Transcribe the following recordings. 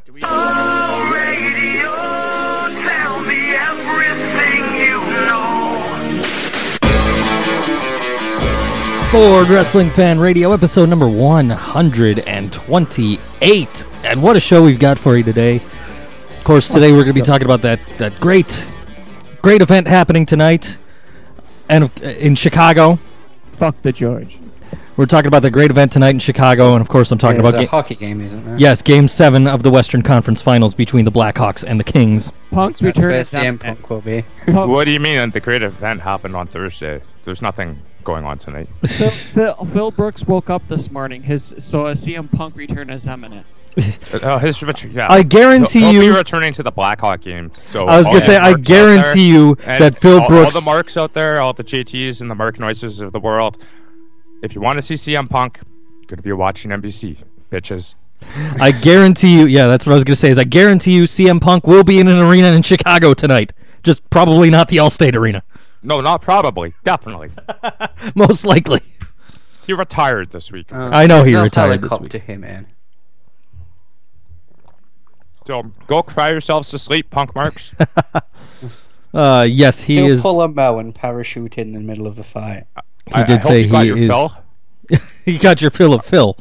What do we? Radio, tell me everything you know. Board Wrestling Fan Radio, episode number 128. And what a show we've got for you today. Of course, today we're going to be talking about that, that great, great event happening tonight and uh, in Chicago. Fuck the George. We're talking about the great event tonight in Chicago, and of course, I'm talking There's about a ga- hockey game, isn't there? yes, Game Seven of the Western Conference Finals between the Blackhawks and the Kings. Punk's That's return where is CM Punk will be. Punk- What do you mean the great event happened on Thursday? There's nothing going on tonight. Phil, Phil, Phil Brooks woke up this morning. His so a CM Punk return is imminent. Uh, his ret- yeah. I guarantee he'll, he'll you- be returning to the Blackhawk game. So I was gonna say, I guarantee there, you that Phil all, Brooks- all the marks out there, all the JTs and the Mark Noises of the world. If you want to see CM Punk, gonna be watching NBC, bitches. I guarantee you, yeah, that's what I was going to say. Is I guarantee you, CM Punk will be in an arena in Chicago tonight. Just probably not the Allstate Arena. No, not probably, definitely. Most likely. He retired this week. Uh, I know he they'll retired this helicopter week. him in. So go cry yourselves to sleep, Punk Marks. Uh, yes, he He'll is. pull a bow and parachute in the middle of the fight. He did I hope say you got he your is. fill. he got your fill of Phil.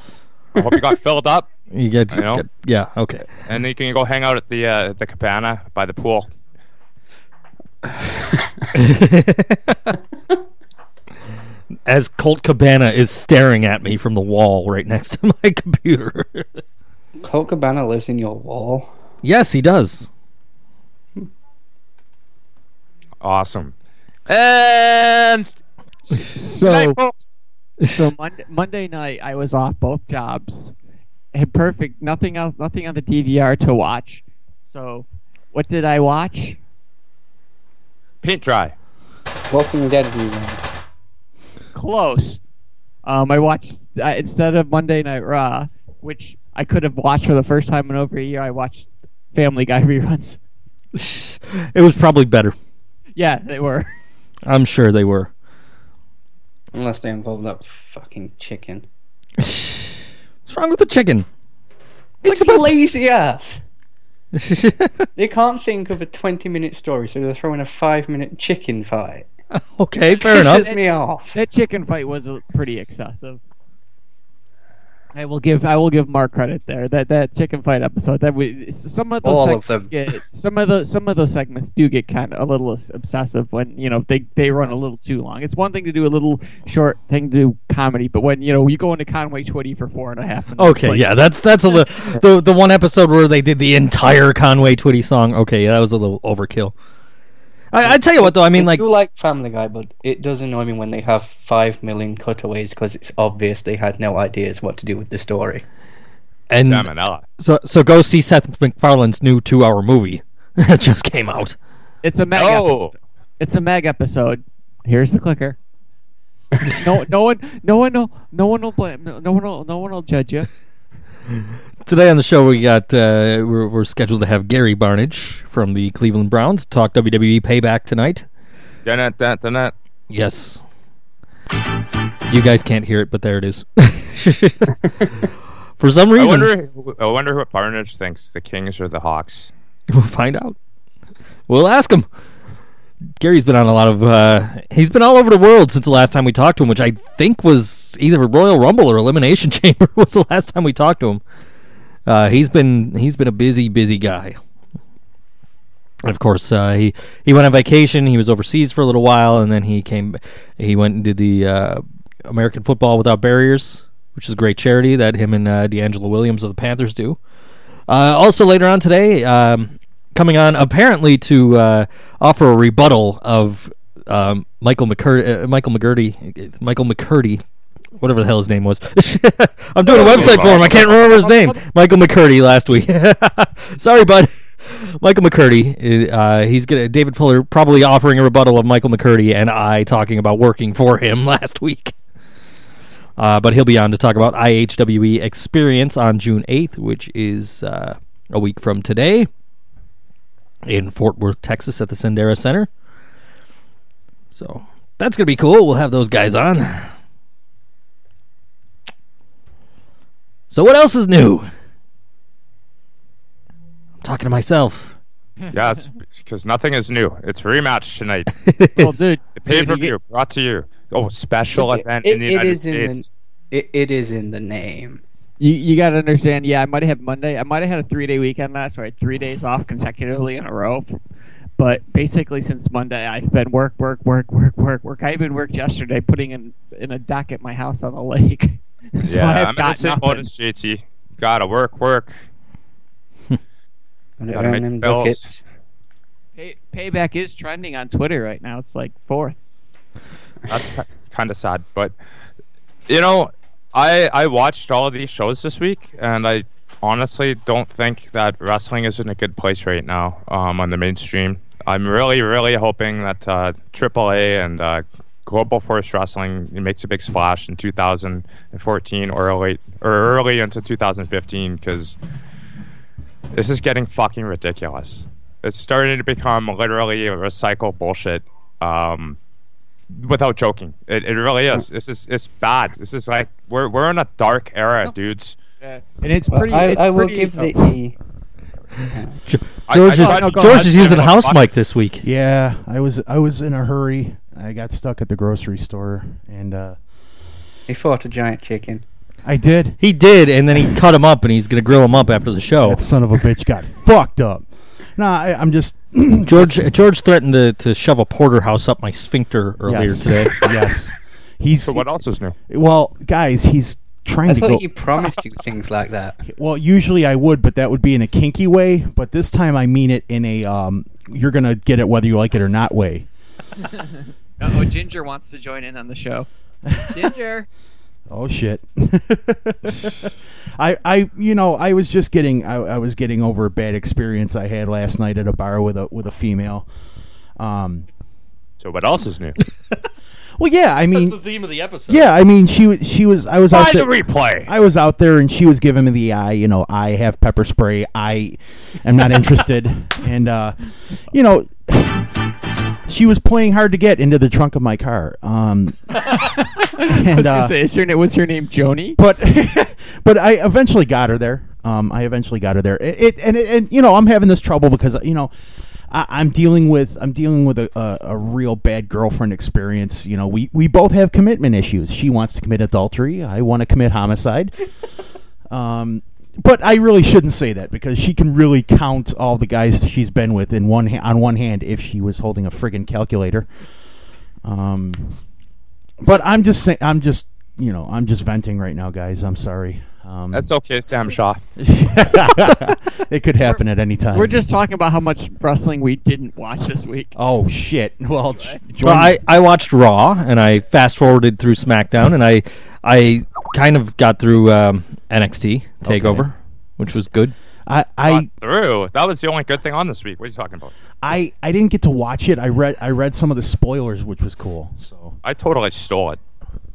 I hope you got filled up, You get, I know. get- yeah, okay. and then you can go hang out at the uh, the cabana by the pool. As Colt Cabana is staring at me from the wall right next to my computer. Colt Cabana lives in your wall. yes, he does. Awesome. And good So night, folks. So Monday, Monday night I was off both jobs. Had perfect nothing else nothing on the DVR to watch. So what did I watch? Paint dry. Walking Dead reruns. Close. Um, I watched uh, instead of Monday Night Raw, which I could have watched for the first time in over a year. I watched Family Guy reruns. It was probably better. Yeah, they were. I'm sure they were. Unless they involve that fucking chicken. What's wrong with the chicken? It's the best- lazy ass. They can't think of a 20 minute story, so they're throwing a 5 minute chicken fight. okay, fair enough. Pisses me off. That chicken fight was pretty excessive. I will give I will give Mark credit there. That that chicken fight episode that we some of those All segments them. get some of the some of those segments do get kind of a little obsessive when you know they they run a little too long. It's one thing to do a little short thing to do comedy, but when you know you go into Conway Twitty for four and a half minutes. Okay, like- yeah, that's that's a little the the one episode where they did the entire Conway Twitty song. Okay, yeah, that was a little overkill. I, I tell you what, though, I mean, I like, do like Family Guy, but it does annoy me when they have 5 million cutaways because it's obvious they had no ideas what to do with the story. and Salmonella. so so go see Seth MacFarlane's new two-hour movie that just came out. It's a mag Oh. episode. It's a mag episode. Here's the clicker. no, no one, no one, will, no one will blame. No, no one will, no one will judge you. Today on the show, we got uh, we're, we're scheduled to have Gary Barnidge from the Cleveland Browns talk WWE Payback tonight. Dun dun dun. Yes, you guys can't hear it, but there it is. For some I reason, wonder. I wonder what Barnidge thinks. The Kings or the Hawks? We'll find out. We'll ask him. Gary's been on a lot of. Uh, he's been all over the world since the last time we talked to him, which I think was either Royal Rumble or Elimination Chamber was the last time we talked to him. Uh, he's been he's been a busy, busy guy. Of course, uh, he he went on vacation. He was overseas for a little while, and then he came. He went and did the uh, American Football Without Barriers, which is a great charity that him and uh, DeAngelo Williams of the Panthers do. Uh, also, later on today, um, coming on apparently to uh, offer a rebuttal of um, Michael McCurdy, uh, Michael McGurdy, Michael McCurdy, whatever the hell his name was. I'm doing a website for him. I can't remember his name. Michael McCurdy last week. Sorry, bud. Michael McCurdy. Uh, he's gonna David Fuller probably offering a rebuttal of Michael McCurdy and I talking about working for him last week. Uh, but he'll be on to talk about IHWE Experience on June 8th, which is uh, a week from today in Fort Worth, Texas at the Sendera Center. So that's going to be cool. We'll have those guys on. So what else is new? I'm talking to myself. Yes, because nothing is new. It's rematch tonight. Well, dude, The pay per view brought to you. Oh, special It- event it- in the it United is in the- States. It, it is in the name. You you got to understand. Yeah, I might have had Monday. I might have had a three day weekend last. So I had three days off consecutively in a row. But basically, since Monday, I've been work, work, work, work, work, work. I even worked yesterday, putting in in a dock at my house on the lake. so I yeah, have I'm in the got same boat nothing. as JT. Gotta work, work. Gotta Gotta earn make them bills. ducats. Pay, payback is trending on Twitter right now. It's like fourth. That's kind of sad, but you know, I I watched all of these shows this week, and I honestly don't think that wrestling is in a good place right now um, on the mainstream. I'm really, really hoping that uh, AAA and uh, Global Force Wrestling makes a big splash in 2014 or late or early into 2015 because this is getting fucking ridiculous. It's starting to become literally a recycle bullshit. Um, without joking, it, it really is. This is it's bad. This is like we're we're in a dark era, dudes. And it's Well, pretty. I, it's I will pretty, give the. I- George I is no, George on. is using a house mic this week. Yeah, I was I was in a hurry. I got stuck at the grocery store, and uh, He fought a giant chicken. I did. He did, and then he cut him up, and he's gonna grill him up after the show. That son of a bitch got fucked up. Nah, I, I'm just George George threatened to, to shove a porterhouse up my sphincter earlier yes, today. yes, he's So what else is new? well, guys. He's trying I to thought go. he promised you things like that. Well, usually I would, but that would be in a kinky way. But this time I mean it in a um, you're gonna get it whether you like it or not way. Oh, Ginger wants to join in on the show. Ginger. Oh shit. I I you know I was just getting I, I was getting over a bad experience I had last night at a bar with a with a female. Um. So what else is new? Well, yeah. I mean, That's the theme of the episode. yeah. I mean, she was she was I was out Find the there. replay. I was out there and she was giving me the eye. You know, I have pepper spray. I am not interested. and uh, you know, she was playing hard to get into the trunk of my car. Um, I was uh, gonna say, is her name was her name Joni? but but I eventually got her there. Um, I eventually got her there. It, it and it, and you know I'm having this trouble because you know I, I'm dealing with I'm dealing with a, a, a real bad girlfriend experience. You know we we both have commitment issues. She wants to commit adultery. I want to commit homicide. um. But I really shouldn't say that because she can really count all the guys she's been with in one ha- on one hand if she was holding a friggin' calculator. Um, but I'm just saying, I'm just, you know, I'm just venting right now, guys. I'm sorry. Um, That's okay, Sam Shaw. it could happen at any time. We're just talking about how much wrestling we didn't watch this week. Oh shit! Well, j- Well, I, I watched Raw and I fast forwarded through SmackDown and I I kind of got through um, NXT Takeover, which was good. I, Got I, through. That was the only good thing on this week. What are you talking about? I, I didn't get to watch it. I read, I read some of the spoilers, which was cool. So I totally stole it.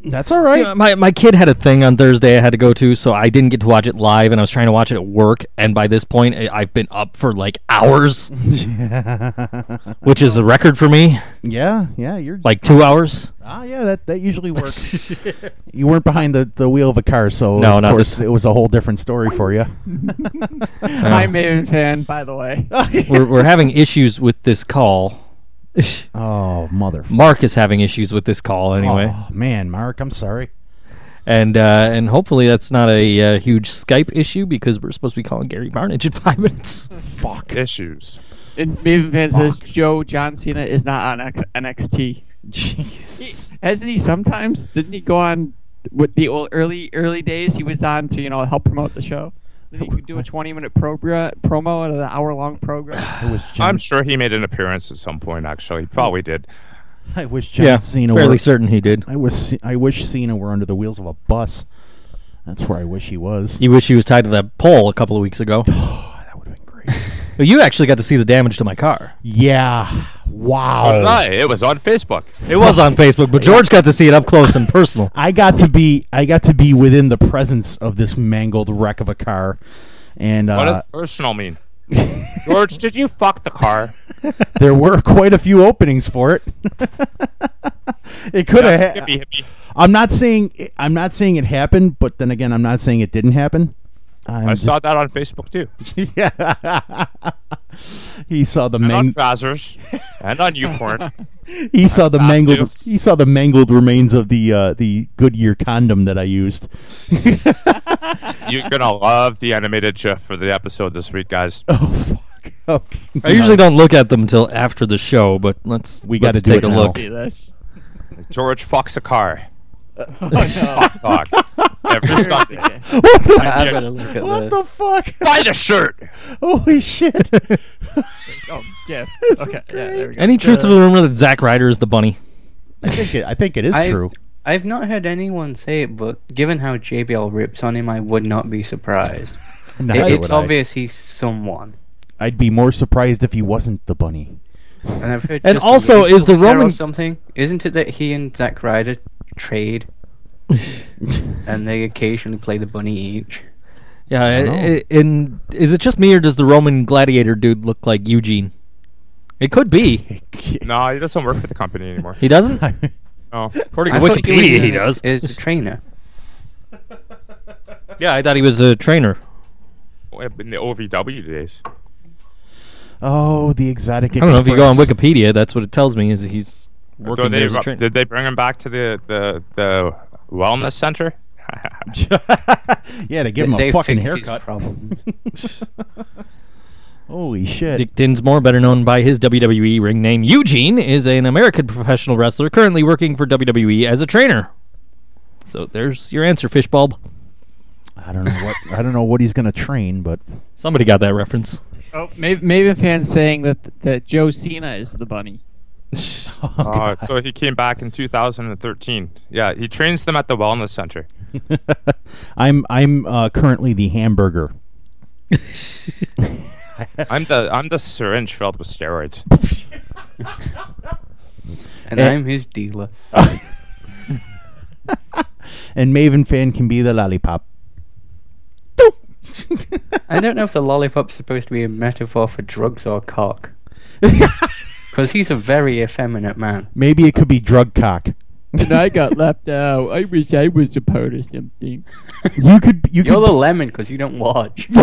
That's all right. See, my my kid had a thing on Thursday I had to go to, so I didn't get to watch it live, and I was trying to watch it at work. And by this point, I- I've been up for like hours, which is a record for me, yeah, yeah. You're like two hours. ah, yeah. That that usually works. you weren't behind the, the wheel of a car, so No, of course it was a whole different story for you. I'm Maven fan, by the way. we're we're having issues with this call. oh motherfucker! Mark is having issues with this call anyway, Oh man, Mark, I'm sorry. and uh, and hopefully that's not a uh, huge Skype issue because we're supposed to be calling Gary Barnidge in five minutes. Fuck. Issues. And Maven fan says Joe John Cena is not on X- NXT. he, hasn't he sometimes? Didn't he go on with the old early early days? He was on to you know help promote the show. Did he do a 20 minute progra- promo out of the hour long program? It was John, I'm sure he made an appearance at some point. Actually, He probably did. I wish John yeah, Cena fairly were. certain he did. I was. I wish Cena were under the wheels of a bus. That's where I wish he was. You wish he was tied to that pole a couple of weeks ago. Oh, that would have been great. But you actually got to see the damage to my car. yeah. So Wow. did I. It was on Facebook. It was on Facebook, but George got to see it up close and personal. I got to be. I got to be within the presence of this mangled wreck of a car, and What uh, does personal mean? George, did you fuck the car? there were quite a few openings for it. it could have. skippy hippie. I'm not saying. I'm not saying it happened, but then again, I'm not saying it didn't happen. I'm I just- saw that on Facebook too. yeah. he saw the And on mang- and on Ucorn. he saw the mangled dude. he saw the mangled remains of the uh, the Goodyear condom that I used. You're gonna love the animated GIF for the episode this week, guys. oh fuck. Okay. I usually don't look at them until after the show, but let's We gotta take a now. look. See this? George fucks a car. Oh, no. Talk. Every Sunday. What the, I Yes. better look at what this. the fuck? Buy the shirt. Holy shit. oh, gift. Okay, yeah, there we go. Any truth to the rumor that Zack Ryder is the bunny? I think it, I think it is I've, true. I've not heard anyone say it, but given how JBL rips on him, I would not be surprised. Neither It, it's would I. obvious he's someone. I'd be more surprised if he wasn't the bunny. And I've heard And also, is the there or Roman- something? Isn't it that he and Zack Ryder trade, and they occasionally play the bunny each? Yeah, I i- in is it just me or does the Roman gladiator dude look like Eugene? It could be. No, he doesn't work for the company anymore. He doesn't. No, according I to thought Wikipedia, Eugene he does. Is a trainer. Yeah, I thought he was a trainer. in the OVW days. oh, the exotic I don't know if you go on Wikipedia. That's what it tells me. Is he's working they, there as a trainer. did they bring him back to the the, the wellness center? yeah, to give him they a fucking haircut. problems. Holy shit. Nick Dinsmore, better known by his WWE ring name Eugene, is an American professional wrestler currently working for WWE as a trainer. So there's your answer, Fishbulb. I don't know what I don't know what he's gonna train, but Somebody got that reference. Oh, Maven, Maven fans saying that that Joe Cena is the bunny. oh, Uh, so he came back in 2013. Yeah, he trains them at the wellness center. I'm I'm uh, currently the hamburger. I'm the I'm the syringe filled with steroids. and Eh. I'm his dealer. and Maven fan can be the lollipop. I don't know if the lollipop's supposed to be a metaphor for drugs or cock. Because he's a very effeminate man. Maybe it could be drug cock. And I got left out. I wish I was a part of something. You could you You're could the lemon because you don't watch.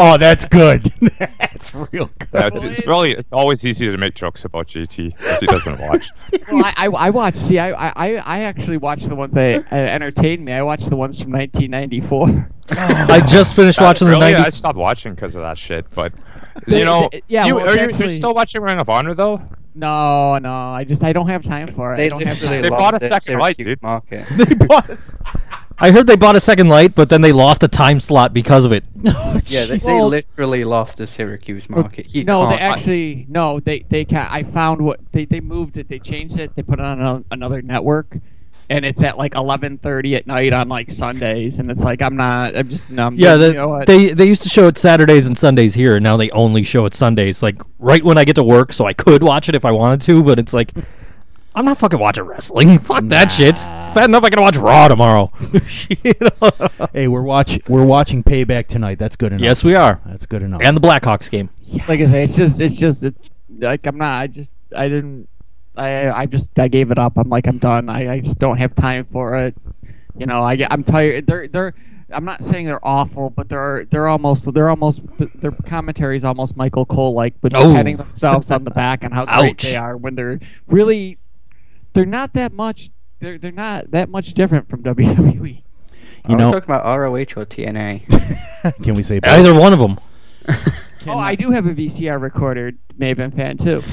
Oh, that's good. that's real good. Yeah, it's, it's really it's always easy to make jokes about JT because he doesn't watch. Well, I, I, I watch. See, I, I, I actually watch the ones that uh, entertain me. I watch the ones from 1994. I just finished watching Uh, really, the I stopped watching because of that shit. But They- you know, they- yeah, you, well, are you, actually- you're still watching Ring of Honor though? No, no, I just I don't have time for it. I They don't have literally time. They bought a second light, dude. Market. They bought us- I heard they bought a second light, but then they lost a time slot because of it. Oh, Yeah, they, they literally lost the Syracuse market. You no, they actually no, they they can I found what they they moved it. They changed it. They put it on a, another network, and it's at like 11:30 at night on like Sundays. And it's like I'm not. I'm just no. I'm Yeah, you the, know what? they they used to show it Saturdays and Sundays here, and now they only show it Sundays. Like right when I get to work, so I could watch it if I wanted to, but it's like I'm not fucking watching wrestling. Fuck that shit. It's bad enough I can watch Raw tomorrow. Hey, we're watch we're watching Payback tonight. That's good enough. yes, we are, That's good enough. and the Blackhawks game. like I say, it's just it's just it, like I'm not. I just I didn't. I I just I gave it up. I'm like I'm done. I, I just don't have time for it. You know, I I'm tired. They're they're. I'm not saying they're awful, but they're they're almost they're almost their commentary is almost Michael Cole like, with Oh. patting themselves on the back on how great Ouch. they are when they're really they're not that much. They're they're not that much different from WWE. You we know, talking about ROH or TNA? can we say Either one of them. Oh, I do have a VCR recorder, Maven fan too.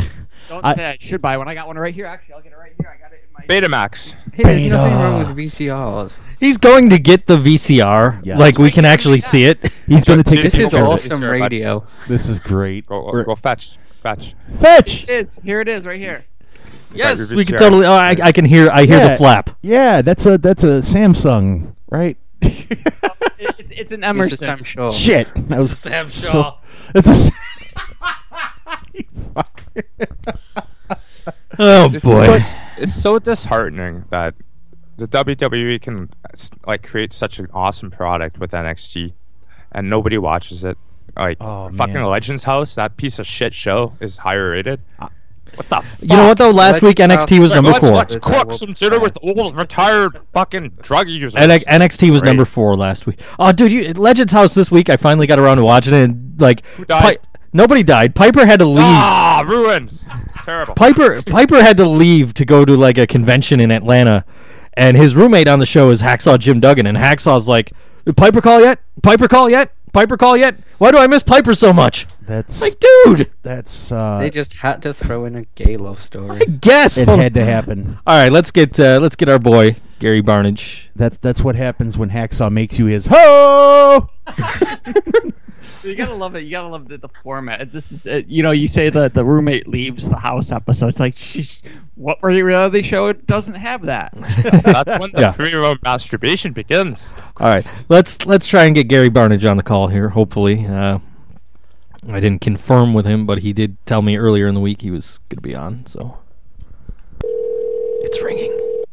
Don't I- say I should buy one. I got one right here. Actually, I'll get it right here. I got it in my. Betamax. Hey, there's Beta. nothing wrong with VCRs. He's going to get the VCR, Yes. like we can actually see it. He's going to take This a This is awesome Sir, radio. This is great. Go, We're- go fetch, fetch. Fetch. It is. Here it is, right here. yes, we can totally. Oh, I, I can hear. I hear Yeah. the flap. Yeah, that's a that's a Samsung, right? It, it's, it's an Emerson. Sam Shaw. Shit, that was Sam so- It's a. s- You fuck. Oh It's, boy. it's, it's so disheartening that the WWE can like create such an awesome product with NXT, and nobody watches it. Like Oh, fucking man. Legends House, that piece of shit show is higher rated. Uh, what the fuck? You know what though? Last week NXT was Like, number let's, four. let's cook some dinner with old retired fucking drug users. And like, NXT was Great. number four last week. Oh, dude, you, Legends House this week. I finally got around to watching it. And like, died? Nobody died. Piper had to leave. ah, ruins. Terrible. Piper Piper had to leave to go to like a convention in Atlanta, and his roommate on the show is Hacksaw Jim Duggan, and Hacksaw's like, Piper call yet? Piper call yet? Piper call yet? Why do I miss Piper so much?" That's Like, dude, that's uh, They just had to throw in a gay love story. I guess. it had to happen. All right, let's get uh, let's get our boy Gary Barnidge. That's that's what happens when Hacksaw makes you his ho. You gotta love it. You gotta love the, the format. This is, uh, you know, you say that the roommate leaves the house episode. It's like, sheesh, what reality show doesn't have that? That's when the Yeah. three-row masturbation begins. All right, let's let's try and get Gary Barnidge on the call here. Hopefully, uh, I didn't confirm with him, but he did tell me earlier in the week he was going to be on. So it's ringing.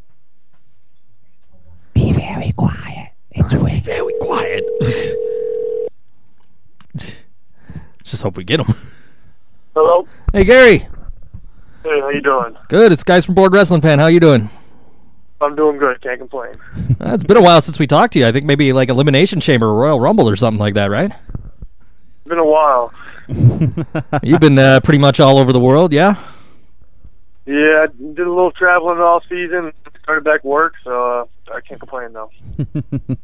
Be very quiet. It's way Very quiet. Just hope we get him. Hello. Hey Gary, Hey, how you doing? good. It's guys from Board Wrestling Fan. How you doing? I'm doing good. Can't complain. It's been a while since we talked to you. I think maybe like Elimination Chamber, or Royal Rumble, or something like that, right? It's been a while. You've been uh, pretty much all over the world, yeah. Yeah, I did a little traveling all season. Started back work, so uh, I can't complain though.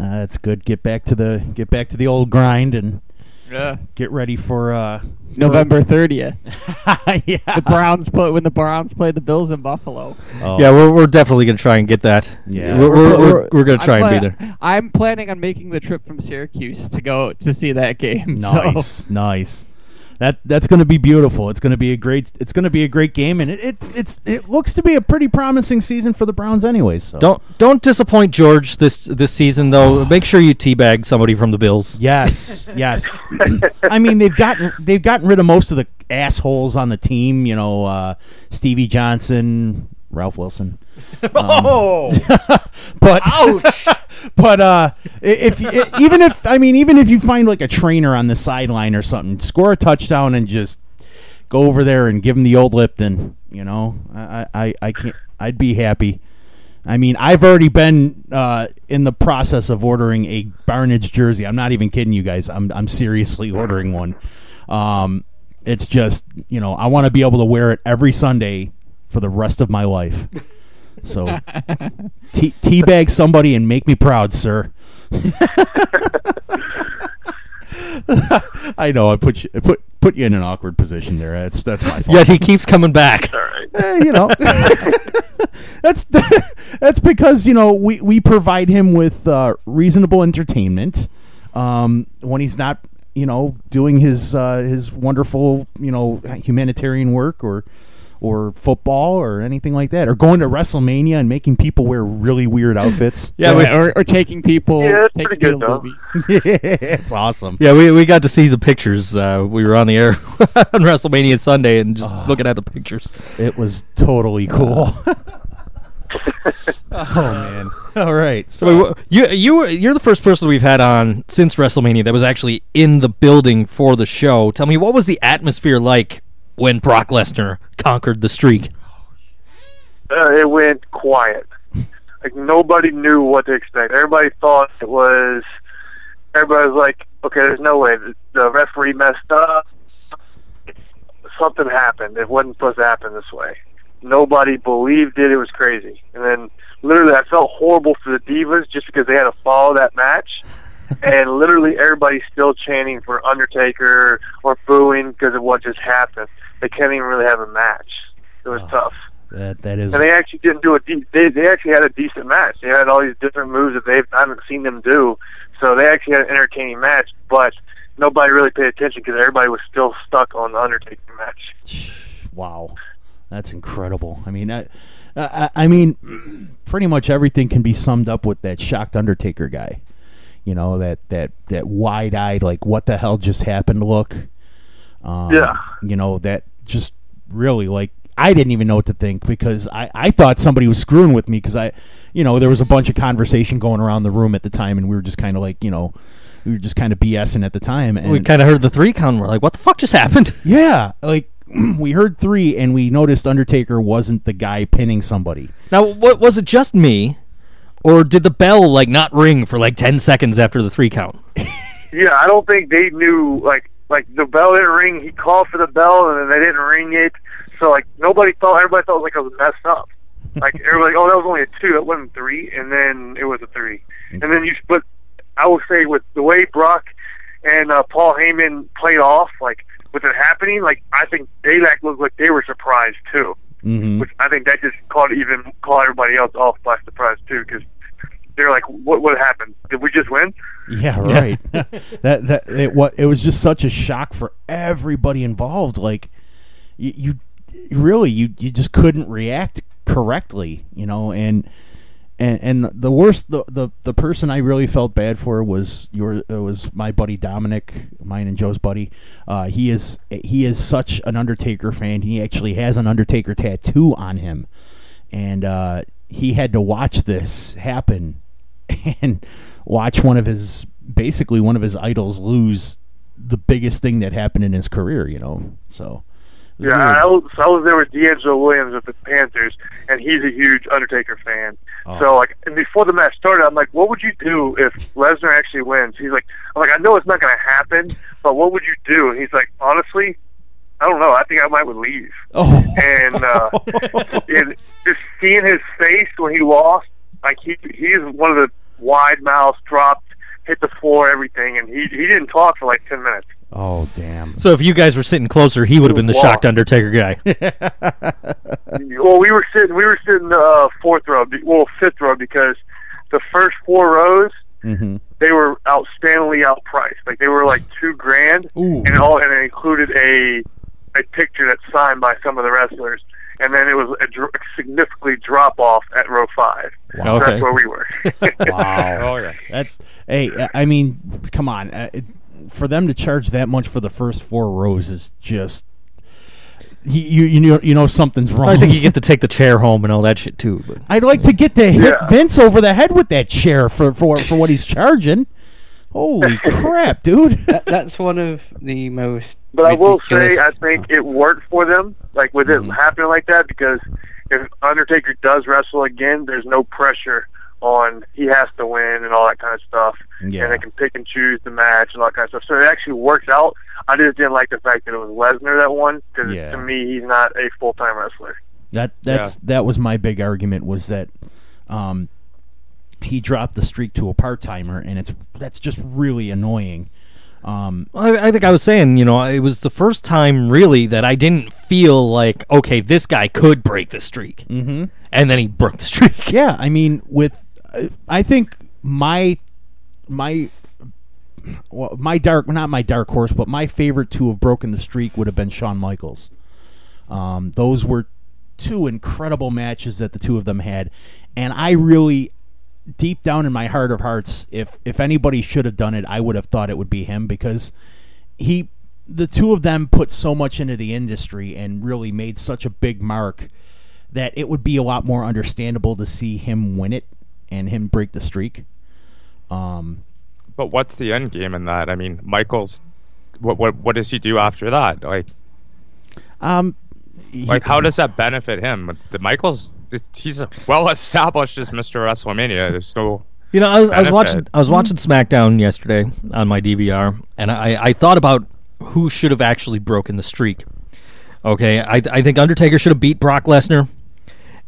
Uh, that's good. Get back to the get back to the old grind and Yeah. get ready for uh November 30th. yeah. The Browns play when the Browns play the Bills in Buffalo. Oh, Yeah, we're, we're definitely gonna try and get that. Yeah. we're, we're, we're, we're gonna I'm try and be there. I'm planning on making the trip from Syracuse to go to see that game. nice, So nice. That that's going to be beautiful. It's going to be a great. It's going to be a great game, and it, it's it's it looks to be a pretty promising season for the Browns, anyways. So. Don't don't disappoint George this this season though. Make sure you teabag somebody from the Bills. Yes, yes. I mean, they've gotten they've gotten rid of most of the assholes on the team. You know, uh, Stevie Johnson, Ralph Wilson. Oh, But ouch. but uh, if even if I mean even if you find like a trainer on the sideline or something, score a touchdown and just go over there and give him the old Lipton. You know, I I, I can't. I'd be happy. I mean, I've already been uh, in the process of ordering a Barnidge jersey. I'm not even kidding you guys. I'm I'm seriously ordering one. Um, it's just you know I want to be able to wear it every Sunday for the rest of my life. So T- teabag somebody and make me proud, sir. I know I put you I put put you in an awkward position there. That's that's my fault. yet he keeps coming back. All right. Eh, you know, that's that's because you know we we provide him with uh, reasonable entertainment um, when he's not you know doing his uh, his wonderful you know humanitarian work or or football or anything like that or going to WrestleMania and making people wear really weird outfits. Yeah, we, or, or taking people. Yeah, it's taking pretty good, people to though. movies. it's awesome. yeah, we, we got to see the pictures. Uh, we were on the air on WrestleMania Sunday and just Oh. looking at the pictures. It was totally cool. oh man! All right, so. So wait, wh- you you you're the first person we've had on since WrestleMania that was actually in the building for the show. Tell me, what was the atmosphere like when Brock Lesnar conquered the streak? Uh, it went quiet. Like nobody knew what to expect. Everybody thought it was. Everybody was like, "Okay, there's no way the, the referee messed up. Something happened. It wasn't supposed to happen this way." Nobody believed it. It was crazy. And then, literally, I felt horrible for the divas just because they had to follow that match. and literally, everybody's still chanting for Undertaker or booing because of what just happened. They can't even really have a match. It was Oh. tough. That that is And they actually didn't do a de- they they actually had a decent match. They had all these different moves that they've I haven't seen them do. So they actually had an entertaining match, but nobody really paid attention because everybody was still stuck on the Undertaker match. wow, that's incredible. I mean, I, I, I mean, pretty much everything can be summed up with that shocked Undertaker guy. You know that that that wide-eyed, like what the hell just happened look. Um, Yeah. You know that just really like I didn't even know what to think because I I thought somebody was screwing with me because I, you know, there was a bunch of conversation going around the room at the time and we were just kind of like you know. We were just kind of BSing at the time, and we kind of heard the three count. We're like, what the fuck just happened? yeah, like we heard three, and we noticed Undertaker wasn't the guy pinning somebody. Now, what was it? Just me, or did the bell like not ring for like ten seconds after the three count? Yeah, I don't think they knew like like the bell didn't ring. He called for the bell and then they didn't ring it. So like nobody thought everybody thought like it was messed up. Like everybody, oh that was only a two, it wasn't three, and then it was a three, and then you but I will say with the way Brock and uh, Paul Heyman played off, like with it happening, like I think they like looked like they were surprised too Mm-hmm. which I think that just caught even caught everybody else off by surprise too, because they're like, "What what happened? Did we just win?" Yeah, right. that that it what it was just such a shock for everybody involved. Like you, you really you you just couldn't react correctly, you know, and and and the worst the the, the person I really felt bad for was your uh, was my buddy Dominic, mine and Joe's buddy. Uh, he is he is such an Undertaker fan. He actually has an Undertaker tattoo on him, and uh, he had to watch this happen and watch one of his basically one of his idols lose the biggest thing that happened in his career. You know, so. Yeah, weird. I was, so I was there with DeAngelo Williams of the Panthers, and he's a huge Undertaker fan. Oh. So like, and before the match started, I'm like, "What would you do if Lesnar actually wins?" He's like, "I'm like, I know it's not going to happen, but what would you do?" And he's like, "Honestly, I don't know. I think I might would leave." Oh. and uh, and just seeing his face when he lost, like he he's one of the wide mouth, dropped, hit the floor, everything, and he he didn't talk for like ten minutes. oh damn. So if you guys were sitting closer, he would have been the Wow. shocked Undertaker guy. Well, we were sitting we were sitting uh, fourth row, well fifth row because the first four rows hmm they were outstandingly outpriced. Like they were like two grand, Ooh. and all and it included a a picture that's signed by some of the wrestlers. And then it was a dr- significantly drop off at row five. So Okay. That's where we were. Wow. Oh yeah. That, hey, I mean, come on. Uh, it, for them to charge that much for the first four rows is just. You, you you know you know something's wrong. I think you get to take the chair home and all that shit too. But I'd like to get to hit Yeah. Vince over the head with that chair for for, for what he's charging. Holy crap, dude! That, that's one of the most. But I will say, I think it worked for them, like with it happening like that, because if Undertaker does wrestle again, there's no pressure on he has to win and all that kind of stuff, Yeah. and they can pick and choose the match and all that kind of stuff. So it actually works out. I just didn't like the fact that it was Lesnar that won, because Yeah. to me, he's not a full time wrestler. That that's that was my big argument was that um, he dropped the streak to a part timer, and it's that's just really annoying. Um, I, I think I was saying, you know, it was the first time really that I didn't feel like, okay, this guy could break the streak, mhm. and then he broke the streak. Yeah, I mean, with I think my my well, my dark not my dark horse, but my favorite to have broken the streak would have been Shawn Michaels. Um, those were two incredible matches that the two of them had, and I really, deep down in my heart of hearts, if if anybody should have done it, I would have thought it would be him because he, the two of them put so much into the industry and really made such a big mark that it would be a lot more understandable to see him win it and him break the streak. Um, But what's the end game in that? I mean, Michael's. What what what does he do after that? Like um, he- like how does that benefit him? The Michael's he's well established as Mr. WrestleMania. There's no You know, I was I was watching I was watching SmackDown yesterday on my DVR, and I I thought about who should have actually broken the streak. Okay, I I think Undertaker should have beat Brock Lesnar,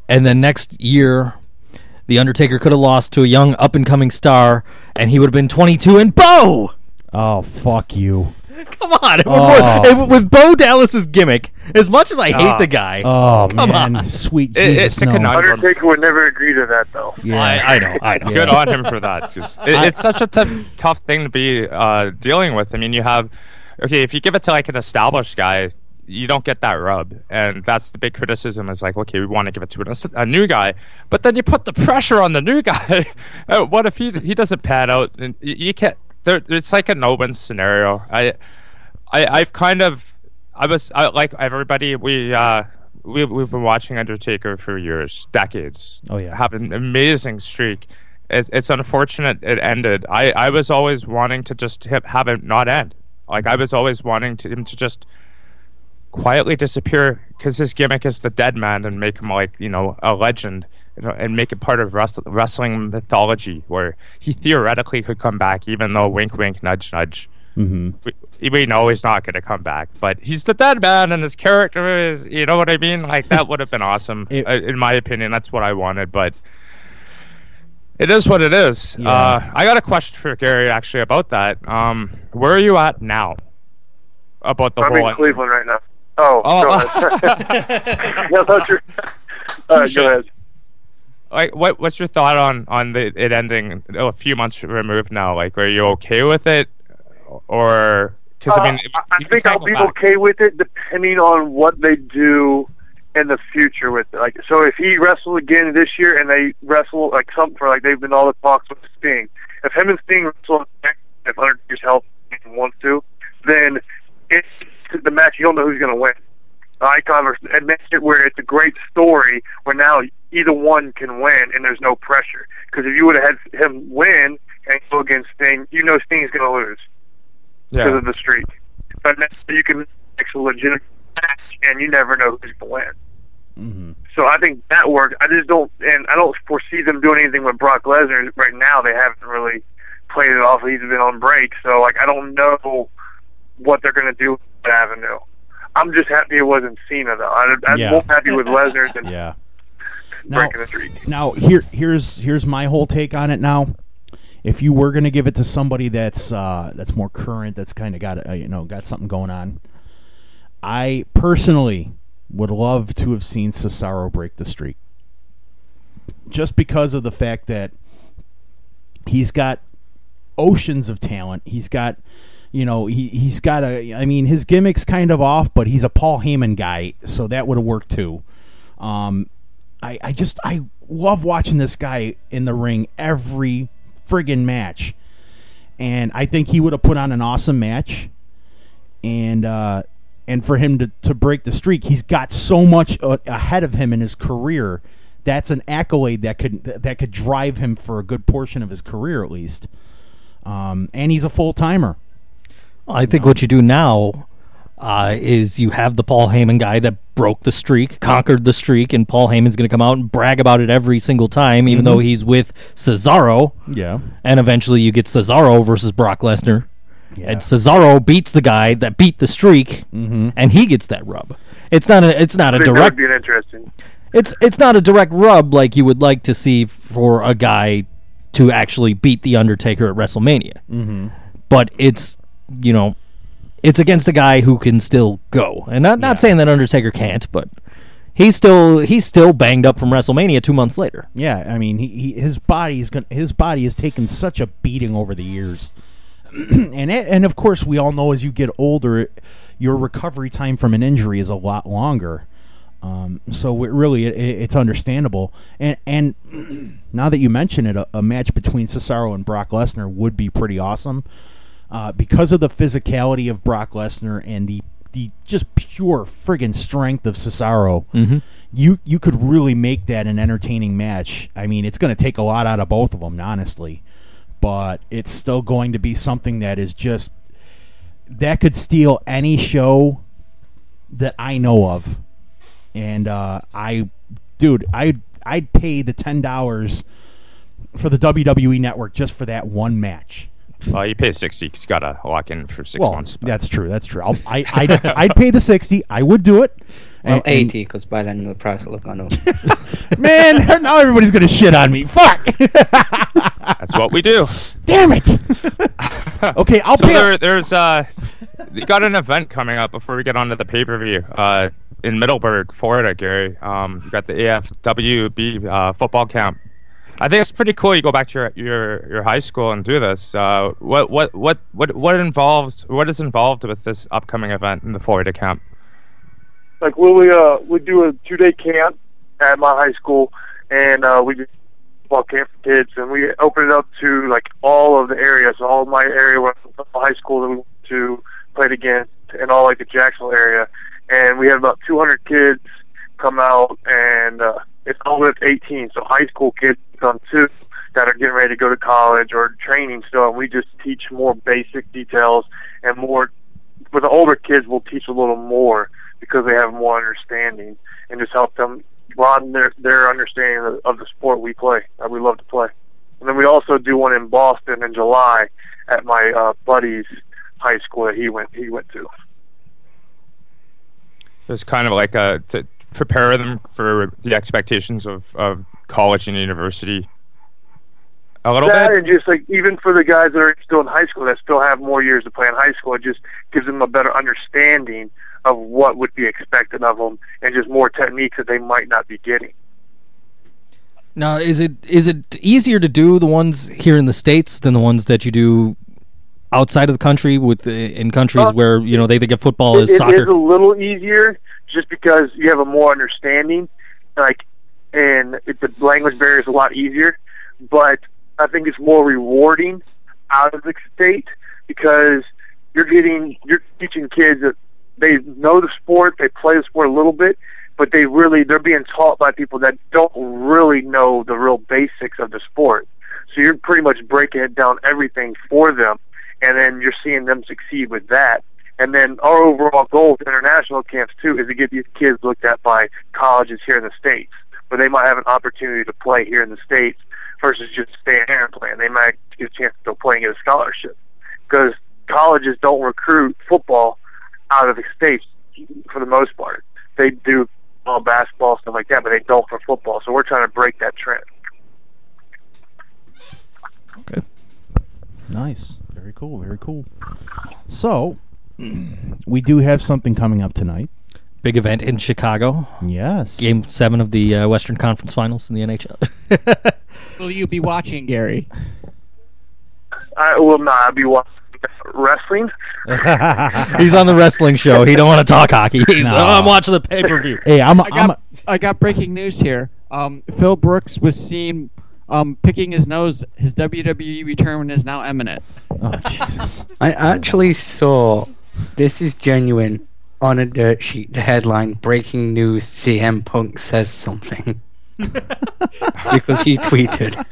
and then next year, the Undertaker could have lost to a young up and coming star, and he would have been 22 and Bo. oh fuck you! Come on, it would Oh. work. It- with Bo Dallas's gimmick, as much as I hate Ah. the guy, Oh Come man, on. sweet It- Jesus, it's a no. conundrum. Undertaker would never agree to that, though. Yeah. I, I know, I know. good on him for that. Just it, it's such a tough tough thing to be uh, dealing with. I mean, you have okay if you give it to like an established guy. You don't get that rub, and that's the big criticism. Is like, okay, we want to give it to an, a new guy, but then you put the pressure on the new guy. Uh, what if he he doesn't pan out? And you, you can't. There, it's like a no win scenario. I, I, I've kind of, I was I, like everybody. We uh, we we've been watching Undertaker for years, decades. Oh, yeah. have an amazing streak. It's, it's unfortunate it ended. I, I was always wanting to just ha- have it not end. Like I was always wanting to him to just quietly disappear because his gimmick is the dead man and make him like you know a legend and make it part of wrest- wrestling mythology where he theoretically could come back even though wink wink nudge nudge Mm-hmm. we, we know he's not going to come back but he's the dead man and his character is you know what i mean like that would have been awesome It- in my opinion that's what i wanted but it is what it is Yeah. uh, i got a question for gary actually about that um, where are you at now about the I'm whole in Cleveland right now. Oh, Oh. go ahead. Yeah, I thought you- All right, go ahead. Like what what's your thought on on the it ending a few months removed now like are you okay with it or because i mean Uh, I, I you can think I'll be okay with it depending on what they do in the future with it. Like, so if he wrestles again this year and they wrestle like something for like they've been all the talks with Sting, if him and Sting wrestle, if Undertaker's healthy and wants to, then it's the match. You don't know who's going to win. Icon versus and makes it where it's a great story where now either one can win and there's no pressure. Because if you would have had him win and go against Sting, you know Sting's going to lose because yeah of the streak. But you can make a legitimate match, and you never know who's going to win. Mm-hmm. So I think that worked. I just don't, and I don't foresee them doing anything with Brock Lesnar right now. They haven't really played it off. He's been on break, so like I don't know what they're going to do with that avenue. I'm just happy it wasn't Cena though. I, I'm Yeah. more happy with Lesnar than Yeah. Now, breaking the streak. now here here's here's my whole take on it. Now, if you were going to give it to somebody that's uh, that's more current, that's kind of got uh, you know got something going on, I personally would love to have seen Cesaro break the streak, just because of the fact that he's got oceans of talent. He's got, you know, he he's got a. I mean, his gimmick's kind of off, but he's a Paul Heyman guy, so that would have worked too. Um, I I just I love watching this guy in the ring every friggin' match, and I think he would have put on an awesome match, and uh, and for him to to break the streak, he's got so much uh, ahead of him in his career. That's an accolade that could that could drive him for a good portion of his career at least. Um, and he's a full timer. I think what you do now uh, is you have the Paul Heyman guy that broke the streak, conquered the streak, and Paul Heyman's going to come out and brag about it every single time, even though he's with Cesaro. Yeah. And eventually you get Cesaro versus Brock Lesnar. And Cesaro beats the guy that beat the streak, and he gets that rub. It's not a it's not a think that direct would be interesting. it's it's not a direct rub like you would like to see for a guy to actually beat the Undertaker at WrestleMania. Mm-hmm. But it's you know it's against a guy who can still go, and not not saying that Undertaker can't, but he's still he's still banged up from WrestleMania two months later. Yeah, I mean, he, he his body is going his body has taken such a beating over the years, and it, and of course we all know as you get older, your recovery time from an injury is a lot longer. Um, so it really, it, it's understandable. And and now that you mention it, a, a match between Cesaro and Brock Lesnar would be pretty awesome uh, because of the physicality of Brock Lesnar and the the just pure friggin' strength of Cesaro. You you could really make that an entertaining match. I mean, it's going to take a lot out of both of them, honestly, but it's still going to be something that is just that could steal any show that I know of. And uh, I, dude, I I'd pay the ten dollars for the WWE Network just for that one match. Well you pay 60 he's got to lock in for six well, months but- that's true. That's true. I'll, I I'd, I'd pay the sixty. I would do it. Well, And- and- 80, because by then the price will have gone up. man, now everybody's gonna shit on me. Fuck. that's what we do Damn it. okay, I'll so pay. there, there's uh got an event coming up before we get on to the pay-per-view uh in middleburg florida gary um you got the afwb uh, football camp I think it's pretty cool. You go back to your your, your high school and do this. Uh, what what what what what involves what is involved with this upcoming event in the Florida camp? like we we uh we do a two day camp at my high school and uh we do football camp for kids and we open it up to like all of the areas all of my area where high school that we went to played against and all like the Jacksonville area and we have about 200 kids come out and uh it's all with 18 so high school kids come too that are getting ready to go to college or training still and we just teach more basic details and more for the older kids we'll teach a little more because they have more understanding and just help them broaden their their understanding of, of the sport we play that we love to play. And then we also do one in Boston in July at my uh, buddy's high school that he went he went to. It's kind of like a to prepare them for the expectations of, of college and university. A little that bit. and just like even for the guys that are still in high school that still have more years to play in high school, it just gives them a better understanding of what would be expected of them and just more techniques that they might not be getting. Now, is it is it easier to do the ones here in the states than the ones that you do outside of the country with the, in countries Uh, where you know they think of football It- as it soccer? is a little easier just because you have a more understanding, like, and it, the language barrier is a lot easier. But I think it's more rewarding out of the state because you're getting you're teaching kids that they know the sport, they play the sport a little bit, but they really they're being taught by people that don't really know the real basics of the sport. So you're pretty much breaking it down everything for them, and then you're seeing them succeed with that. And then our overall goal with international camps too is to get these kids looked at by colleges here in the states, where they might have an opportunity to play here in the states versus just staying here and playing. They might get a chance to go play and get a scholarship because colleges don't recruit football out of the states for the most part. They do all basketball stuff like that, but they don't for football. So we're trying to break that trend. okay. Nice. Very cool. Very cool. So, we do have something coming up tonight. Big event in Chicago. Yes. Game seven of the uh, Western Conference Finals in the NHL. Will you be watching, Gary? I will not I'll be watching wrestling. He's on the wrestling show. He don't want to talk hockey. He's No. "Oh, I'm watching the pay per view. Hey, I'm. A, I I'm. got, I got breaking news here. Um, Phil Brooks was seen um, picking his nose. His WWE return is now imminent. Oh Jesus. I actually saw this is genuine on a dirt sheet. The headline: "Breaking news: CM Punk says something." because he tweeted.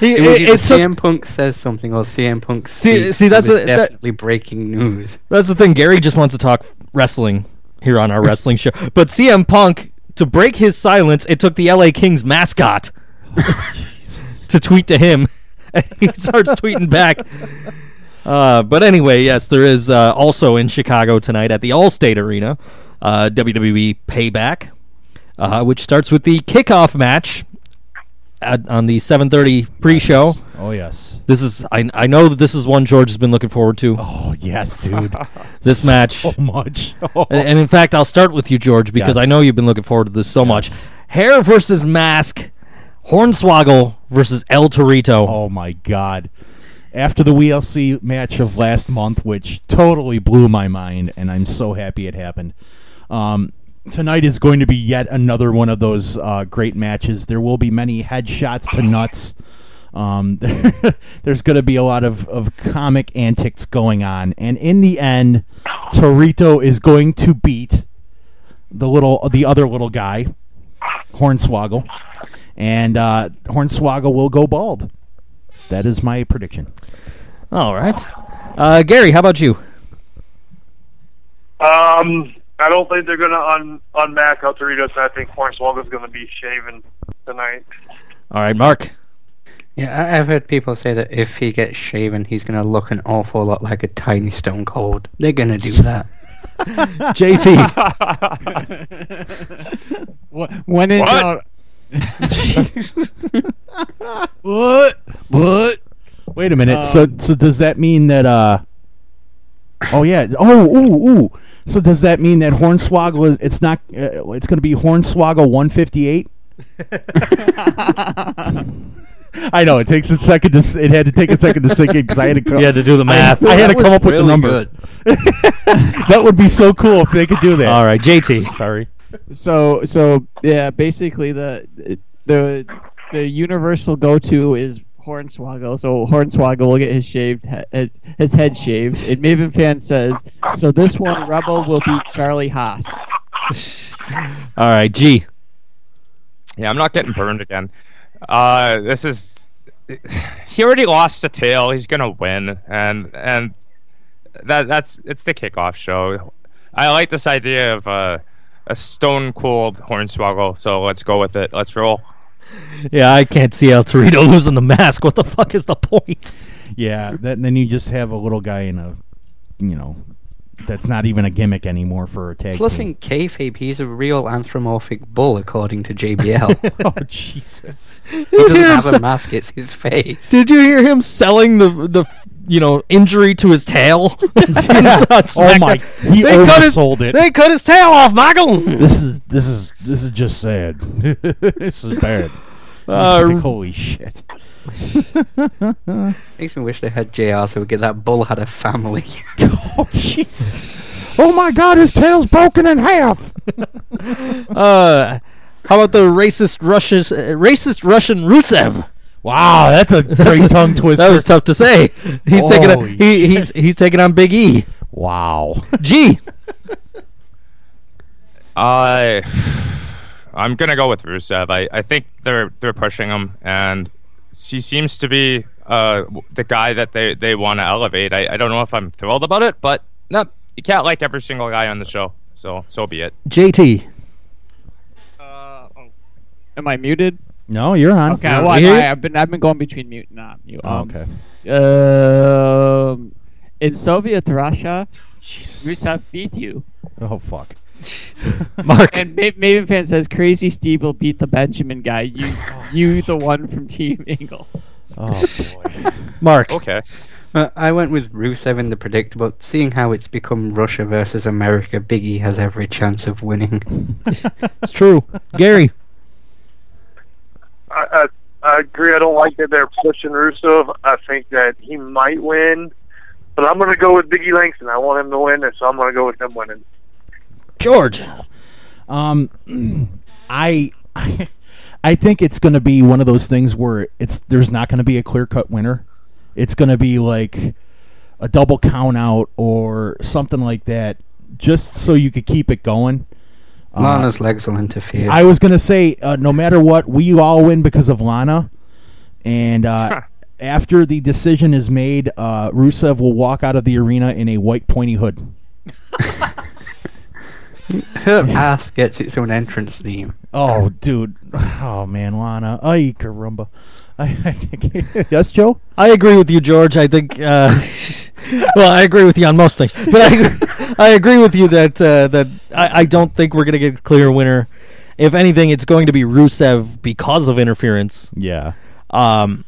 He, It was it, either it took- CM Punk says something or CM Punk See- speaks. see, that's It was a- that- definitely breaking news. That's the thing. Gary just wants to talk wrestling here on our wrestling show. But CM Punk, to break his silence, it took the LA Kings mascot to tweet to him. And he starts tweeting back. Uh, but anyway, yes, there is uh, also in Chicago tonight at the Allstate Arena uh, WWE Payback, uh, which starts with the kickoff match at, on the 7:30 pre-show. Oh yes. This is I, I know that this is one George has been looking forward to. Oh yes, dude. This match. So much. Oh. And, and in fact, I'll start with you, George, because Yes. I know you've been looking forward to this so much. Hair versus mask, Hornswoggle versus El Torito. Oh my god. After the WLC match of last month, which totally blew my mind, and I'm so happy it happened. Um, tonight is going to be yet another one of those uh, great matches. There will be many headshots to nuts. Um, there's going to be a lot of, of comic antics going on, and in the end, Torito is going to beat the little the other little guy, Hornswoggle, and uh, Hornswoggle will go bald. That is my prediction. All right. Uh, Gary, how about you? Um, I don't think they're going to un unmack El Torito, so I think Hornswoggle's going to be shaven tonight. All right, Mark. Yeah, I- I've heard people say that if he gets shaven, he's gonna look an awful lot like a tiny Stone Cold. They're gonna do that. JT. What? When in What? doubt. What? What? Wait a minute. so so does that mean that uh Oh yeah. Oh ooh ooh. So does that mean that Hornswoggle is it's not uh, it's going to be Hornswoggle 158? I know it takes a second to it had to take a second to sink in because I had to come, You had to do the math. I, I had to come was up with the number. good. that would be so cool if they could do that. All right, JT. Sorry. So so yeah, basically the the the universal go to is Hornswoggle. So Hornswoggle will get his shaved he- his, his head shaved. And Maven fan says so. This one Rebel will beat Charlie Haas. All right, G. Yeah, I'm not getting burned again. Uh, this is. He already lost a tail. He's gonna win, and and that that's it's the kickoff show. I like this idea of uh, a stone cold hornswoggle. So let's go with it. Let's roll. Yeah, I can't see El Torito losing the mask. What the fuck is the point? Yeah, that, then you just have a little guy in a, you know, that's not even a gimmick anymore for a tag Plus, team. in kayfabe, he's a real anthropomorphic bull, according to JBL. oh Jesus! he doesn't have a mask; it's his face. Did you hear him selling the the you know injury to his tail? on Oh my! He They cut his- oversold it. They cut his tail off, Michael. This is this is this is just sad. this is bad. Uh, like, holy shit! Makes me wish they had JR so we get that bull had a family. Oh Jesus! Oh my God! His tail's broken in half. Uh, how about the racist Russian uh, racist Russian Rusev? Wow, that's a great tongue twister. That was tough to say. He's taking a, he, he's he's taking on Big E. wow. G. I I'm gonna go with Rusev. I, I think they're they're pushing him, and he seems to be uh, the guy that they, they want to elevate. I, I don't know if I'm thrilled about it, but no, you can't like every single guy on the show. So so be it. JT. Uh, oh. Am I muted? No, you're on. Okay, Yeah, well, we hear. I, I've been I've been going between mute and not mute. Oh, Um, okay. Um, in Soviet Russia, Jesus. Rusev beat you. Oh fuck. Mark. And Ma- Maven fan says Crazy Steve will beat the Benjamin guy. You, you, the one from Team Angle. Oh boy. Mark. Okay. Uh, I went with Rusev in the predictable. Seeing how it's become Russia versus America, Biggie has every chance of winning. It's true. Gary. I, I, I agree. I don't like that they're pushing Rusev. I think that he might win, but I'm going to go with Biggie Langston. I want him to win, and so I'm going to go with him winning. George. Um, I, I, I think it's going to be one of those things where it's there's not going to be a clear cut winner. It's going to be like a double count out or something like that, just so you could keep it going. Uh, Lana's legs will interfere. I was going to say, uh, no matter what, we all win because of Lana. And uh, Huh. after the decision is made, uh, Rusev will walk out of the arena in a white pointy hood. Her ass gets its own entrance theme. Oh, dude. Oh, man, Lana. Ay, caramba. yes, Joe? I agree with you, George. I think. Uh, well, I agree with you on most things, but I, I agree with you that uh, that I, I don't think we're gonna get a clear winner. If anything, it's going to be Rusev because of interference. Yeah. Um,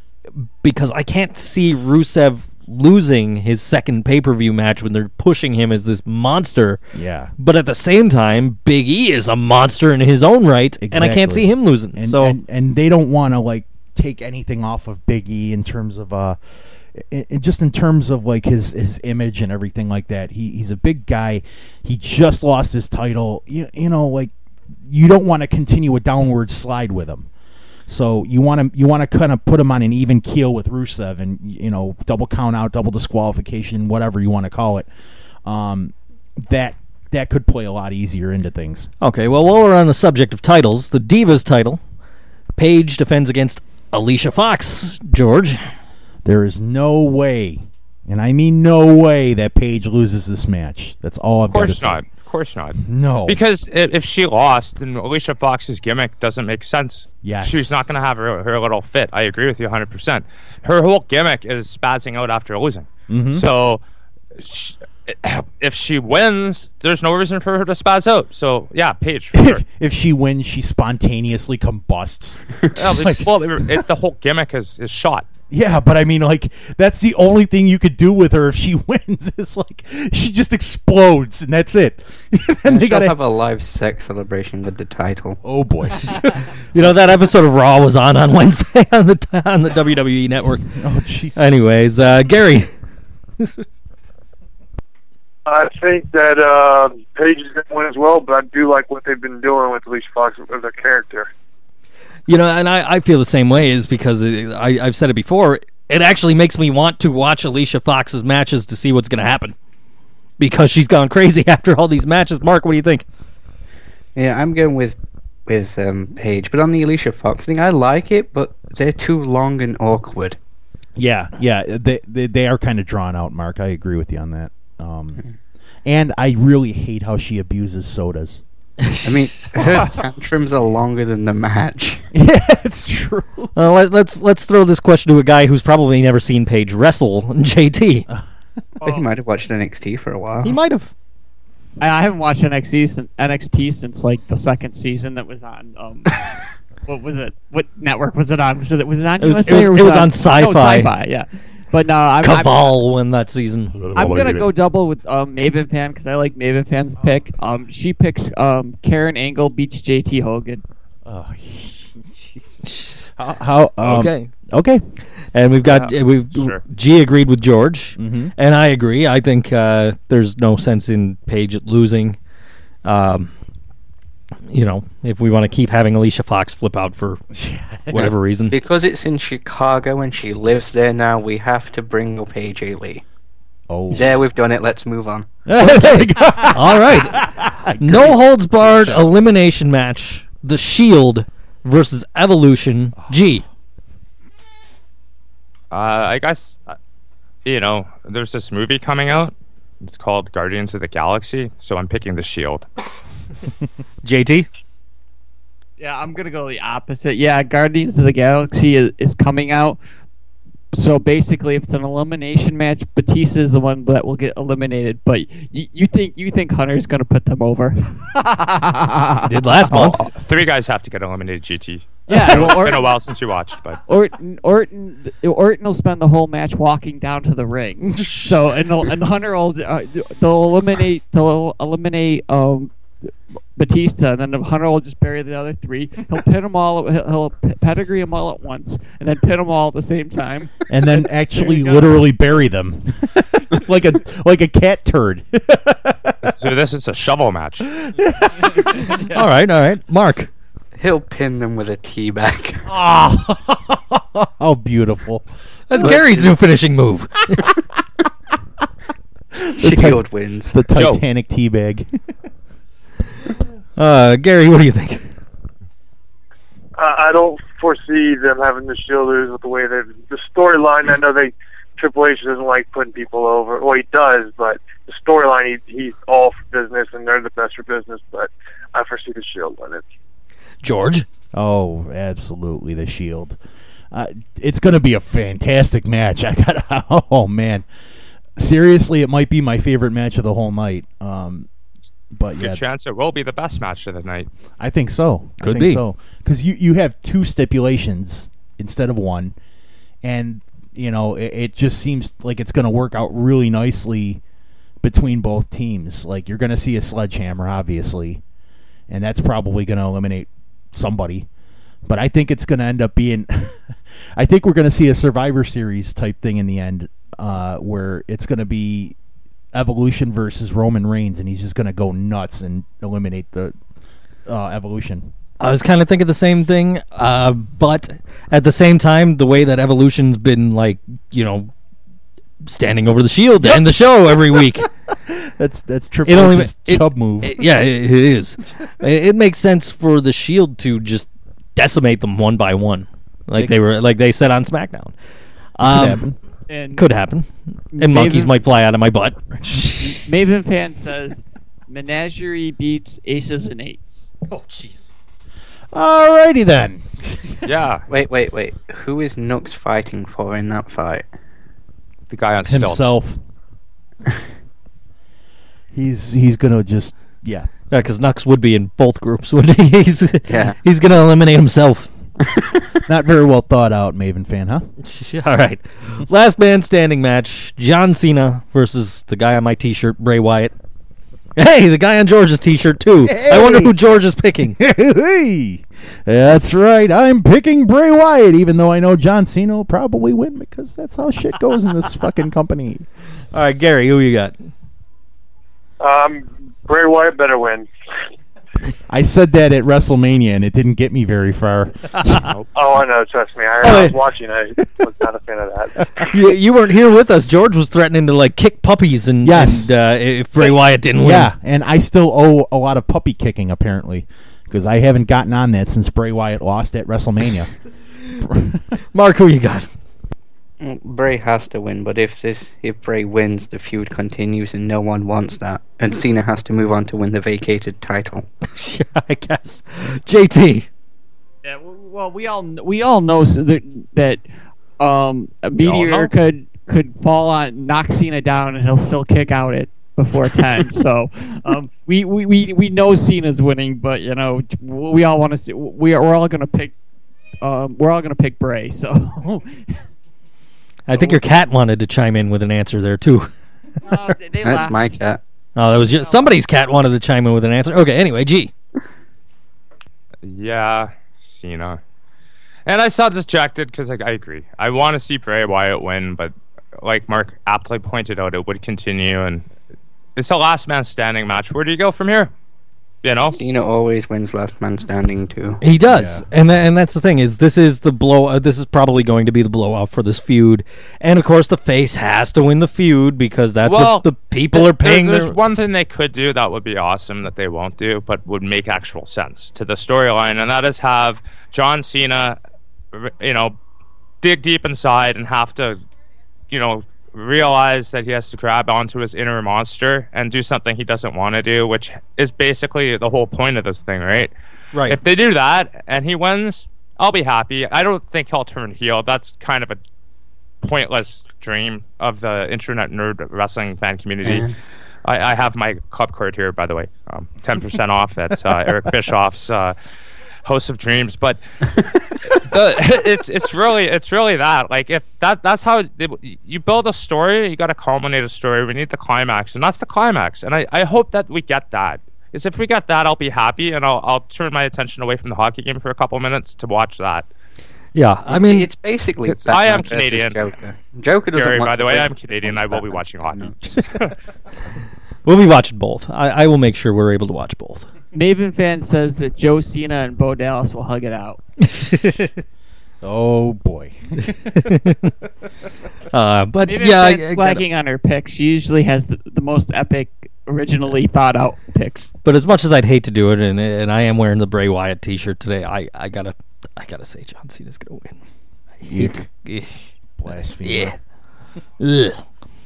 because I can't see Rusev losing his second pay per view match when they're pushing him as this monster. Yeah. But at the same time, Big E is a monster in his own right, and I can't see him losing. And, so and, and they don't want to, like, take anything off of Big E in terms of, uh, just in terms of like his his image and everything like that. He he's a big guy. He just lost his title. You, you know, like you don't want to continue a downward slide with him. So you want to you want to kind of put him on an even keel with Rusev, and you know, double count out, double disqualification, whatever you want to call it. Um, that that could play a lot easier into things. Okay, well, while we're on the subject of titles, the Divas title, Paige defends against Alicia Fox. George, There is no way, and I mean no way, that Paige loses this match. That's all I've Of got to course say. not. Of course not. No, Because if she lost, then Alicia Fox's gimmick doesn't make sense. Yes. She's not going to have her, her little fit. I agree with you 100%. Her whole gimmick is spazzing out after losing. Mm-hmm. So sh if she wins, there's no reason for her to spaz out. So, yeah, Paige, for sure. if, if she wins, she spontaneously combusts. Yeah, but- well, it, it- the whole gimmick is, is shot. yeah, but I mean, like that's the only thing you could do with her if she wins. Is like she just explodes, and that's it. then they She'll gotta. have a live sex celebration with the title. oh boy. you know that episode of Raw was on on Wednesday on the on the WWE network. oh jeez. Anyways, uh, Gary, I think that uh, Paige is going to win as well, but I do like what they've been doing with Alicia Fox as a character. you know, and I, I feel the same way, is because it, I, I've said it before. It actually makes me want to watch Alicia Fox's matches to see what's going to happen because she's gone crazy after all these matches. Mark, what do you think? Yeah, I'm going with with um, Paige, but on the Alicia Fox thing, I like it, but they're too long and awkward. Yeah, yeah, they they, they are kind of drawn out, Mark. I agree with you on that. Um, and I really hate how she abuses sodas. I mean, her tantrums are longer than the match. yeah, it's true. Uh, let, let's let's throw this question to a guy who's probably never seen Paige wrestle, JT. But he might have watched NXT for a while. He might have. I, I haven't watched NXT since, NXT since like the second season that was on. Um, what was it? What network was it on? Was it was it on It was- USA it was- or it was on No, Sci-Fi. Sci-Fi. Yeah, but no, I'm, I'm, Caval won that season. I'm gonna go double with um, Maven Fan because I like Maven Fan's pick. Um, she picks um, Karen Angle beats JT Hogan. Oh, Jesus. How? how um, Okay. Okay. And we've got Yeah, uh, we've sure. G agreed with George, Mhm. and I agree. I think uh, there's no sense in Paige losing. Um, you know, if we want to keep having Alicia Fox flip out for whatever reason. Because it's in Chicago and she lives there now, we have to bring up AJ Lee. Oh. There, we've done it. Let's move on. there we go. All right, no holds barred elimination match: The Shield versus Evolution. G. Uh, I guess, uh, you know, there's this movie coming out. It's called Guardians of the Galaxy, so I'm picking the Shield. JT. Yeah, I'm gonna go the opposite. Yeah, Guardians of the Galaxy is, is coming out. So basically, if it's an elimination match, Batista is the one that will get eliminated. But you, you think you think Hunter's gonna put them over? Did last month. Oh, three guys have to get eliminated. GT. Yeah, well, It's or- been a while since you watched, but Orton, Orton, Orton will spend the whole match walking down to the ring. so and they'll- and Hunter will uh, they'll eliminate they'll eliminate um, Batista, and then Hunter will just bury the other three. He'll pin them all. He'll, he'll pedigree them all at once, and then pin them all at the same time. and then actually literally bury them like a like a cat turd. so this is a shovel match. All right, all right. Mark. He'll pin them with a tea bag. oh, how beautiful! That's Gary's new finishing move. Shield wins. The Joe. Titanic teabag. Uh, Gary, what do you think? I I don't foresee them having the Shielders with the way they the storyline. I know they Triple H doesn't like putting people over. Well, he does, but the storyline he, he's all for business, and they're the best for business. But I foresee the Shield winning. George. Oh, absolutely, the Shield. Uh, it's going to be a fantastic match. I got. Oh man, seriously, it might be my favorite match of the whole night. Um, but Good yeah, chance it will be the best match of the night. I think so. I Could think be. so because you you have two stipulations instead of one, and you know it, it just seems like it's going to work out really nicely between both teams. Like you're going to see a sledgehammer, obviously, and that's probably going to eliminate somebody. But I think it's going to end up being. I think we're going to see a Survivor Series type thing in the end, uh, where it's going to be Evolution versus Roman Reigns, and he's just going to go nuts and eliminate the uh, Evolution. I was kind of thinking the same thing, uh, but at the same time, the way that Evolution's been like, you know, standing over the Shield to end the show every week. That's that's Triple It only it- chub move. it- yeah, it, it is. it, makes sense for the Shield to just decimate them one by one, like they were, like they said on SmackDown. Um. And Could happen, and monkeys might fly out of my butt. Maven fan says Menagerie beats Aces and Eights. Oh, jeez. Alrighty then. Yeah, Wait, wait, wait. Who is Nux fighting for in that fight? the guy on. Himself. he's he's gonna just yeah. Yeah, because Nux would be in both groups, wouldn't he? He's Yeah. he's gonna eliminate himself. Not very well thought out, Maven fan, huh? All right. Last man standing match: John Cena versus the guy on my T-shirt, Bray Wyatt. Hey, the guy on George's T-shirt too. I wonder who George is picking. hey, that's right. I'm picking Bray Wyatt, even though I know John Cena will probably win because that's how shit goes in this fucking company. All right, Gary, who you got? Um, Bray Wyatt better win. I said that at WrestleMania, and it didn't get me very far. Oh, I know. Trust me. I, Oh, I was watching. I was not a fan of that. You, you weren't here with us. George was threatening to like kick puppies and, Yes. and, uh, if Bray Wyatt didn't win. yeah, and I still owe a lot of puppy kicking apparently because I haven't gotten on that since Bray Wyatt lost at WrestleMania. Mark, who you got? Mm, Bray has to win, but if this if Bray wins, the feud continues, and no one wants that. And Cena has to move on to win the vacated title. I guess. JT. Yeah, well, we all kn- we all know that that um, a meteor could could fall on knock Cena down and he'll still kick out it before ten. so um, we, we, we, we know Cena's winning, but you know we all want to see. We are we're all gonna pick. Um, we're all gonna pick Bray. So I think your cat wanted to chime in with an answer there too. They, they That's laugh. my cat. Oh, that was just, somebody's cat wanted to chime in with an answer. Okay, anyway, G. Yeah, Cena. And I sound dejected because like, I agree. I want to see Bray Wyatt win, but like Mark aptly pointed out, it would continue, and it's a last man standing match. Where do you go from here? You know, Cena always wins last man standing too. He does, Yeah. and tha- and that's the thing is this is the blow. Uh, this is probably going to be the blow blowout for this feud, and of course the face has to win the feud because that's Well, what the people are paying. There's their, one thing they could do that would be awesome that they won't do, but would make actual sense to the storyline, and that is have John Cena, you know, dig deep inside and have to, you know, realize that he has to grab onto his inner monster and do something he doesn't want to do, which is basically the whole point of this thing, right? right. If they do that and he wins, I'll be happy. I don't think he'll turn heel. That's kind of a pointless dream of the internet nerd wrestling fan community. Yeah. I, I have my club card here, by the way. Um, 10% off at uh, Eric Bischoff's uh, House of Dreams. But the, it's it's really it's really that. Like if that that's how they, you build a story, you got to culminate a story. We need the climax, and that's the climax. And I, I hope that we get that. Is if we get that, I'll be happy, and I'll I'll turn my attention away from the hockey game for a couple minutes to watch that. yeah, I mean, it's basically. It's- I am Canadian. Joker. Joker doesn't Gary, by the way, I'm Canadian. I will be watching hockey. we'll be watching both. I, I will make sure we're able to watch both. Maven fan says that Joe Cena and Bo Dallas will hug it out. Oh boy. uh, but Maven yeah, I- fan's I gotta- slacking on her picks. She usually has the, the most epic, originally thought out picks. but as much as I'd hate to do it, and and I am wearing the Bray Wyatt T-shirt today, I, I gotta I gotta say John Cena's gonna win. I hate Eek. Ugh. Yeah.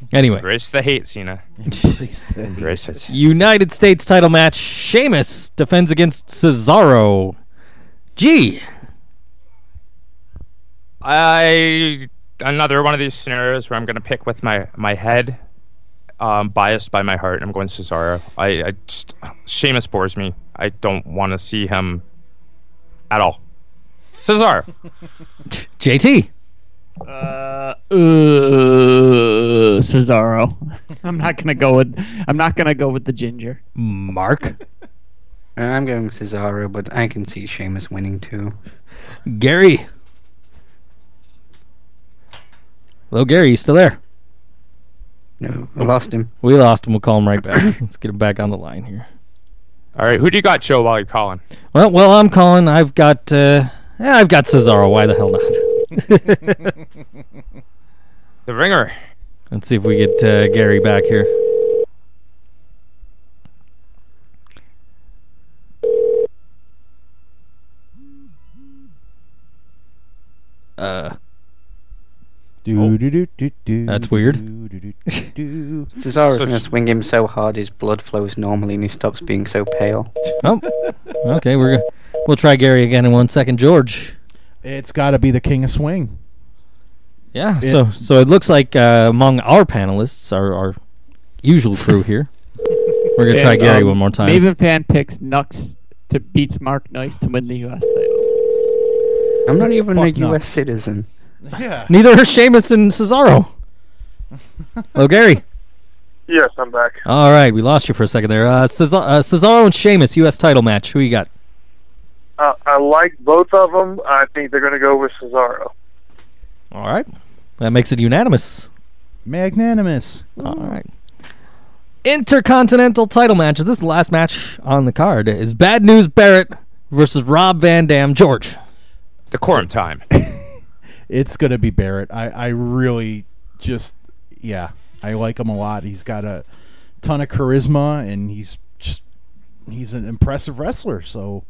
Ugh. Anyway, Embrace the hate, Cena. Embrace the- Embrace it. United States title match: Sheamus defends against Cesaro. Gee. I another one of these scenarios where I'm going to pick with my my head, um, biased by my heart. I'm going Cesaro. I, I just Sheamus bores me. I don't want to see him at all. Cesaro. JT. Uh, uh, Cesaro. I'm not gonna go with. I'm not gonna go with the ginger. Mark. I'm going Cesaro, but I can see Sheamus winning too. Gary. Hello, Gary. You still there? No, I lost him. We lost him. We'll call him right back. Let's get him back on the line here. All right, who do you got, Joe? While you're calling, Well, well, I'm calling. I've got, uh, yeah, I've got Cesaro. Why the hell not? the ringer. Let's see if we get uh, Gary back here. Uh, Do, do, do, do, do, That's weird. Cesaro's going to swing him so hard his blood flows normally and he stops being so pale. oh, okay. We're go- we'll try Gary again in one second. George. It's got to be the King of Swing. Yeah. It- so so it looks like uh, among our panelists, our our usual crew here, we're gonna try And, Gary um, one more time. Maven fan picks Nux to beats Mark Nice to win the U.S. title. I'm not even Fuck a US citizen. Yeah. Neither are Sheamus and Cesaro. Hello, Gary. Yes, I'm back. All right, we lost you for a second there. Uh, Cesaro, uh, Cesaro and Sheamus, U.S. title match. Who you got? Uh, I like both of them. I think they're going to go with Cesaro. All right, that makes it unanimous. Magnanimous. All right. Intercontinental title match. This is the last match on the card. Is Bad News Barrett versus Rob Van Dam. George. The Decorum time. It's going to be Barrett. I, I really just, yeah, I like him a lot. He's got a ton of charisma and he's just, he's an impressive wrestler. So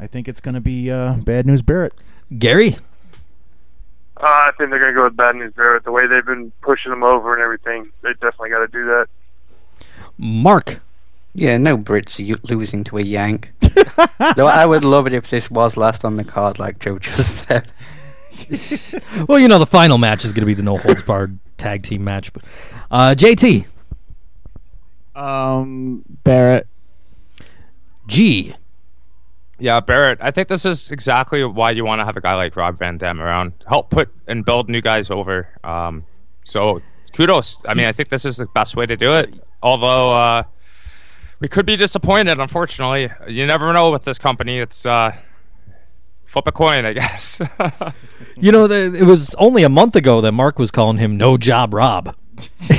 I think it's going to be uh, Bad News Barrett. Gary. Uh, I think they're going to go with Bad News Barrett. The way they've been pushing them over and everything, they definitely got to do that. Mark. Yeah, no Brits are losing to a Yank. Though I would love it if this was last on the card, like Joe just said. Well, you know the final match is going to be the no holds barred tag team match, but uh, JT Um, Barrett. G. Yeah, Barrett. I think this is exactly why you want to have a guy like Rob Van Dam around. Help put and build new guys over. Um, so kudos. I mean, I think this is the best way to do it. Although uh, we could be disappointed, unfortunately. You never know with this company. It's uh, flip a coin, I guess. You know, the, it was only a month ago that Mark was calling him No Job Rob.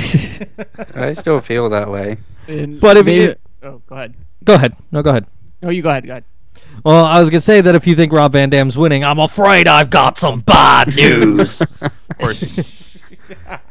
I still feel that way. And But if maybe- you- oh, go ahead. Go ahead. No, go ahead. No, you go ahead. Go ahead. Well, I was going to say that if you think Rob Van Dam's winning, I'm afraid I've got some bad news. of course.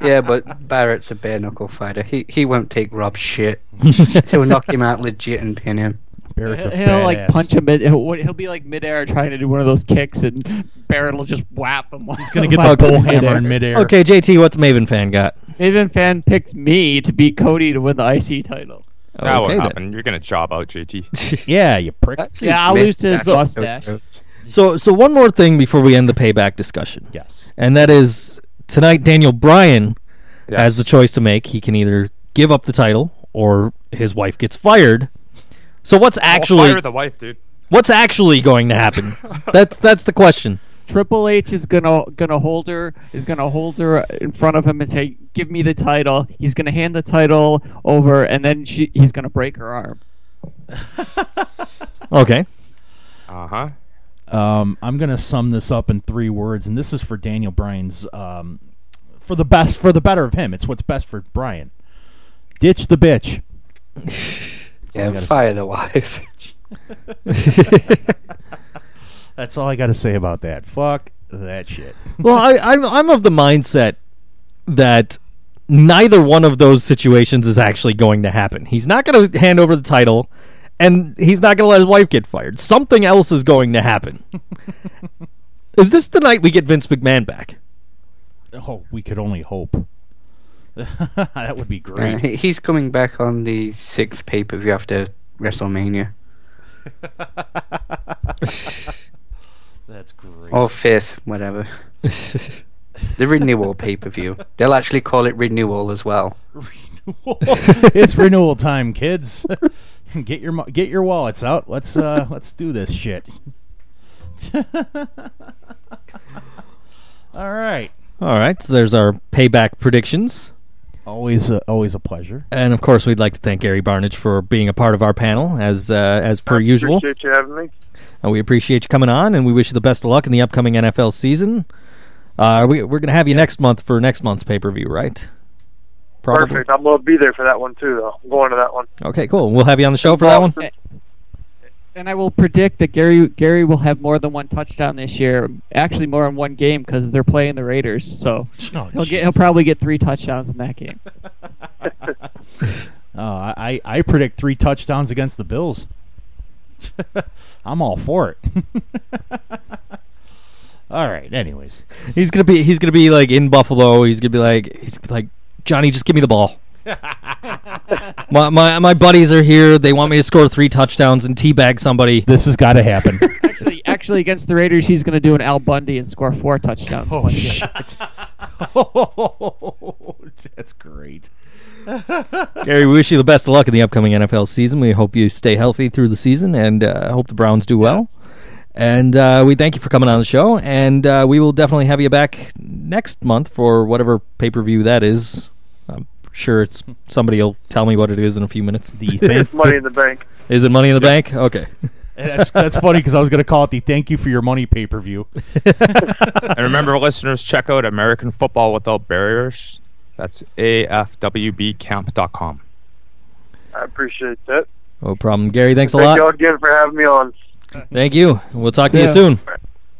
Yeah, but Barrett's a bare knuckle fighter. He he won't take Rob's shit. He'll knock him out legit and pin him. Barrett's He'll, a he'll like badass. punch him. Mid, he'll, he'll be like midair trying to do one of those kicks, and Barrett will just whap him. He's gonna get the bull hammer in midair. okay, JT, what's Maven fan got? Maven fan picked me to beat Cody to win the IC title. That okay, won't then. happen. You're gonna job out JT. Yeah, you prick. Actually, Yeah, I'll lose to his mustache. So, so one more thing before we end the payback discussion, Yes. and that is tonight. Daniel Bryan Yes. has the choice to make. He can either give up the title or his wife gets fired. So, what's I'll actually fire the wife, dude. what's actually going to happen? that's that's the question. Triple H is gonna gonna hold her is gonna hold her in front of him and say, "Give me the title." He's gonna hand the title over, and then she he's gonna break her arm. Okay. Uh huh. Um, I'm gonna sum this up in three words, and this is for Daniel Bryan's um, for the best, for the better of him. It's what's best for Bryan. Ditch the bitch. all I Yeah, fire the wife. That's all I got to say about that. Fuck that shit. Well, I, I'm I'm of the mindset that neither one of those situations is actually going to happen. He's not going to hand over the title, and he's not going to let his wife get fired. Something else is going to happen. is this the night we get Vince McMahon back? Oh, we could only hope. that would be Uh, great. he- he's coming back on the sixth pay per view after WrestleMania. That's great. Or fifth, whatever. The renewal pay per view. They'll actually call it renewal as well. Renewal. it's renewal time, kids. get your get your wallets out. Let's uh let's do this shit. All right. All right, so there's our payback predictions. Always a, always a pleasure. And of course, we'd like to thank Gary Barnidge for being a part of our panel as uh, as per usual. Appreciate you having me. Uh, we appreciate you coming on, and we wish you the best of luck in the upcoming NFL season. Uh, we, we're going to have you next month for next month's pay per view, right? Probably. Perfect. I'm gonna be there for that one too, though. I'm going to that one. Okay, cool. We'll have you on the show for that one. And I will predict that Gary Gary will have more than one touchdown this year. Actually, more in one game because they're playing the Raiders. So Oh, he'll get he'll probably get three touchdowns in that game. Oh, I I predict three touchdowns against the Bills. I'm all for it. all right. Anyways, He's gonna be he's gonna be like in Buffalo. He's gonna be like he's gonna be like Johnny, just give me the ball. my, my my buddies are here. They want me to score three touchdowns and teabag somebody. this has got to happen. Actually, actually against the Raiders, he's going to do an Al Bundy and score four touchdowns. in oh one game. shit! oh, that's great. Gary, we wish you the best of luck in the upcoming NFL season. We hope you stay healthy through the season, and uh, hope the Browns do well. And uh, we thank you for coming on the show, and uh, we will definitely have you back next month for whatever pay per view that is. I'm sure it's somebody will tell me what it is in a few minutes. The thank, Money in the bank. Is it Money in the Bank? Okay. that's that's funny because I was going to call it the thank you for your money pay per view. And remember, listeners, check out American Football Without Barriers. That's afwbcamp.com. I appreciate that. No problem, Gary. Thanks a Thank lot. y'all again for having me on. Thank you. We'll talk to you Yeah. soon.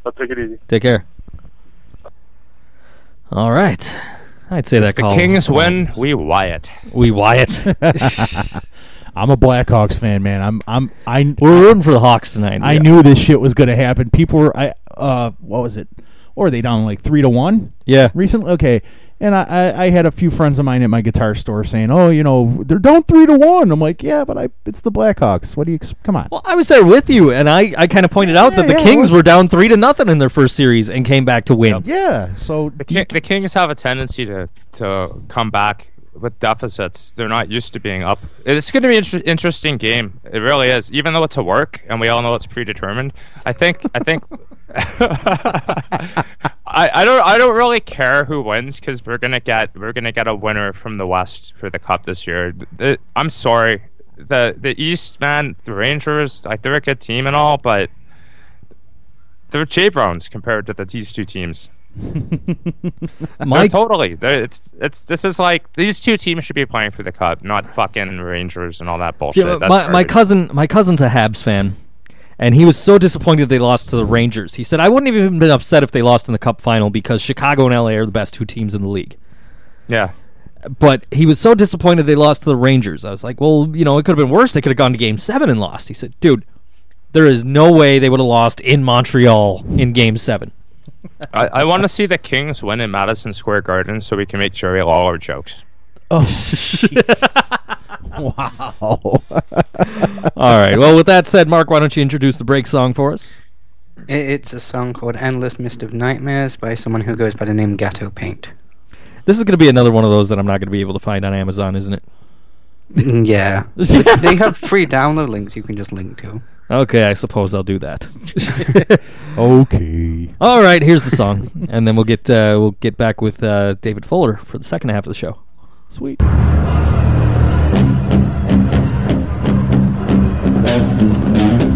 I'll take it easy. Take care. All right. I'd say that The call. Kings win, we Wyatt. We Wyatt. I'm a Blackhawks fan, man. I'm I'm I We're rooting for the Hawks tonight. I knew this shit was going to happen. People were I uh what was it? What or are they down like three to one Yeah. recently? Okay. And I, I, I had a few friends of mine at my guitar store saying, "Oh, you know, they're down three to one." I'm like, "Yeah, but I, it's the Blackhawks. What do you? Ex- come on." Well, I was there with you, and I, I kind of pointed out that the yeah, it Kings was- were down three to nothing in their first series and came back to win. yeah. So The, King, the Kings have a tendency to, to come back with deficits. They're not used to being up. It's going to be an inter- interesting game. It really is. Even though it's a work and we all know it's predetermined, I think I think I, I don't I don't really care who wins because we're gonna get we're gonna get a winner from the West for the Cup this year. The- I'm sorry, the the East man, the Rangers, like they're a good team and all, but they're J Browns compared to the, these two teams. My They're totally. They're, it's it's this is like these two teams should be playing for the cup, not fucking Rangers and all that bullshit. Yeah, my, my cousin my cousin's a Habs fan, and he was so disappointed they lost to the Rangers. He said I wouldn't have even been upset if they lost in the Cup final because Chicago and LA are the best two teams in the league. Yeah, But he was so disappointed they lost to the Rangers. I was like, well, you know, it could have been worse. They could have gone to Game Seven and lost. He said, dude, there is no way they would have lost in Montreal in Game Seven. I, I want to see the Kings win in Madison Square Garden so we can make Jerry Lawler jokes. oh, Jesus. wow. All right. Well, with that said, Mark, why don't you introduce the break song for us? It's a song called Endless Mist of Nightmares by someone who goes by the name Gatto Paint. This is going to be another one of those that I'm not going to be able to find on Amazon, isn't it? Mm, yeah. They have free download links you can just link to. Okay, I suppose I'll do that. okay. All right, here's the song, and then we'll get uh, we'll get back with uh, David Fuller for the second half of the show. Sweet. Thank you.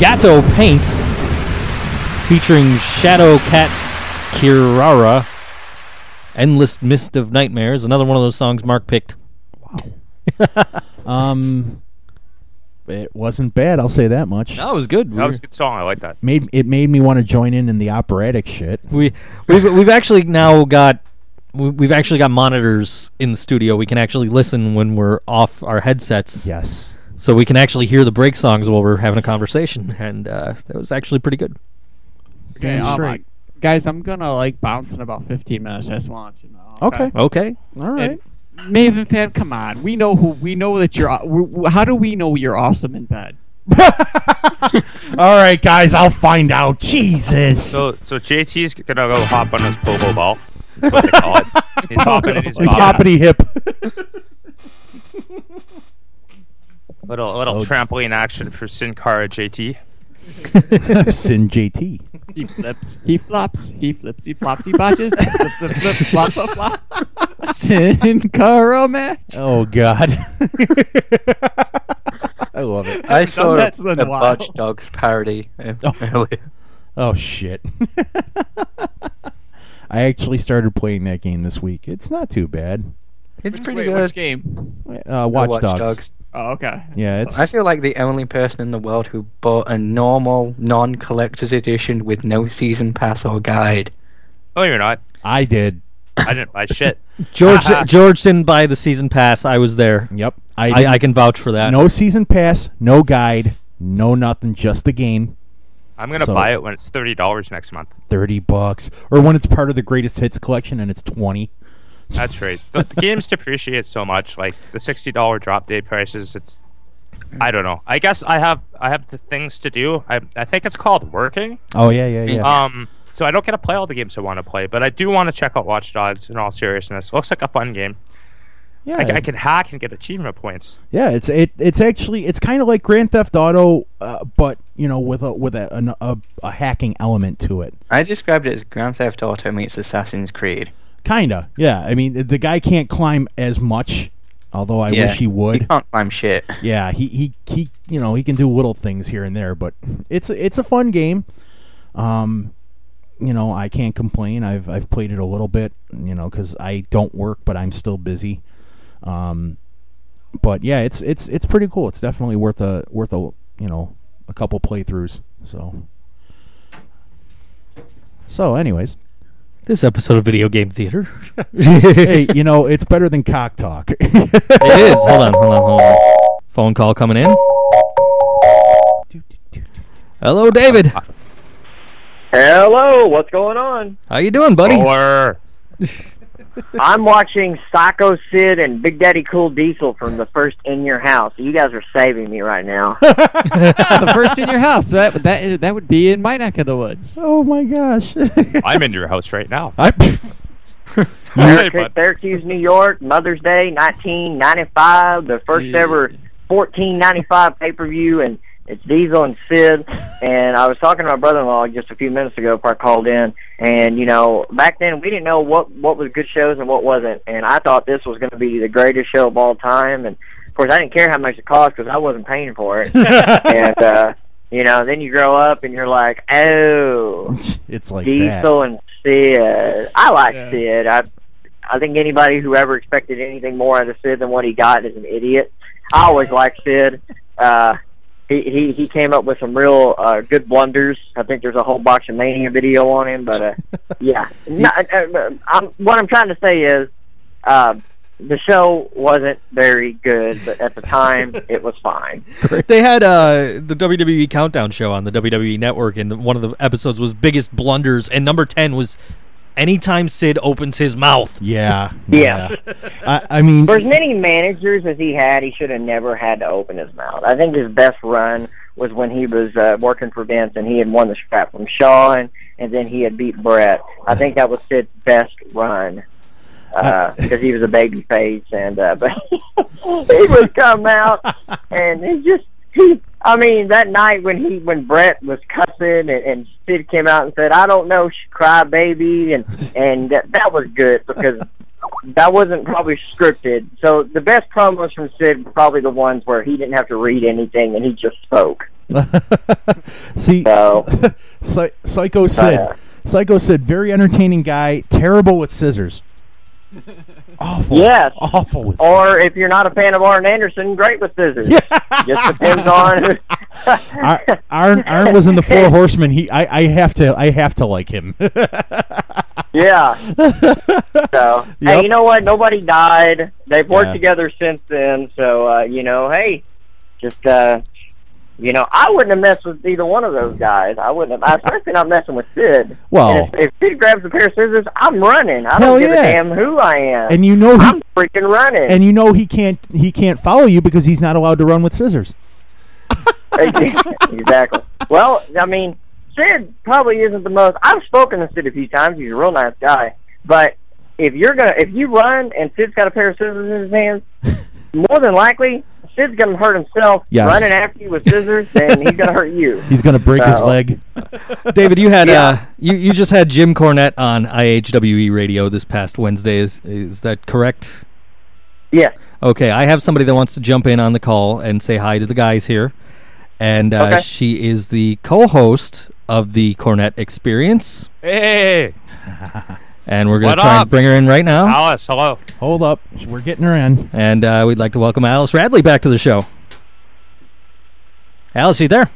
Gato Paint featuring Shadow Cat Kirara. Endless Mist of Nightmares. Another one of those songs Mark picked. Wow. um, it wasn't bad. I'll say that much. That was good. That was a good song. I like that. Made it made me want to join in in the operatic shit. We we've we've actually now got we've actually got monitors in the studio. We can actually listen when we're off our headsets, Yes. So we can actually hear the break songs while we're having a conversation, and uh, that was actually pretty good. Damn um, straight. uh, guys, I'm gonna like bounce in about 15 minutes. I just want you to know. Okay. Okay, All right. And Maven fan, come on. We know who. We know that you're. aw- w- w- How do we know you're awesome in bed? All right, guys. I'll find out. Jesus. So so JT's gonna go hop on his pogo ball. That's what they call it. He's hopping and he's He's hoppity hip. Little little Oh. trampoline action for Sin Cara JT. Sin JT. He flips. He flops. He flips. He flops. He botches. flip, flip, flip, flop, flop, flop. Sin Cara match. Oh God. I love it. I saw a, in a a while. Watch Dogs parody Oh. earlier. Oh shit. I actually started playing that game this week. It's not too bad. It's Which, pretty wait, good. which game? Uh, Watch, Dogs. Oh, okay. Yeah, it's. I feel like the only person in the world who bought a normal, non-collector's edition with no season pass or guide. Oh, you're not. I did. I didn't buy shit. George George didn't buy the season pass. I was there. Yep. I, I. I can vouch for that. No season pass, no guide, no nothing, just the game. I'm gonna So- buy it when it's thirty dollars next month. Thirty bucks, or when it's part of the greatest hits collection and it's twenty. That's right. The, the games depreciate so much. Like the sixty dollar drop day prices. It's. I don't know. I guess I have I have the things to do. I I think it's called working. Oh yeah, yeah, yeah. Um. So I don't get to play all the games I want to play, but I do want to check out Watch Dogs. In all seriousness, looks like a fun game. yeah, I, I can hack and get achievement points. yeah. It's it. It's actually it's kind of like Grand Theft Auto, uh, but you know, with a with a, an, a a hacking element to it. I described it as Grand Theft Auto meets Assassin's Creed. Kinda, yeah. I mean, the guy can't climb as much, although I yeah, wish he would. He can't climb shit. yeah, he, he he you know he can do little things here and there, but it's it's a fun game. Um, you know I can't complain. I've I've played it a little bit, you know, because I don't work, but I'm still busy. Um, but yeah, it's it's it's pretty cool. It's definitely worth a worth a you know a couple playthroughs. So so, anyways, This episode of Video Game Theater. hey, you know it's better than cock talk. It is. Hold on, hold on, hold on. Phone call coming in. Hello, David. Hello, what's going on? How you doing, buddy? Or I'm watching Psycho Sid and Big Daddy Cool Diesel from the first In Your House. You guys are saving me right now. the first in your house. That that that would be in my neck of the woods. oh my gosh! I'm in your house right now. I, Hey, Syracuse, bud. Syracuse, New York, Mother's Day, 1995, the first Yeah. ever 1495 pay per view, and it's Diesel and Sid. And I was talking to my brother-in-law just a few minutes ago before I called in, and you know, back then we didn't know what what was good shows and what wasn't, and I thought this was going to be the greatest show of all time, and of course I didn't care how much it cost because I wasn't paying for it, and uh, you know, then you grow up and you're like, oh. it's like that. Diesel and Sid. I like Yeah. Sid. I I think anybody who ever expected anything more out of Sid than what he got is an idiot. I always liked Sid. Uh, he he he came up with some real uh, good blunders. I think there's a whole Botchamania video on him. But uh, yeah, no, uh, I'm, what I'm trying to say is. Uh, the show wasn't very good, but at the time it was fine. They had uh, the WWE Countdown show on the WWE Network, and one of the episodes was biggest blunders, and number ten was anytime Sid opens his mouth. Yeah, Yeah. I, I mean, For as many managers as he had, he should have never had to open his mouth. I think his best run was when he was uh, working for Vince and he had won the strap from Shawn, and then he had beat Brett. I think that was Sid's best run uh, because he was a baby face, and uh, but he would come out and he just he I mean, that night when he when Brett was cussing and, and Sid came out and said, "I don't know, sh- cry baby," and and that, that was good because that wasn't probably scripted. So the best promos from Sid were probably the ones where he didn't have to read anything and he just spoke. See, So Psycho Sid. Uh, Psycho Sid, very entertaining guy, terrible with scissors. Awful. Yes. Awful with or if you're not a fan of Arn Anderson, great with scissors. Just depends on. Ar- Arn, Arn was in the Four Horsemen. He, I, I have to, I have to like him. Yeah. So, hey, you know what? Nobody died. They've worked Yeah. together since then. So, uh, you know, hey, just, uh, you know, I wouldn't have messed with either one of those guys. I wouldn't have, I especially not messing with Sid. Well- if, if Sid grabs a pair of scissors, I'm running. I don't give yeah. a damn who I am. and you know he, I'm freaking running. and you know he can't, he can't follow you because he's not allowed to run with scissors. exactly. Well, I mean, Sid probably isn't the most. I've spoken to Sid a few times. He's a real nice guy. But if you're gonna, if you run and Sid's got a pair of scissors in his hands, more than likely Sid's gonna hurt himself Yes. running after you with scissors, and he's gonna hurt you. He's gonna break his leg. David, you had Yeah. uh, you you just had Jim Cornette on IHWE radio this past Wednesday. Is is that correct? Yeah. Okay, I have somebody that wants to jump in on the call and say hi to the guys here, and uh, Okay. she is the co-host of the Cornette Experience, Hey, and we're going to try up? and bring her in right now. Alice, hello. Hold up, we're getting her in. And uh, we'd like to welcome Alice Radley back to the show. Alice, you there?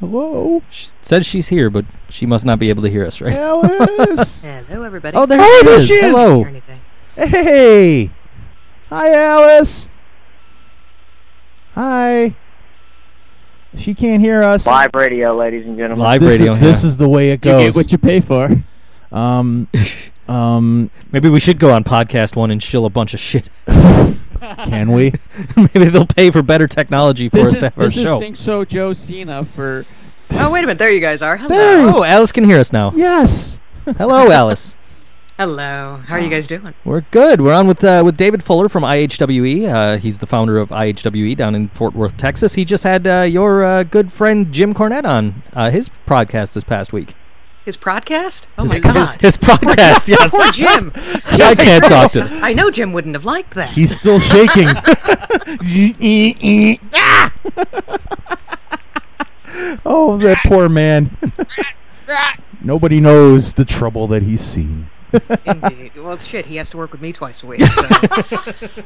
Hello, She says she's here, but she must not be able to hear us, right? Alice. Hello, everybody. Oh, there, Oh, she, there is. she is. Hello. Or anything. hey, hi, Alice. Hi. She can't hear us. Live radio, ladies and gentlemen. Live This, radio. is, this is the way it goes. You get goes. what you pay for. um, um, Maybe we should go on podcast one and shill a bunch of shit. can we? Maybe they'll pay for better technology for This us is, to have our this is show. Think So Joe Cena for Oh, wait a minute. There you guys are. Hello. There. Oh, Alice can hear us now. Yes. Hello, Alice. Hello. How are you guys doing? We're good. We're on with uh, with David Fuller from IHWE. Uh, he's the founder of IHWE down in Fort Worth, Texas. He just had uh, your uh, good friend Jim Cornette on uh, his podcast this past week. His podcast? Oh, His, my God. His podcast, yes. Poor Jim. I can't talk to. him. I know Jim wouldn't have liked that. He's still shaking. oh, that poor man. Nobody knows the trouble that he's seen. Indeed. Well, shit. He has to work with me twice a week. So.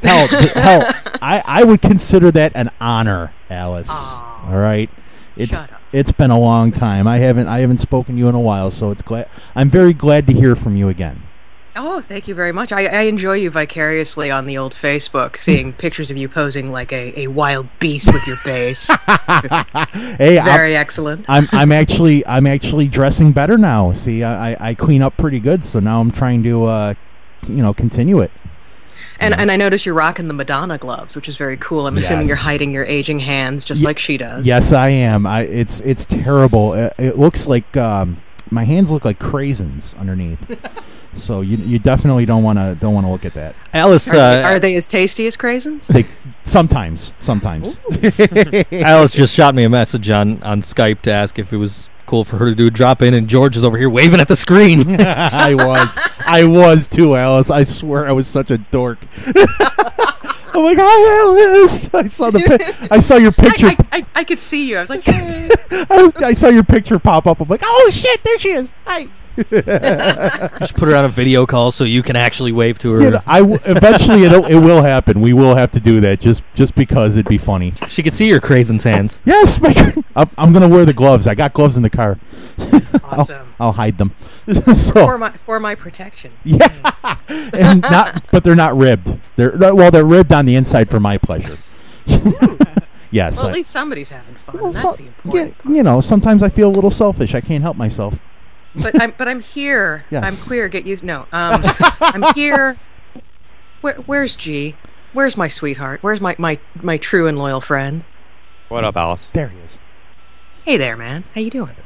Hell, hell, I, I would consider that an honor, Alice. Aw. All right, it's Shut up. it's been a long time. I haven't I haven't spoken to you in a while, so it's glad I'm very glad to hear from you again. Oh, thank you very much. I, I enjoy you vicariously on the old Facebook, seeing pictures of you posing like a, a wild beast with your bass. Hey, I'm, Very excellent. I'm I'm actually I'm actually dressing better now. See, I, I clean up pretty good, so now I'm trying to uh, you know continue it. And and I notice you're rocking the Madonna gloves, which is very cool. I'm assuming you're hiding your aging hands just Ye- like she does. Yes, I am. I it's it's terrible. It, it looks like um, my hands look like craisins underneath. so you you definitely don't want to don't want to look at that. Alice, Are, they, uh, are they as tasty as craisins? They sometimes sometimes. Alice just shot me a message on, on Skype to ask if it was cool for her to do a drop in, and George is over here waving at the screen. I was I was too, Alice. I swear I was such a dork. I'm like, hi, Alice. I saw the pi- I saw your picture. I, I, I, I could see you. I was like, "Yay." I, was, I saw your picture pop up. I'm like, oh shit, there she is. Hi. just put her on a video call so you can actually wave to her. You know, I w- eventually it'll, it will happen. We will have to do that just just because it'd be funny. She could see your craisins hands. Yes, my, I'm, I'm gonna wear the gloves. I got gloves in the car. awesome. I'll hide them. For my for my protection. yeah, and not, but they're not ribbed. They're well, they're ribbed on the inside for my pleasure. yes. Well, I- at least somebody's having fun. well, and so- that's the yeah, important part. you know, sometimes I feel a little selfish. I can't help myself. But I'm but I'm here. Yes. I'm queer. Get used. No. Um, I'm here. Where where's G? Where's my sweetheart? Where's my my my true and loyal friend? What up, Alice? There he is. Hey there, man. How you doing?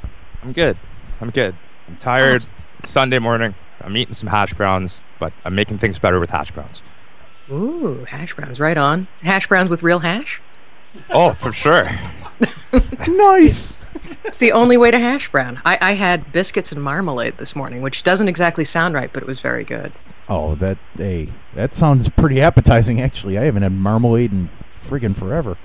I'm good. I'm good. I'm tired. It's Sunday morning. I'm eating some hash browns, but I'm making things better with hash browns. Ooh, hash browns. Right on. Hash browns with real hash. Oh, for sure. nice. It's the only way to hash brown. I, I had biscuits and marmalade this morning, which doesn't exactly sound right, but it was very good. Oh, that hey, that sounds pretty appetizing. Actually, I haven't had marmalade in friggin' forever.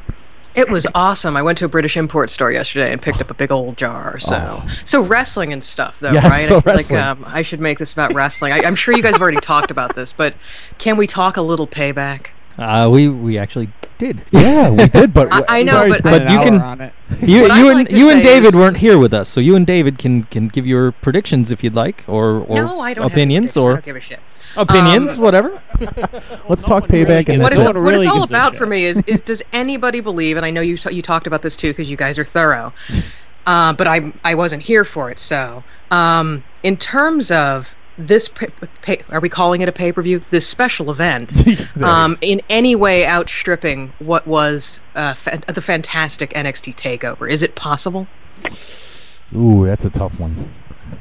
It was awesome. I went to a British import store yesterday and picked up a big old jar. So, so wrestling and stuff, though, Yes, right? so I wrestling. like um, I should make this about wrestling. I, I'm sure you guys have already talked about this, but can we talk a little payback? Uh, we we actually did. Yeah, we did, but I- I know, but But you can- on it. You I'd you like and you and David weren't here with us, so you and David can can give your predictions if you'd like, or or no, I don't opinions have or. I don't give a shit. opinions, Um, whatever. Let's talk really payback and gets what No it's, one what really it's all about for me is, is does anybody believe and i know you, t- you talked about this too because you guys are thorough uh, but I, I wasn't here for it so um, in terms of this pa- pa- are we calling it a pay-per-view this special event um, in any way outstripping what was uh, fa- the fantastic nxt takeover is it possible Ooh, that's a tough one.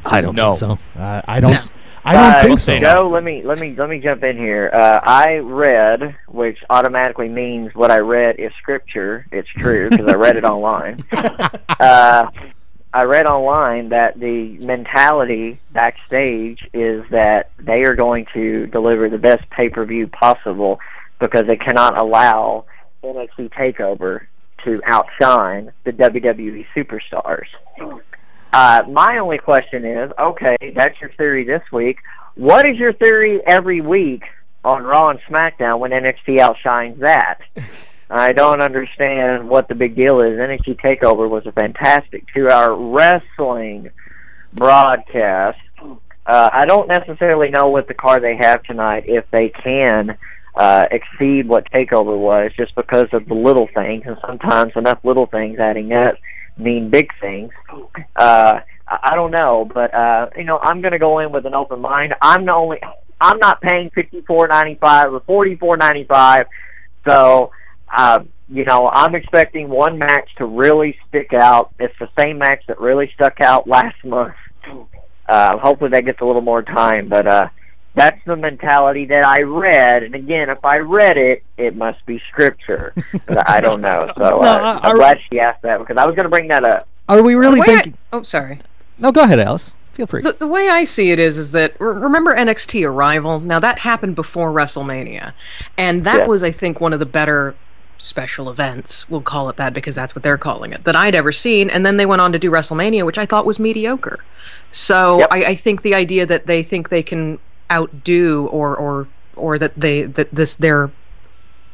I don't know. so. Uh, I don't. No. I don't Uh, think so. Joe, let me let me let me jump in here. Uh, I read, which automatically means what I read is scripture. It's true because I read it online. Uh, I read online that the mentality backstage is that they are going to deliver the best pay per view possible because they cannot allow NXT Takeover to outshine the WWE superstars. Uh, my only question is, okay, that's your theory this week. What is your theory every week on Raw and SmackDown when NXT outshines that? I don't understand what the big deal is. NXT Takeover was a fantastic two-hour wrestling broadcast. Uh, I don't necessarily know what the card they have tonight if they can uh, exceed what Takeover was, just because of the little things, and sometimes enough little things adding up mean big things. Uh, I don't know, but uh, you know, I'm going to go in with an open mind. I'm the only. I'm not paying fifty four ninety five or forty four ninety five, so uh, you know, I'm expecting one match to really stick out. It's the same match that really stuck out last month. Uh, hopefully, that gets a little more time, but uh, that's the mentality that I read. And again, if I read it, it must be scripture. I don't know. So No, uh, I- I'm glad she asked that because I was going to bring that up. Are we really The way I- thinking? oh sorry No, go ahead, Alice. Feel free. The, the way I see it is, is that remember NXT Arrival? Now that happened before WrestleMania, and that Yeah. was, I think, one of the better special events. We'll call it that because that's what they're calling it that I'd ever seen. And then they went on to do WrestleMania, which I thought was mediocre. So Yep. I, I think the idea that they think they can outdo or or or that they that this their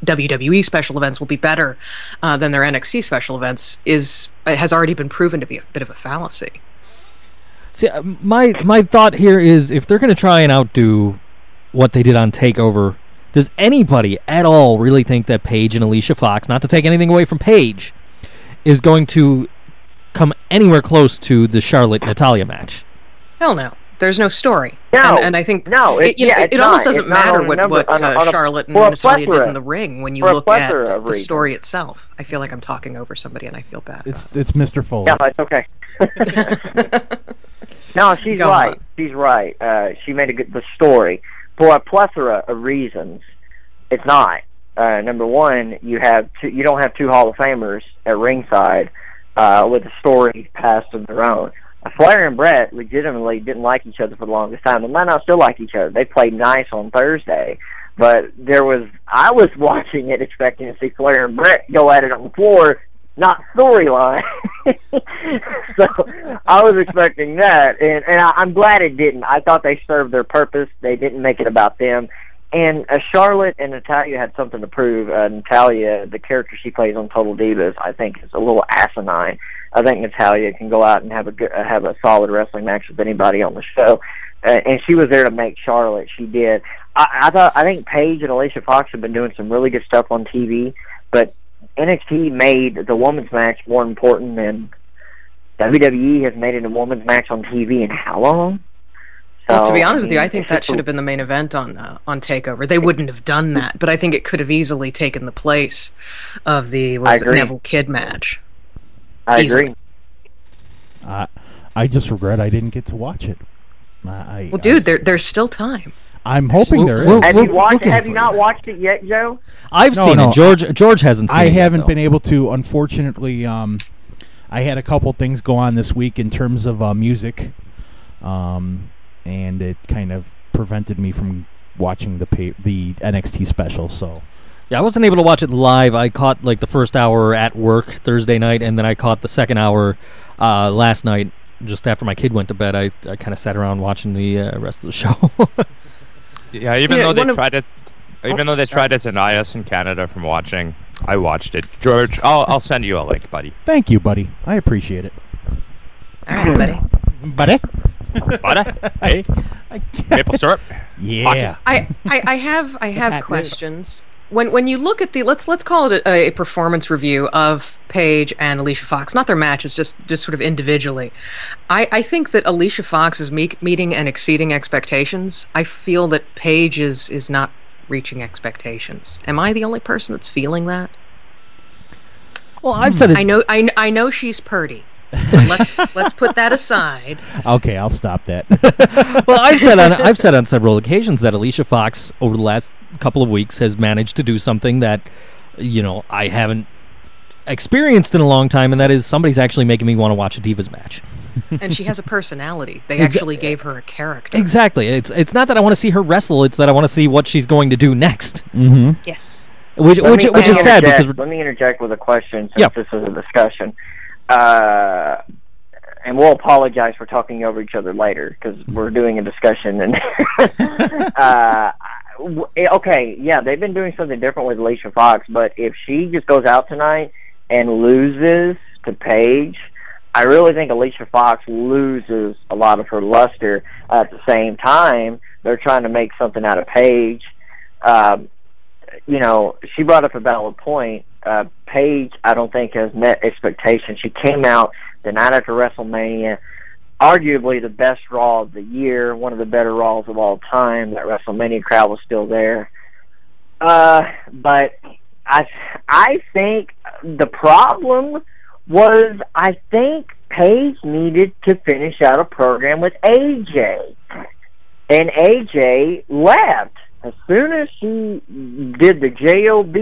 WWE special events will be better uh, than their NXT special events is has already been proven to be a bit of a fallacy. See, uh, my my thought here is if they're going to try and outdo what they did on Takeover, does anybody at all really think that Paige and Alicia Fox, not to take anything away from Paige, is going to come anywhere close to the Charlotte Natalya match? Hell no. There's no story. No. and, and I think No, it, it- you know, yeah, it, it almost doesn't matter on what, number- what on a- uh, on a- Charlotte and Natalya did in the ring when you look at plethora of the story itself. I feel like I'm talking over somebody and I feel bad. It's about it's Mr. Foley. Yeah, it's okay. no, she's Go right. on. She's right. Uh, she made a good the story for a plethora of reasons. It's not. Uh, number one, you have two, you don't have two Hall of Famers at ringside uh, with a story past of their own. Flair and Brett legitimately didn't like each other for the longest time. They might not still like each other. They played nice on Thursday, but there was I was watching it expecting to see Flair and Brett go at it on the floor, not storyline. so I was expecting that, and and I, I'm glad it didn't. I thought they served their purpose. They didn't make it about them. And uh, Charlotte and Natalya had something to prove. Uh, Natalya, the character she plays on Total Divas, I think is a little asinine. I think Natalya can go out and have a good, uh, have a solid wrestling match with anybody on the show. Uh, and she was there to make Charlotte. She did. I, I thought I think Paige and Alicia Fox have been doing some really good stuff on TV, but NXT made the women's match more important than WWE has made it a women's match on TV in how long? Well, to be honest with you, I think that should a- have been the main event on uh, on Takeover. They wouldn't have done that, but I think it could have easily taken the place of the was it. Neville Kidd match. I easily. agree. I I just regret I didn't get to watch it. I, I Well, dude, there, there's still time. I'm hoping there is. Have you watched? Have you you. not watched it yet, Joe? I've No, seen no, it. George George hasn't seen I it. yet, haven't though. been able to. Unfortunately, um, I had a couple things go on this week in terms of uh, music, um, and it kind of prevented me from watching the pay- the NXT special. So Yeah, I wasn't able to watch it live. I caught like the first hour at work Thursday night, and then I caught the second hour uh, last night. Just after my kid went to bed, I, I kind of sat around watching the uh, rest of the show. Yeah, even Yeah, though they one of- tried to, even Oh, though they sorry. tried to deny us in Canada from watching, I watched it. George, I'll I'll send you a link, buddy. thank you, buddy. I appreciate it, All right, buddy. buddy. Butter, hey, maple syrup. Yeah. I, I, I have I have questions. When when you look at the let's let's call it a, a performance review of Paige and Alicia Fox, not their matches, just just sort of individually. I, I think that Alicia Fox is meet, meeting and exceeding expectations. I feel that Paige is is not reaching expectations. Am I the only person that's feeling that? well, I've said it. I know I, I know she's purty. But let's let's put that aside. Okay, I'll stop that. well, I've said on I've said on several occasions that Alicia Fox over the last couple of weeks has managed to do something that you know I haven't experienced in a long time, and that is somebody's actually making me want to watch a Divas match. And she has a personality. They Exa- actually gave her a character. Exactly. It's it's not that I want to see her wrestle; it's that I want to see what she's going to do next. mm-hmm. Yes. Which Let which me- which is sad because let me interject with a question since Yeah. this is a discussion. Uh, and we'll apologize for talking over each other later because we're doing a discussion. And uh, w- okay, yeah, they've been doing something different with Alicia Fox, but if she just goes out tonight and loses to Paige, I really think Alicia Fox loses a lot of her luster. At the same time, they're trying to make something out of Paige. Um, you know, she brought up a valid point. Uh, Paige, I don't think has met expectations. She came out the night after WrestleMania, arguably the best Raw of the year, one of the better Raws of all time. That WrestleMania crowd was still there. Uh, but I, I think the problem was I think Paige needed to finish out a program with AJ, and AJ left as soon as she did the job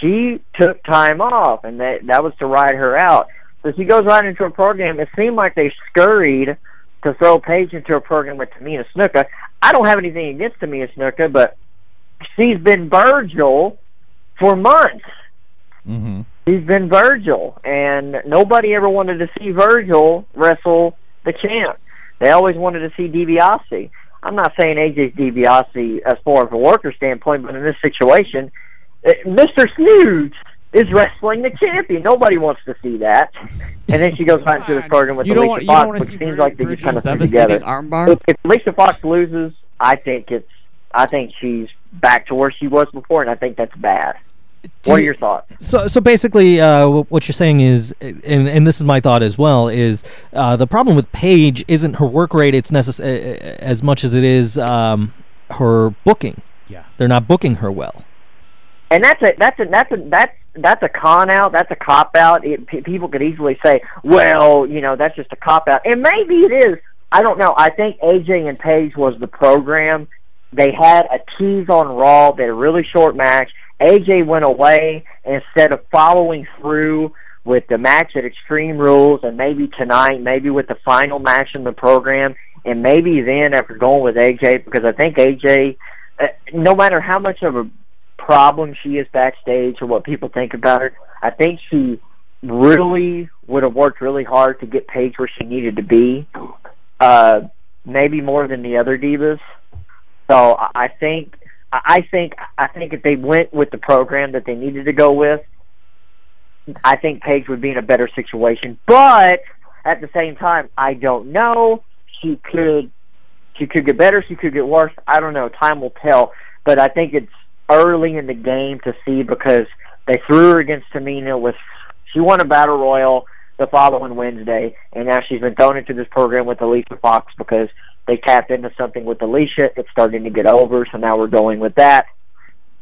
she took time off and that that was to ride her out so she goes right into a program it seemed like they scurried to throw Paige into a program with Tamina Snuka I don't have anything against Tamina Snuka but she's been Virgil for months Mm-hmm. he's been Virgil, and nobody ever wanted to see Virgil wrestle the champ. They always wanted to see DiBiase. I'm not saying AJ's DiBiase as far as a worker standpoint, but in this situation, uh, Mr. Snooze is wrestling the champion. Nobody wants to see that. And then she goes right into this program with you don't Alicia want Fox, to which seems Vir- like they just kind of threw together. armbar. If, if Alicia Fox loses, I think it's I think she's back to where she was before, and I think that's bad. Do what are your thoughts? So, so basically, uh, what you're saying is, and, and this is my thought as well, is uh, the problem with Paige isn't her work rate; it's necess- uh, as much as it is um, her booking. Yeah. They're not booking her well. and that's a that's a that's a that's that's a con out. That's a cop out. It, p- people could easily say, "Well, you know, that's just a cop out," and maybe it is. I don't know. I think AJ and Paige was the program. They had a tease on Raw. They had a really short match. AJ went away instead of following through with the match at Extreme Rules and maybe tonight, maybe with the final match in the program, and maybe then after going with AJ, because I think AJ, uh, no matter how much of a problem she is backstage or what people think about her, I think she really would have worked really hard to get Paige where she needed to be. Uh, maybe more than the other divas. So I think I think I think if they went with the program that they needed to go with, I think Paige would be in a better situation. But at the same time, I don't know. She could she could get better, she could get worse. I don't know. Time will tell. But I think it's early in the game to see because they threw her against Tamina with she won a battle royal the following Wednesday, and now she's been thrown into this program with Alicia Fox because they tapped into something with Alicia. It's starting to get over, so now we're going with that.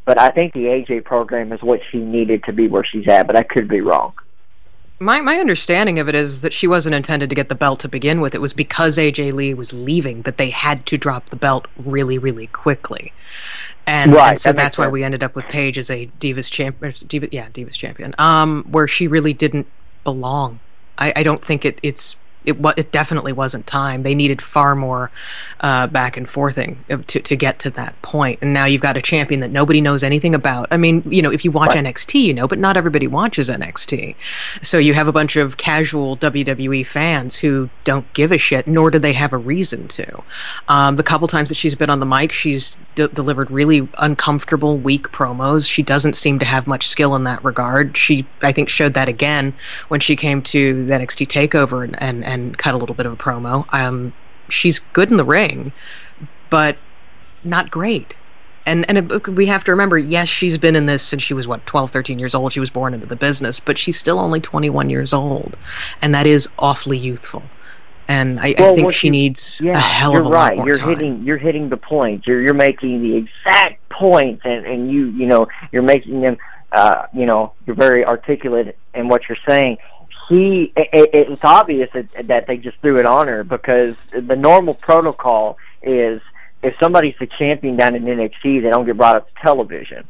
But I think the AJ program is what she needed to be where she's at, but I could be wrong. My my understanding of it is that she wasn't intended to get the belt to begin with. It was because AJ Lee was leaving that they had to drop the belt really, really quickly. And, Right, and so that that's why sense. we ended up with Paige as a Divas champion. Diva, yeah, Divas champion. Um, where she really didn't belong. I, I don't think it, it's it. It definitely wasn't time. They needed far more uh, back and forthing to to get to that point. And now you've got a champion that nobody knows anything about. I mean, you know, if you watch NXT, you know, but not everybody watches NXT. So you have a bunch of casual WWE fans who don't give a shit, nor do they have a reason to. Um, the couple times that she's been on the mic, she's d- delivered really uncomfortable, weak promos. She doesn't seem to have much skill in that regard. She, I think, showed that again when she came to the NXT Takeover and and, and cut a little bit of a promo. Um, she's good in the ring, but not great. And and it, we have to remember, yes, she's been in this since she was what 12, 13 years old. She was born into the business, but she's still only 21 years old, and that is awfully youthful. And I, I think what she you- needs Yeah, a hell of a right. lot more you're time. hitting you're hitting the point. You're you're making the exact point, and and you you know you're making them. Uh, you know, you're very articulate in what you're saying. He, it, it- it's obvious that, that they just threw it on her because the normal protocol is if somebody's the champion down in NXT, they don't get brought up to television.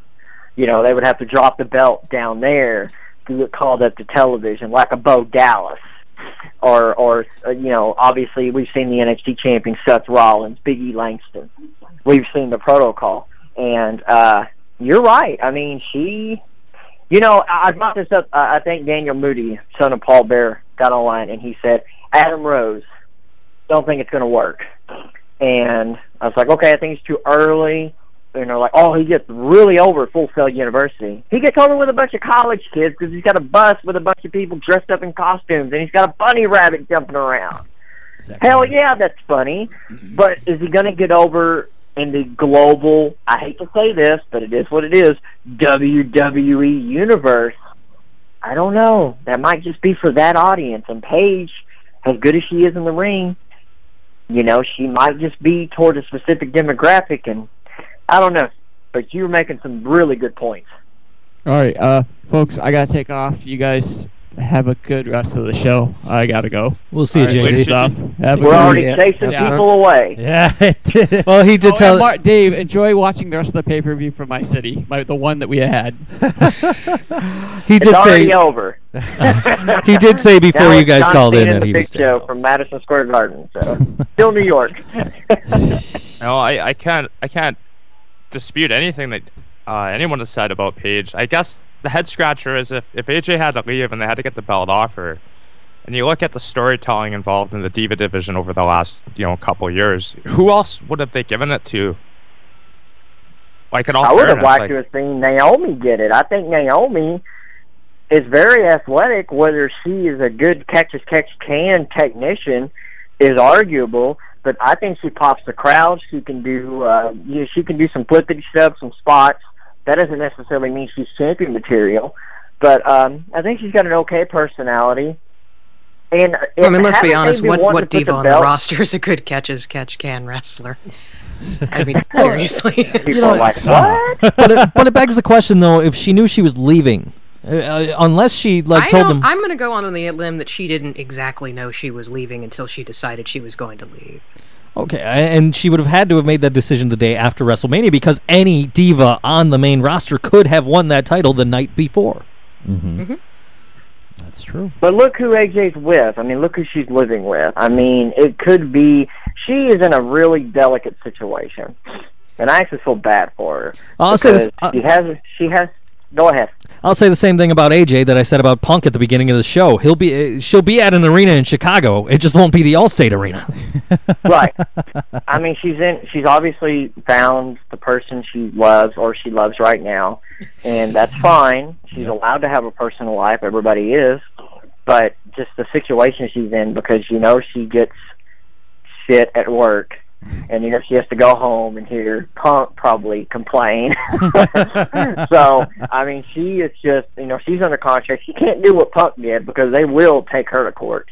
You know, they would have to drop the belt down there to get called up to television, like a Bo Dallas or or uh, you know obviously we've seen the NXT champion Seth Rollins, Biggie Langston. We've seen the protocol, and uh, you're right. I mean, she, you know, I brought this up. I think Daniel Moody, son of Paul Bearer, got online and he said Adam Rose. Don't think it's going to work. And I was like, okay, I think it's too early. And they're like, oh, he gets really over at Full Sail University. He gets over with a bunch of college kids because he's got a bus with a bunch of people dressed up in costumes, and he's got a bunny rabbit jumping around. Hell yeah, that's funny. Mm-hmm. But is he going to get over in the global, I hate to say this, but it is what it is, WWE universe? I don't know. That might just be for that audience. And Paige, as good as she is in the ring, you know, she might just be toward a specific demographic, and I don't know. But you were making some really good points. All right, uh, folks, I gotta take off. You guys have a good rest of the show. I gotta go. We'll see you, All right, JJ. stuff. Have We're good already yeah. chasing Yeah. people away. Yeah, it did. Well, he did Oh, tell. and Mar- Dave, enjoy watching the rest of the pay per view from my city, my, the one that we had. he did already say. over. He did say before Now you guys John called in Cena that and he the was Big Show from Madison Square Garden. So still New York. No, I, I can't I can't dispute anything that uh, anyone has said about Paige. I guess the head scratcher is if, if AJ had to leave and they had to get the belt off her, and you look at the storytelling involved in the Diva division over the last you know couple years, who else would have they given it to? Like in all I would have liked like- to have seen Naomi get it. I think Naomi is very athletic. Whether she is a good catch as catch can technician is arguable, but I think she pops the crowd. She can do uh, you know, she can do some flippity stuff, some spots. That doesn't necessarily mean she's champion material, but um, I think she's got an okay personality. And I mean, let's be honest. What what diva the on the roster is a good catch as catch can wrestler? I mean, seriously. People know, are like, Some. what? but it, but it begs the question though: if she knew she was leaving, uh, uh, unless she like I told them. I'm going to go on the limb that she didn't exactly know she was leaving until she decided she was going to leave. Okay, and she would have had to have made that decision the day after WrestleMania because any diva on the main roster could have won that title the night before. Mm-hmm. That's true. But look who AJ's with. I mean, look who she's living with. I mean, it could be she is in a really delicate situation, and I actually feel bad for her. I'll say this- because She has. She has. Go ahead. I'll say the same thing about AJ that I said about Punk at the beginning of the show. He'll be, uh, she'll be at an arena in Chicago. It just won't be the Allstate Arena. right. I mean, she's in. She's obviously found the person she loves or she loves right now, and that's fine. She's allowed to have a personal life. Everybody is, but just the situation she's in because you know she gets shit at work. And you know she has to go home and hear Punk probably complain. so I mean, she is just you know she's under contract. She can't do what Punk did because they will take her to court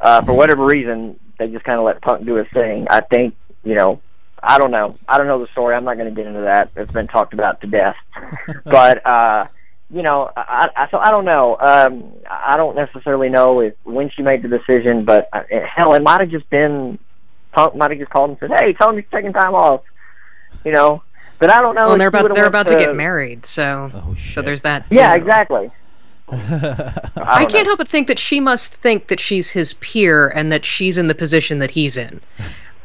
uh, for whatever reason, they just kind of let Punk do his thing. I think, you know, I don't know. I don't know the story. I'm not going to get into that. It's been talked about to death. but uh, you know, I, I so I don't know. Um, I don't necessarily know if when she made the decision, but uh, hell, it might have just been Punk might have just called and said, "Hey, tell him he's taking time off," you know. But I don't know. Well, they're about they're about to get married, so Oh, so there's that. Yeah, exactly. I can't help but think that she must think that she's his peer and that she's in the position that he's in.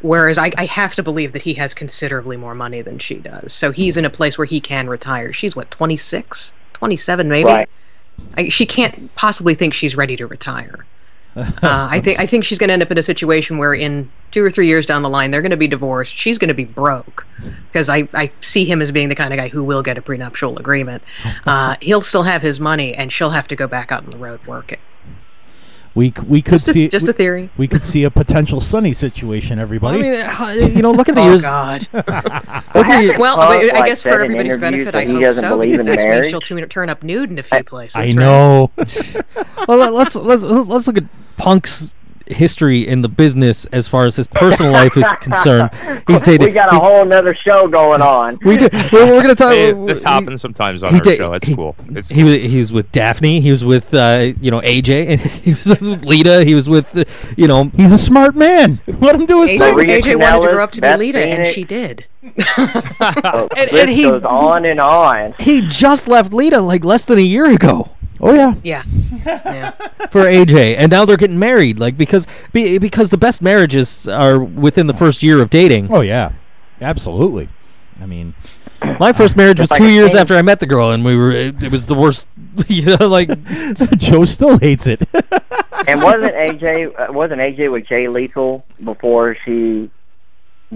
Whereas I, I have to believe that he has considerably more money than she does. So he's in a place where he can retire. She's what, 26? 27 maybe? Right. I, she can't possibly think she's ready to retire. Uh, I think I think she's going to end up in a situation where in two or three years down the line they're going to be divorced. She's going to be broke because I, I see him as being the kind of guy who will get a prenuptial agreement. Uh, he'll still have his money, and she'll have to go back out on the road working. We we could Just a- see just a theory. We could see a potential Sunny situation. Everybody. I mean, uh, you know, look at the Oh years. God. At the, Well, Punk, but I like, guess for everybody's benefit, I hope so believe because in that means she'll turn up nude in a few places. I right? know. well, let's let's let's look at Punk's history in the business as far as his personal life is concerned. He's dated. we got a whole nother show going on. we do. We're, we're gonna talk. Hey, this he- happens sometimes on our did- show. It's he- cool. It's He was he was with Daphne. He was with uh, you know AJ, and he was with Lita. He was with uh, you know He's a smart man. Let him do his AJ, thing. Maria AJ wanted to grow up to be Beth Lita, and Phoenix. she did. And- and he- goes on and on. he just left Lita like less than a year ago. Oh yeah. Yeah. yeah. for AJ, and now they're getting married. Like because be, because the best marriages are within the first year of dating. Oh yeah. Absolutely. I mean, My first marriage was like two years thing. after I met the girl, and we were it, it was the worst. You know, like Joe still hates it. And wasn't AJ uh, wasn't AJ with Jay Lethal before she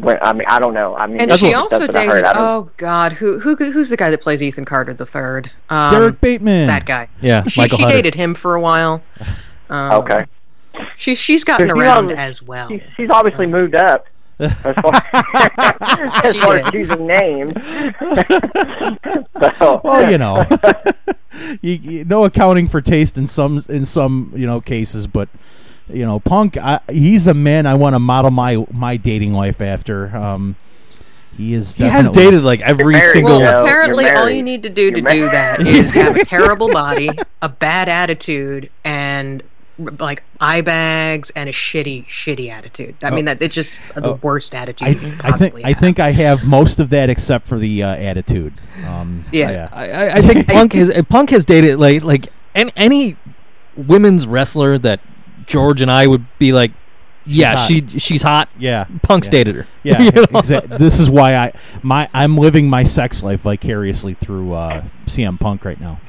went? I mean, I don't know. I mean, And she what- also that's what I dated. heard. I don't- Oh God, who who who's the guy that plays Ethan Carter the third? Um, Derrick Bateman. That guy. yeah, She Michael she Hutter. dated him for a while. Um, okay. She she's gotten So around obvi- as well. She's, she's obviously moved up. As far, as, She far as choosing names. so, Well, you know, you, you, no accounting for taste in some in some you know cases, but you know, Punk, I, he's a man I want to model my my dating life after. Um, he is. He has dated like every married. single. Well, Well, apparently, all you need to do to You're do married. that is have a terrible body, a bad attitude, and like eye bags and a shitty, shitty attitude. I mean, that it's just the Oh. worst attitude I, I think possibly I think I have most of that except for the uh, attitude. Um, Yeah. I, I- I think Punk has Punk has dated like like any, any women's wrestler that George and I would be like, yeah, hot. she she's hot. yeah, Punk's yeah. dated her. Yeah, You know? exactly. This is why I my I'm living my sex life vicariously through uh, CM Punk right now.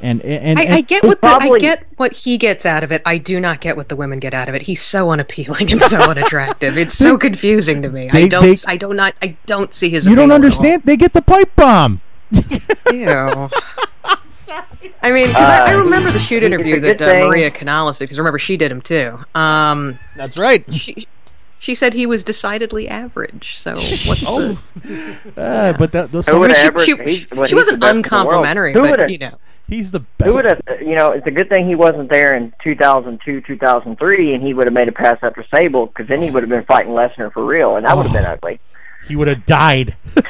And and, I, and I get what the, I get what he gets out of it. I do not get what the women get out of it. He's so unappealing and so unattractive. It's so confusing to me. They- I don't they- I don't not I don't see his. you don't appeal at all. understand. They get the pipe bomb. Ew. I mean, because I, I Uh, remember the shoot interview that uh, Maria Kanellis did. Because remember, she did him too. Um, That's right. she she said he was decidedly average. So what's Oh. the? Uh, but that, those, Who would've she, ever- she, she, well, she wasn't best in the world. uncomplimentary, but you know, he's the Who best. would have, you know, it's a good thing he wasn't there in 2002, 2003, and he would have made a pass after Sable, because then he would have been fighting Lesnar for real, and that would have been ugly. He would have died.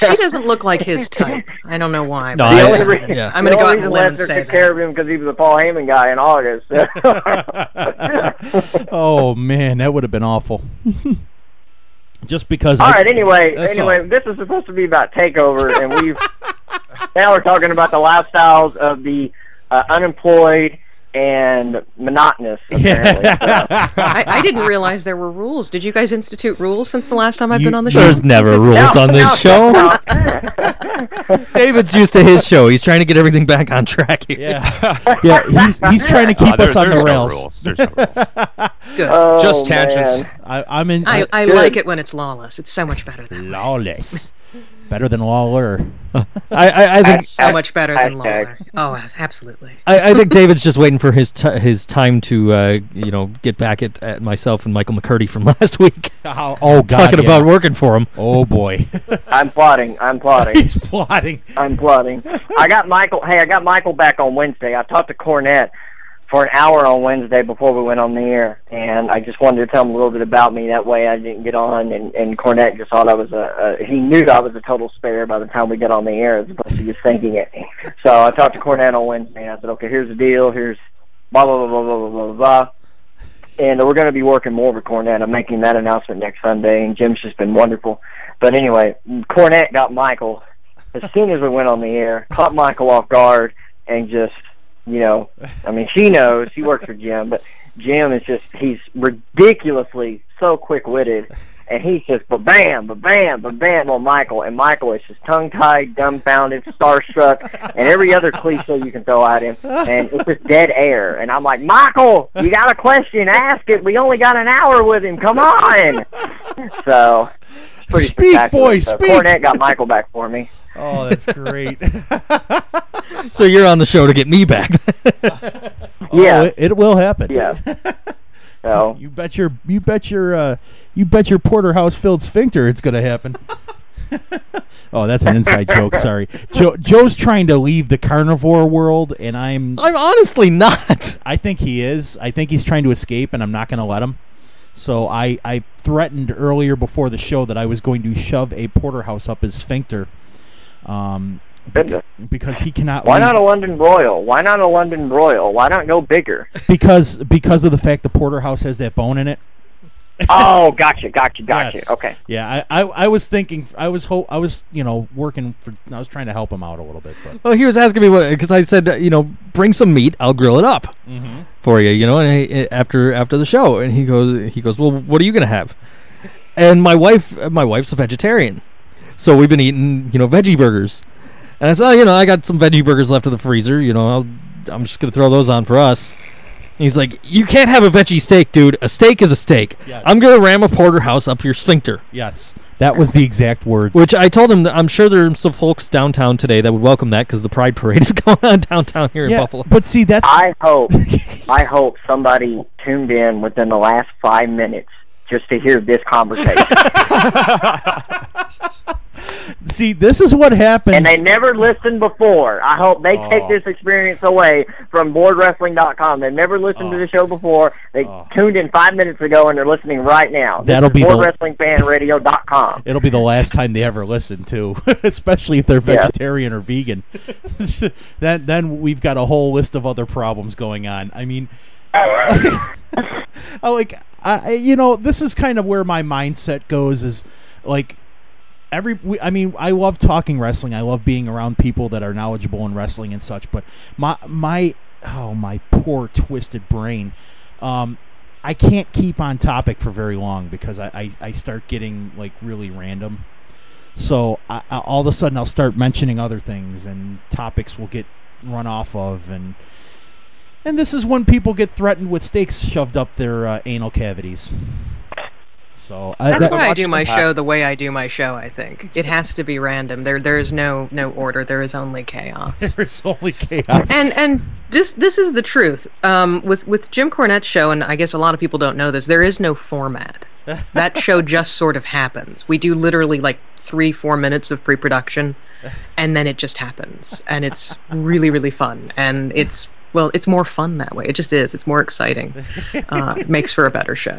she doesn't look like his type. I don't know why. No, The I- only reason, yeah. I'm gonna go out on a reason limb and Lesnar say took that. care of him because he was a Paul Heyman guy in August. oh man, that would have been awful. Just because. All I, right. Anyway, anyway, all. this is supposed to be about takeover, and we've now we're talking about the lifestyles of the uh, unemployed and monotonous. Apparently, So- I, I didn't realize there were rules. Did you guys institute rules since the last time I've You- been on the show? There's never rules No, on this no, show. no. David's used to his show. He's trying to get everything back on track here. yeah, yeah. He's he's trying to keep Uh, us on the there's no rails. rules. There's no rules. Good. Oh, Just tangents. man. I, I'm in. I, I like it when it's lawless. It's so much better than lawless. Better than Lawler. I, I, I think so much better than Hashtag. Lawler. Oh, absolutely. I, I think David's just waiting for his t- his time to uh, you know get back at, at myself and Michael McCurdy from last week, Oh, oh God! talking yeah. about working for him. Oh boy, I'm plotting. I'm plotting. he's plotting. I'm plotting. I got Michael. Hey, I got Michael back on Wednesday. I talked to Cornette. For an hour on Wednesday before we went on the air, and I just wanted to tell him a little bit about me. That way, I didn't get on, and and Cornette just thought I was a, a he knew I was a total spare by the time we got on the air, as opposed to just thinking it. So I talked to Cornette on Wednesday, and I said, okay, here's the deal. Here's blah blah blah blah blah blah blah. blah. And we're going to be working more with Cornette. I'm making that announcement next Sunday, and Jim's just been wonderful. But anyway, Cornette got Michael as soon as we went on the air, caught Michael off guard, and just, you know, I mean, she knows she works for Jim, but Jim is just, he's ridiculously so quick witted. And he's just, ba bam, ba bam, ba bam on Michael. And Michael is just tongue tied, dumbfounded, starstruck, and every other cliche you can throw at him. And it's just dead air. And I'm like, Michael, you got a question? Ask it. We only got an hour with him. Come on. So, pretty Speak, boy, so speak. Cornette got Michael back for me. Oh, that's great. So you're on the show to get me back. Yeah. Oh, it, it will happen. Yeah. So You bet your you bet your uh, you bet your porterhouse filled sphincter it's going to happen. oh, that's an inside joke. Sorry, Joe, Joe's trying to leave the carnivore world, and I'm I'm honestly not. I think he is. I think he's trying to escape, and I'm not going to let him. So I, I threatened earlier before the show that I was going to shove a porterhouse up his sphincter, um, Goodness. because he cannot. Why leave- not a London Royal? Why not a London Royal? Why not go bigger? because because of the fact the porterhouse has that bone in it. Oh, gotcha, gotcha, gotcha. Yes. Okay. Yeah, I, I, I was thinking, I was ho- I was you know working for, I was trying to help him out a little bit, but Well, he was asking me what because I said, uh, you know, bring some meat. I'll grill it up for you. You know, and he, eh, after after the show, and he goes, he goes, well, what are you gonna have? And my wife, my wife's a vegetarian, so we've been eating, you know, veggie burgers. And I said, oh, you know, I got some veggie burgers left in the freezer. You know, I'll, I'm just gonna throw those on for us. And he's like, you can't have a veggie steak, dude. A steak is a steak. Yes. I'm gonna ram a porterhouse up your sphincter. yes, that was the exact words. Which I told him that I'm sure there are some folks downtown today that would welcome that because the Pride Parade is going on downtown here in Buffalo. but see that's I hope, I hope somebody tuned in within the last five minutes just to hear this conversation, see this is what happens. and they never listened before. I hope they oh. take Oh. this experience away from BoardWrestling.com. They've never listened to Oh. the show before. They Oh. tuned in five minutes ago, and they're listening right now. This That'll is be the- BoardWrestlingFanRadio.com. It'll be the last time they ever listen to, especially if they're Yeah. vegetarian or vegan. then then we've got a whole list of other problems going on. I mean, I like I you know this is kind of where my mindset goes is like every we, I mean I love talking wrestling. I love being around people that are knowledgeable in wrestling and such. But my my oh my poor twisted brain. Um, I can't keep on topic for very long because I, I, I start getting like really random. So I, I, all of a sudden I'll start mentioning other things and topics will get run off of and and this is when people get threatened with stakes shoved up their uh, anal cavities. So I, That's that- why I do my Impact. show the way I do my show. I think it has to be random. There, there is no no order. There is only chaos. there's only chaos. and and this this is the truth. Um, with with Jim Cornette's show, and I guess a lot of people don't know this. There is no format. that show just sort of happens. We do literally like three four minutes of pre-production, and then it just happens, and it's really really fun, and it's well, it's more fun that way. It just is. It's more exciting. Uh, it makes for a better show.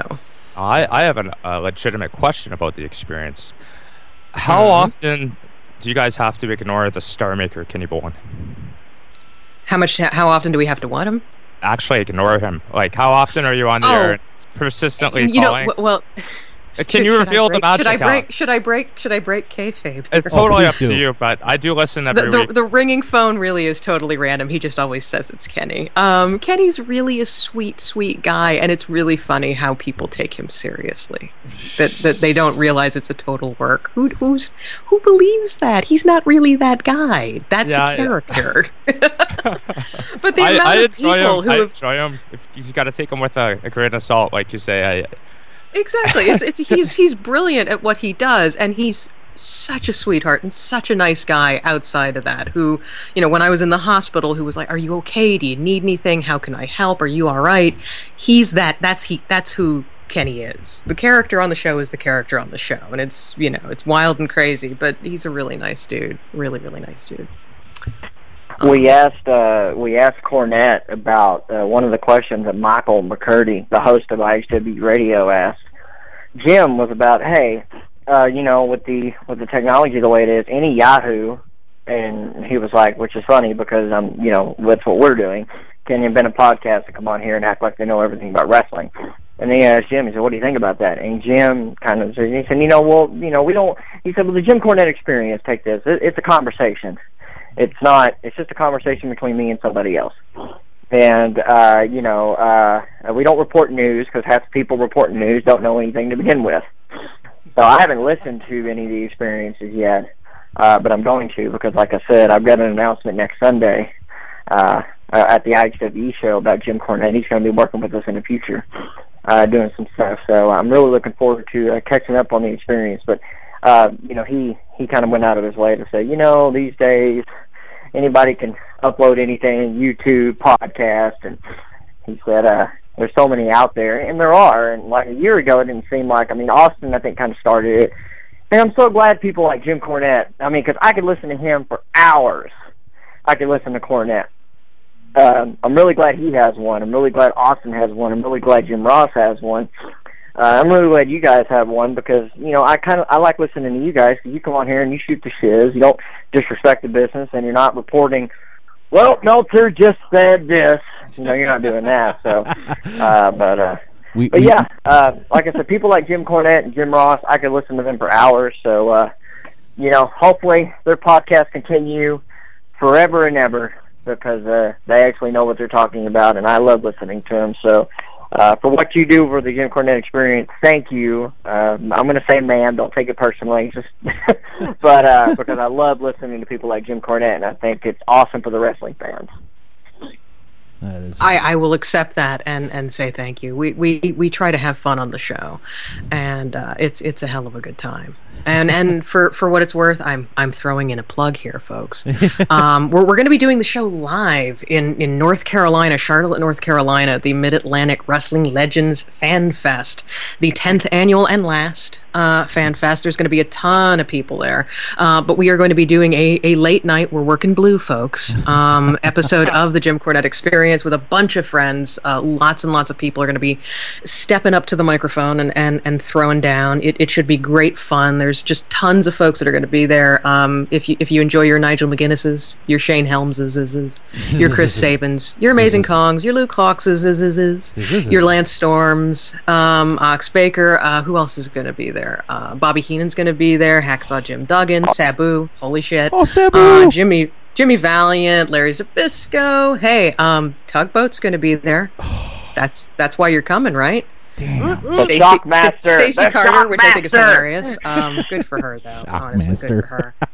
I, I have an, a legitimate question about the experience. How Mm-hmm. often do you guys have to ignore the Star Maker Kenny Bolin? How much? How often do we have to want him? Actually, ignore him. Like, how often are you on the Oh. air persistently you know, w- well. Can should- you should I reveal the break- magic? Should I break? Alex? Should I break? Should I break kayfabe? It's Oh, totally please up do. to you, but I do listen the, every the, week. the ringing phone really is totally random. He just always says it's Kenny. Um, Kenny's really a sweet, sweet guy, and it's really funny how people take him seriously. That that they don't realize it's a total work. Who who's who believes that he's not really that guy? That's Yeah, a yeah. character. but the I, amount I of people him. who I have enjoy him. If, you got to take him with a, a grain of salt, like you say. I, Exactly. It's it's he's he's brilliant at what he does and he's such a sweetheart and such a nice guy outside of that who you know when I was in the hospital who was like are you okay? Do you need anything? How can I help? Are you all right? He's that that's he that's who Kenny is. The character on the show is the character on the show and it's you know it's wild and crazy but he's a really nice dude. Really really nice dude We asked uh, we asked Cornette about uh, one of the questions that Michael McCurdy, the host of IHW Radio, asked. Jim was about, hey, uh, you know, with the with the technology the way it is, any Yahoo, and he was like, which is funny because I'm, you know, that's what we're doing. Can you invent a podcast and come on here and act like they know everything about wrestling. And he asked Jim, he said, "What do you think about that?" And Jim kind of said, he said, "You know, well, you know, we don't." He said, "Well, the Jim Cornette experience. Take this. It, it's a conversation. It's not. It's just a conversation between me and somebody else." And uh, you know, uh, we don't report news because half the people reporting news don't know anything to begin with. So I haven't listened to any of the experiences yet, uh, but I'm going to because, like I said, I've got an announcement next Sunday uh, at the IHWE show about Jim Cornette. He's going to be working with us in the future, uh, doing some stuff. So I'm really looking forward to uh, catching up on the experience. But uh, you know, he he kind of went out of his way to say, you know, these days anybody can upload anything, YouTube, podcast, and he said, uh, there's so many out there, and there are. And like a year ago, it didn't seem like. I mean, Austin, I think, kind of started it. And I'm so glad people like Jim Cornette. I mean, because I could listen to him for hours. I could listen to Cornette. Um, I'm really glad he has one. I'm really glad Austin has one. I'm really glad Jim Ross has one. Uh, I'm really glad you guys have one because you know I kind of I like listening to you guys. 'cause you come on here and you shoot the shiz. You don't disrespect the business, and you're not reporting. Well, Meltzer just said this. You know, you're not doing that. So, uh, but uh, We, but yeah, uh, like I said, people like Jim Cornette and Jim Ross, I could listen to them for hours. So, uh, you know, hopefully their podcasts continue forever and ever because uh, they actually know what they're talking about, and I love listening to them. So, uh, for what you do for the Jim Cornette experience, thank you. Um, I'm going to say, man, don't take it personally, just but uh, because I love listening to people like Jim Cornette, and I think it's awesome for the wrestling fans. I, I will accept that and, and say thank you. We, we we try to have fun on the show, and uh, it's it's a hell of a good time. And and for, for what it's worth, I'm I'm throwing in a plug here, folks. Um, we're we're going to be doing the show live in, in North Carolina, Charlotte, North Carolina, the Mid Atlantic Wrestling Legends Fan Fest, the tenth annual and last uh, Fan Fest. There's going to be a ton of people there, uh, but we are going to be doing a, a late night. We're working blue, folks. Um, episode of the Jim Cornette Experience with a bunch of friends. Uh, lots and lots of people are going to be stepping up to the microphone and, and, and throwing down. It, it should be great fun. There's just tons of folks that are going to be there. Um, if you if you enjoy your Nigel McGuinnesses, your Shane Helmses, your Chris Sabins, your Amazing Kongs, your Luke Hawxes, your Lance Storms, um, Ox Baker. Uh, who else is going to be there? Uh, Bobby Heenan's going to be there. Hacksaw Jim Duggan, Sabu. Holy shit! Oh, Sabu! Uh, Jimmy Jimmy Valiant, Larry Zbyszko. Hey, um, Tugboat's going to be there. That's that's why you're coming, right? Damn. Stacy Shockmaster. Sta- Stacy The Carter, which I think is hilarious. Um, good for her though. honestly, good for her.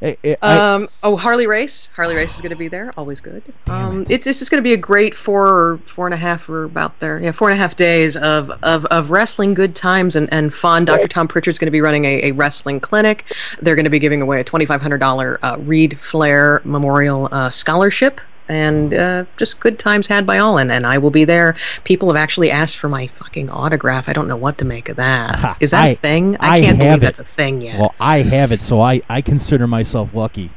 Hey, hey, I- Um, oh, Harley Race. Harley Race is going to be there. Always good. Um, it's it's just going to be a great four four and a half or about there. Yeah, four and a half days of of, of wrestling, good times and, and fun. Dr. Tom Prichard's going to be running a, a wrestling clinic. They're going to be giving away a twenty five hundred dollar uh, Reid Flair Memorial uh, Scholarship. And uh, just good times had by all, and, and I will be there. People have actually asked for my fucking autograph. I don't know what to make of that. Is that a I- thing? I I can't believe it. that's a thing yet. well, I have it, so I, I consider myself lucky.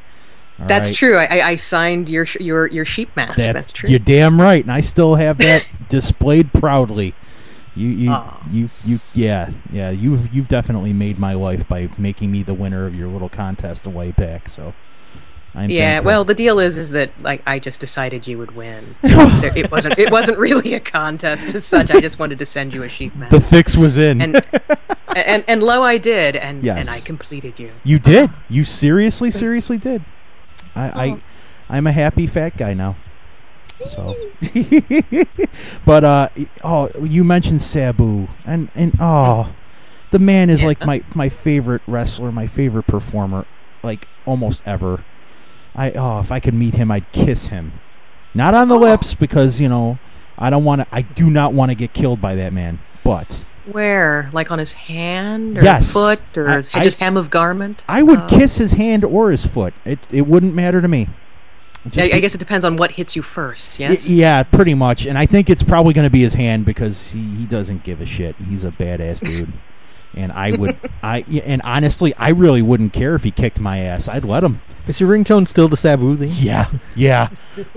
All That's right? true. I, I- signed your your your sheep mask. That's, true. You're damn right, and I still have that displayed proudly. You, you, you, you, yeah, yeah. You've, you've definitely made my life by making me the winner of your little contest a way back. So, I'm yeah. thankful. Well, the deal is, is that like I just decided you would win. There- it wasn't. It wasn't really a contest as such. I just wanted to send you a sheep mask. the fix was in. and, and and lo, I did, and Yes. and I completed you. you did. You seriously, seriously did. I, I, I'm a happy fat guy now. So, but uh, oh, you mentioned Sabu, and and oh, the man is like my my favorite wrestler, my favorite performer, like almost ever. I oh, if I could meet him, I'd kiss him, not on the lips because you know I don't want to. I do not want to get killed by that man, but. Where, like on his hand or Yes. foot or I- I- just hem of garment? I would Uh, kiss his hand or his foot. It it wouldn't matter to me. I, I guess it depends on what hits you first. Yes. yeah, pretty much. And I think it's probably going to be his hand because he, he doesn't give a shit. He's a badass dude. And I would I and honestly, I really wouldn't care if he kicked my ass. I'd let him. Is your ringtone still the Sabu theme? Yeah, yeah,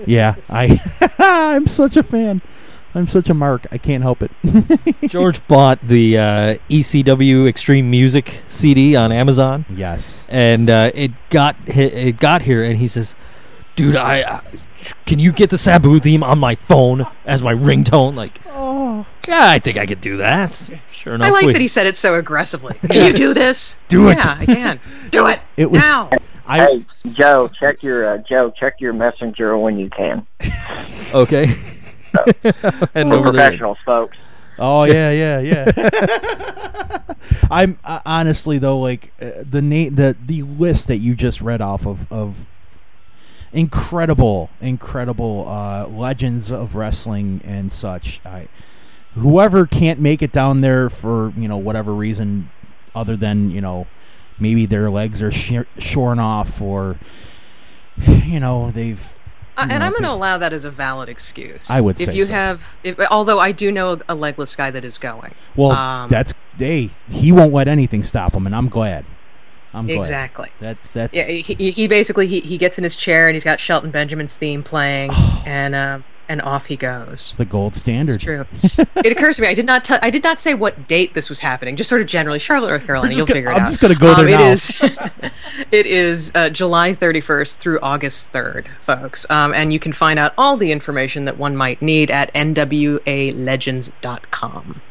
yeah. I I'm such a fan. I'm such a mark. I can't help it. George bought the uh, ECW Extreme Music CD on Amazon, yes. and uh, it got hi- it got here, and he says, "Dude, I, I can you get the Sabu theme on my phone as my ringtone?" Like, Oh, yeah, I think I could do that. Sure enough, I like we- that he said it so aggressively. Can you do this? Do it. Yeah, I can. Do it. It was- now. I Hey, Joe, check your uh, Joe, check your messenger when you can. okay. and We're over there. professionals, folks. Oh yeah, yeah, yeah. I'm uh, honestly though, like uh, the na- the the list that you just read off of of incredible, incredible uh, legends of wrestling and such. I whoever can't make it down there for you know whatever reason, other than you know maybe their legs are sh- shorn off or you know they've. Uh, you and know, I'm going to allow that as a valid excuse. I would if you so. have, if, although I do know a legless guy that is going. Well, Um, that's hey, he won't let anything stop him, and I'm glad. I'm glad. Exactly. That that's Yeah, he, he- basically he, he gets in his chair and he's got Shelton Benjamin's theme playing, and uh, and off he goes. the gold standard. It's true. it occurs to me I did not t- I did not say what date this was happening. Just sort of generally, Charlotte, North Carolina. You'll gonna- figure it out. I'm just gonna go there Um, now. It is. it is uh, July 31st through August 3rd, folks, um, and you can find out all the information that one might need at nwalegends.com.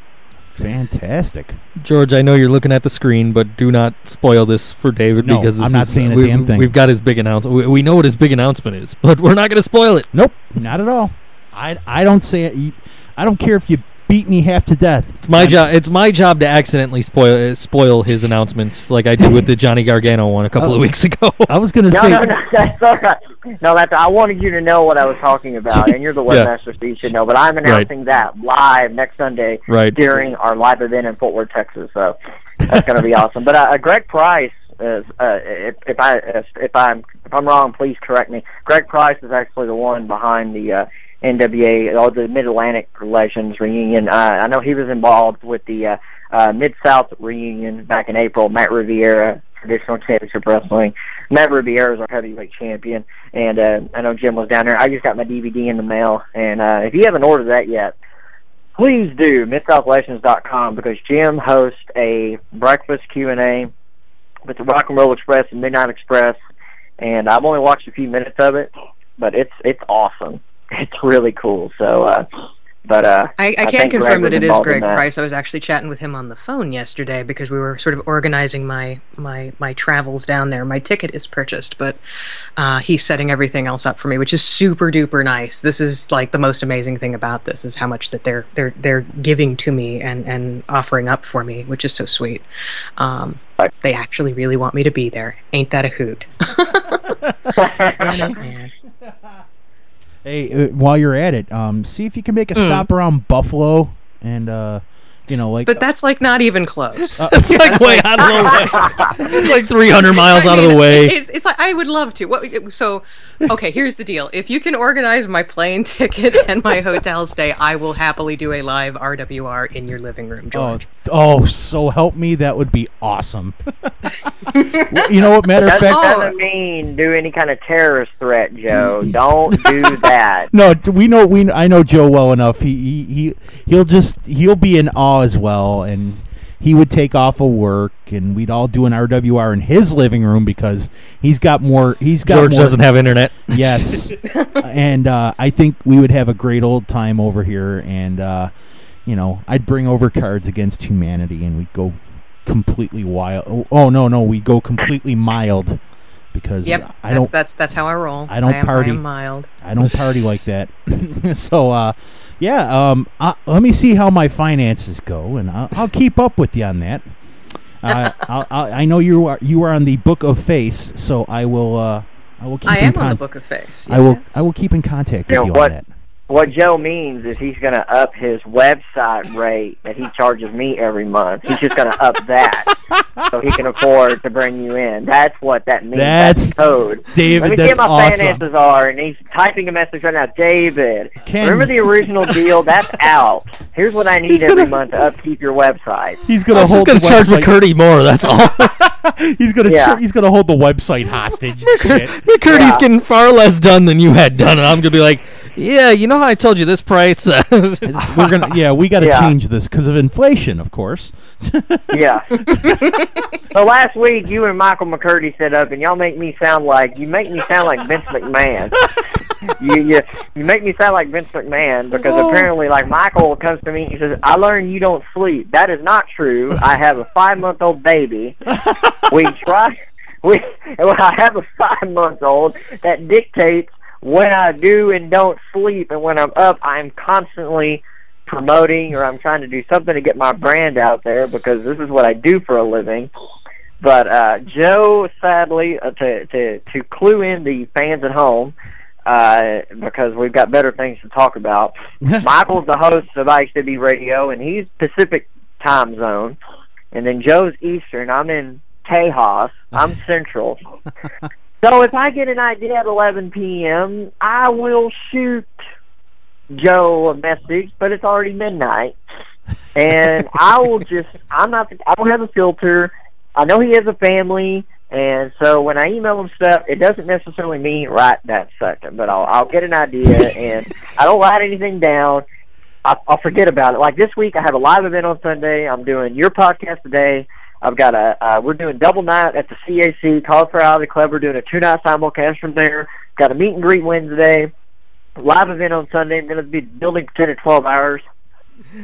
Fantastic. George, I know you're looking at the screen, but do not spoil this for David No, because this I'm not is- saying a we, damn thing. We've got his big announcement. We, we know what his big announcement is, but we're not going to spoil it. Nope, not at all. I I don't say it. I don't care if you beat me half to death. It's my job. It's my job to accidentally spoil uh, spoil his announcements, like I did with the Johnny Gargano one a couple Oh. of weeks ago. I was gonna No, say no, no, that's all right. No, that's I wanted you to know what I was talking about, and you're the Yeah. webmaster, so you should know. But I'm announcing that live next Sunday Right. during our live event in Fort Worth, Texas. So that's going to be awesome. But uh, Greg Price is, uh, if, if I if I'm if I'm wrong, please correct me. Greg Price is actually the one behind the uh, NWA, all the Mid Atlantic Legends reunion. Uh, I know he was involved with the uh, uh, Mid South reunion back in April. Matt Riviera, traditional championship wrestling. Matt Riviera is our heavyweight champion, and uh, I know Jim was down there. I just got my DVD in the mail, and uh, if you haven't ordered that yet, please do MidSouthLegends.com because Jim hosts a breakfast Q and A with the Rock and Roll Express and Midnight Express, and I've only watched a few minutes of it, but it's it's awesome. It's really cool. So, uh, but uh, I, I can think Greg confirm that it is Greg. Price. I was actually chatting with him on the phone yesterday because we were sort of organizing my my my travels down there. My ticket is purchased, but uh, he's setting everything else up for me, which is super duper nice. This is like the most amazing thing about this is how much that they're they're they're giving to me and and offering up for me, which is so sweet. Um, they actually really want me to be there. Ain't that a hoot? Man. Hey, uh, while you're at it, um, see if you can make a Hmm. stop around Buffalo and uh, you know, like But that's like not even close. It's like way out of the way. It's like 300 miles I out of the way. It's, it's like I would love to. What, so, okay, here's the deal. If you can organize my plane ticket and my hotel stay, I will happily do a live RWR in your living room, oh, George. oh, so help me, that would be awesome. You know what? Matter of fact, doesn't mean do any kind of terrorist threat, Joe. Don't do that. No, we know we. I know Joe well enough. He he he he'll just he'll be in awe as well, and he would take off of work, and we'd all do an RWR in his living room because he's got more. He's got George more, doesn't have internet. Yes, and uh, I think we would have a great old time over here, and uh, you know, I'd bring over Cards Against Humanity, and we'd go completely wild. Oh, oh no, no, we go completely mild because Yep, I that's, don't. that's that's how I roll. I don't am, party. I am mild. I don't party like that. so, uh, yeah, um, uh, let me see how my finances go, and I'll, I'll keep up with you on that. Uh, I'll, I'll, I know you are you are on the Book of Face, so I will uh, I will keep. I in am on the Book of Face. I will yes. I will keep in contact with You know you what? on that. What Joe means is he's going to up his website rate that he charges me every month. He's just going to up that so he can afford to bring you in. That's what that means. That's- code. David, Let me that's see what my awesome. finances are, and he's typing a message right now. David, Ken- remember the original deal? That's out. Here's what I need He's every gonna- month to upkeep your website. He's gonna I'm just hold going the to charge website- McCurdy more. That's all. he's gonna Yeah. he's gonna hold the website hostage. and shit. McCurdy's Yeah. getting far less done than you had done, and I'm going to be like, yeah, you know how I told you this price? We're gonna yeah, we got to Yeah. change this because of inflation, of course. Yeah. so last week, you and Michael McCurdy set up, and y'all make me sound like you make me sound like Vince McMahon. you, you you make me sound like Vince McMahon because apparently, like Michael comes to me, he says, "I learned you don't sleep." That is not true. I have a five month old baby. we try. We well, I have a five month old that dictates when I do and don't sleep, and when I'm up, I'm constantly promoting or I'm trying to do something to get my brand out there because this is what I do for a living. But uh, Joe, sadly, uh, to to to clue in the fans at home, uh, because we've got better things to talk about. Michael's the host of IHW Radio, and he's Pacific time zone, and then Joe's Eastern. I'm in Tejas. I'm Central. So if I get an idea at 11 p.m., I will shoot Joe a message, but it's already midnight, and I will just I'm not I don't have a filter. I know he has a family, and so when I email him stuff, it doesn't necessarily mean right that second, but I'll I'll get an idea, and I don't write anything down. I, I'll forget about it. Like this week, I have a live event on Sunday. I'm doing your podcast today. I've got a uh, we're doing double night at the CAC College for Out of the Club. We're doing a two night simulcast from there. Got a meet and greet Wednesday, live event on Sunday. I'm going to be building ten to twelve hours.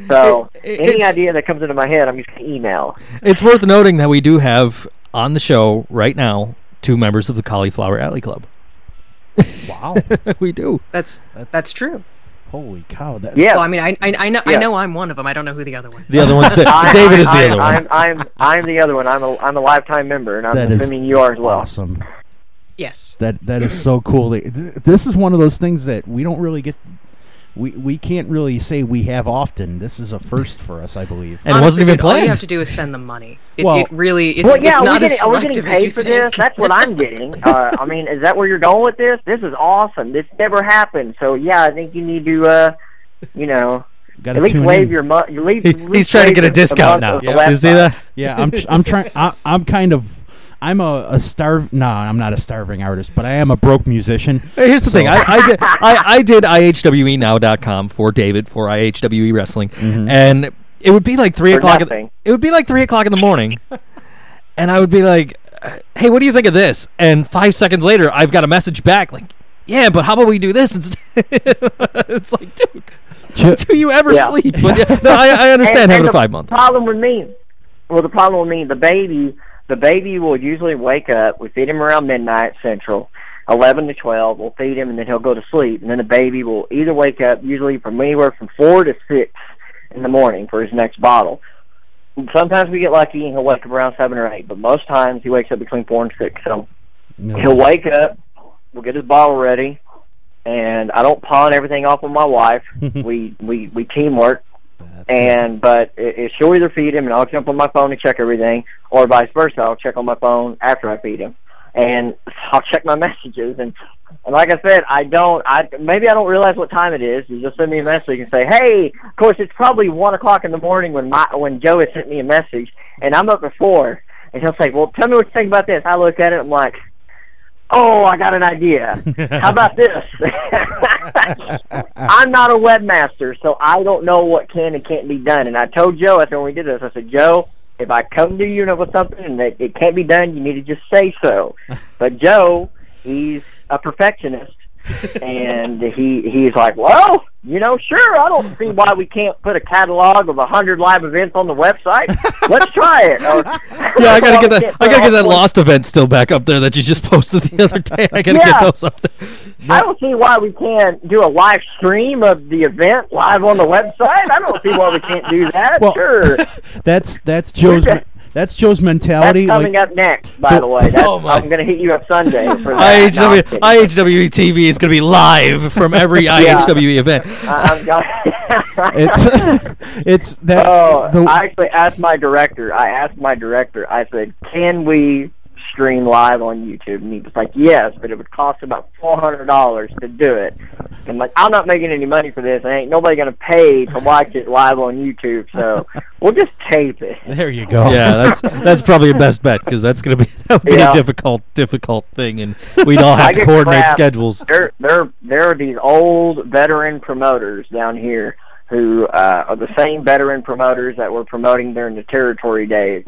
So It- it- any idea that comes into my head, I'm just going to email. it's worth noting that we do have on the show right now two members of the Cauliflower Alley Club. Wow, we do. That's that's true. Holy cow! That Yeah. Well, I mean, I I, I know I know I'm one of them. I don't know who the other one. The other one's the, I- David is the I, other one. I'm, I'm I'm the other one. I'm a I'm a lifetime member, and I'm That is assuming you are as well. awesome. Yes. That that is so cool. This is one of those things that we don't really get. We we can't really say we have often. This is a first for us, I believe. And it wasn't even dude, All you have to do is send them money. It, Well- it really it's, well, yeah, it's are we, not as getting, are we getting selective as you paid for think. this? That's what I'm getting. Uh, I mean, is that where you're going with this? This is awesome. This never happened. So yeah, I think you need to, uh, you know, Got at least tune wave in. your mo- you leave, He- he's trying to get a discount now. of the You see that? Yeah, I'm I'm trying. I'm kind of. I'm a, a starve. No, I'm not a starving artist, but I am a broke musician. Hey, Here's the So- thing. I, I did I, I did IHWEnow.com for David for IHWE Wrestling, Mhm. and it would be like three For o'clock. in- nothing. It would be like three o'clock in the morning, and I would be like, "Hey, what do you think of this?" And five seconds later, I've got a message back like, "Yeah, but how about we do this instead?" it's like, dude, Ju- do you ever Yeah. sleep? But yeah, no, I, I understand and, having and a the five month. Problem with me, well, the problem with me, the baby, the baby will usually wake up. We feed him around midnight central, eleven to twelve. We'll feed him, and then he'll go to sleep. And then the baby will either wake up, usually from anywhere from four to six in the morning for his next bottle. Sometimes we get lucky and he'll wake up around seven or eight, but most times he wakes up between four and six. So he'll wake up, we'll get his bottle ready, and I don't pawn everything off on my wife. we we we teamwork That's good. and but it, it, she'll either feed him and I'll jump on my phone and check everything, or vice versa. I'll check on my phone after I feed him, and I'll check my messages. And, and like I said, I don't. I maybe I don't realize what time it is. You just send me a message and say, "Hey." Of course, it's probably one o'clock in the morning when my when Joe has sent me a message, and I'm up at four, and he'll say, "Well, tell me what you think about this." I look at it, I'm like. Oh, I got an idea. How about this? I'm not a webmaster, so I don't know what can and can't be done. And I told Joe after when we did this, I said, Joe, if I come to you with something and that it can't be done, you need to just say so. But Joe, he's a perfectionist, and he he's like, well, you know, sure, I don't see why we can't put a catalog of a hundred live events on the website. Let's try it. Or, Yeah, I gotta get that. I gotta get that lost event still back up there that you just posted the other day. I gotta Yeah. get those up there. I don't see why we can't do a live stream of the event live on the website. I don't see why we can't do that. Well, sure. that's that's Joe's. That's Joe's mentality. That's mentality. coming like- up next, by the way. That's, Oh, my. I'm going to hit you up Sunday for that. No, IHW, kidding. IHWE TV is going to be live from every IHWE event. I- I'm going- it's it's that's oh, the, I actually asked my director. I asked my director. I said, "Can we stream live on YouTube?" And he was like, "Yes, but it would cost about four hundred dollars to do it." I'm like, "I'm not making any money for this. and ain't nobody gonna pay to watch it live on YouTube. So we'll just tape it." there you go. Yeah, that's that's probably a best bet because that's gonna be that would be Yeah. a difficult difficult thing, and we'd all have to coordinate crap. schedules. There, there, there are these old veteran promoters down here who uh, are the same veteran promoters that were promoting during the territory days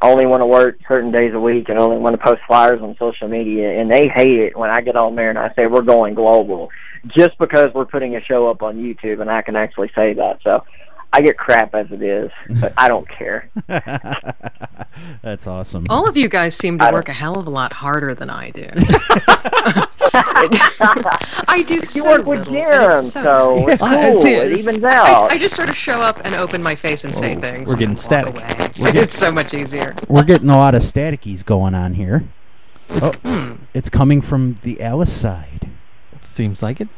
that only want to work certain days a week and only want to post flyers on social media, and they hate it when I get on there and I say we're going global, just because we're putting a show up on YouTube and I can actually say that. So. I get crap as it is, but I don't care. that's awesome. All of you guys seem I to don't- work a hell of a lot harder than I do. I do You so work with little, Jim, so so nice. it's cool. I it evens I, out. I just sort of show up and open my face and say oh, things. we're and getting walk static. away. It's, it's so much easier. We're getting a lot of staticies going on here. Oh, hmm. it's coming from the Alice side. Seems like it.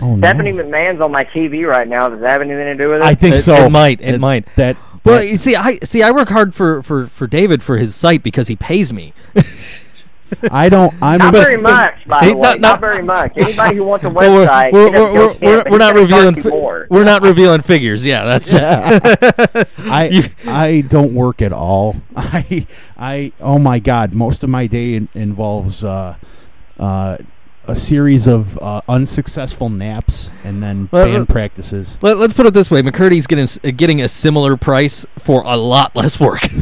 Oh no. Stephanie McMahon's on my TV right now. Does that have anything to do with it? I think It- so. it might, it might. That. Well, you see, I see. I work hard for, for, for David for his site because he pays me. I don't. I'm. not a- very much, by Hey, the way. not- Not, not- very much. Anybody who wants a Well, we're, website, we're, we're, we're, we're, we're not revealing fi- we're not revealing figures. Yeah, that's I I don't work at all. I I oh my god, most of my day in, involves uh, uh, a series of uh, unsuccessful naps and then Well, band uh, practices. Let, us put it this way: McCurdy's getting uh, getting a similar price for a lot less work.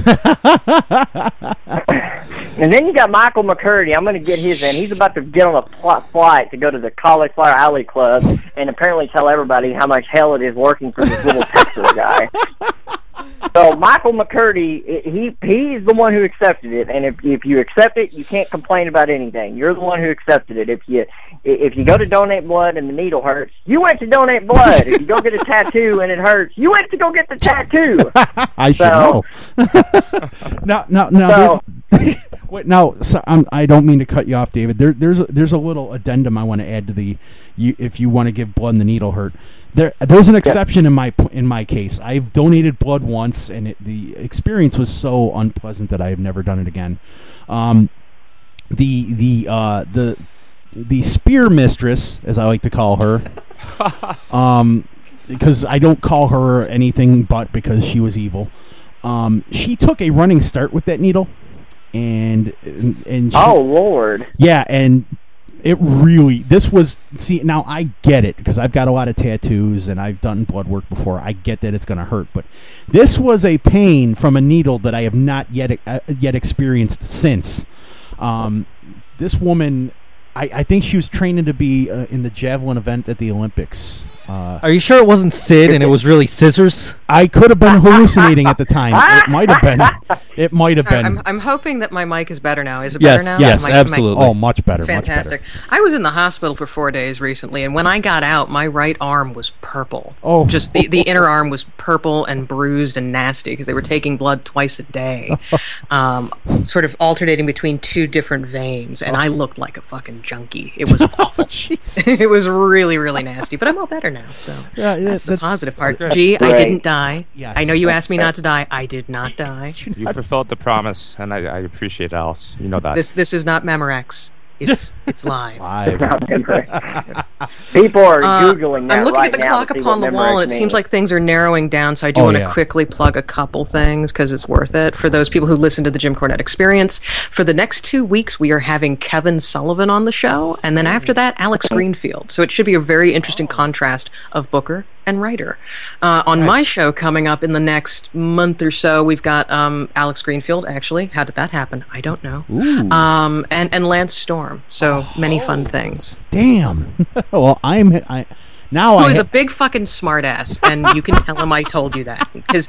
And then you got Michael McCurdy. I'm going to get his in. He's about to get on a pl- flight to go to the Cauliflower Alley Club and apparently tell everybody how much hell it is working for this little Texas guy. So Michael McCurdy, he he's the one who accepted it, and if if you accept it, you can't complain about anything. You're the one who accepted it. If you if you go to donate blood and the needle hurts, you went to donate blood. if you go get a tattoo and it hurts, you went to go get the tattoo. I should So- know. now, now, now, So- wait, now, so, um, I don't mean to cut you off, David. There, there's, a, there's a little addendum I want to add to the, you, if you want to give blood and the needle hurt. There, there's an exception in my in my case. I've donated blood once, and it, the experience was so unpleasant that I have never done it again. Um, the the uh, the the spear mistress, as I like to call her, um, because I don't call her anything but because she was evil. Um, she took a running start with that needle, and and, she, oh Lord. yeah, and it really this was see now I get it because I've got a lot of tattoos and I've done blood work before. I get that it's going to hurt, but this was a pain from a needle that I have not yet uh, yet experienced since. Um, this woman, I, I think she was training to be uh, in the javelin event at the Olympics. Uh, Are you sure it wasn't Sid and it was really scissors? I could have been hallucinating at the time. It might have been. It might have been. I'm, I'm hoping that my mic is better now. Is it Yes, better now? yes, My- my- absolutely. oh, much better. Fantastic. Much better. I was in the hospital for four days recently, and when I got out, my right arm was purple. Oh. just the, the inner arm was purple and bruised and nasty because they were taking blood twice a day, um, sort of alternating between two different veins, and I looked like a fucking junkie. It was awful. Jesus. it was really, really nasty, but I'm all better now. So Yeah, that's the positive part. Good. Gee, I didn't die. Yes. I know you asked me not to die. I did not die. You fulfilled the promise, and I, I appreciate it, Alice. You know that. This this is not Memorex. It's it's live. Live. People are Uh, googling that I'm looking right at the clock upon the wall, and it Memorex seems like things are narrowing down. So I do Oh, want to yeah. quickly plug a couple things because it's worth it for those people who listen to the Jim Cornette Experience. For the next two weeks, we are having Kevin Sullivan on the show, and then after that, Alex Greenfield. So it should be a very interesting contrast of Booker and writer. Uh, on my show coming up in the next month or so, we've got um, Alex Greenfield. Actually, how did that happen? I don't know. Um, and and Lance Storm. So many fun things. Damn. well, I'm. I now Who I is ha- a big fucking smartass, and you can tell him I told you that because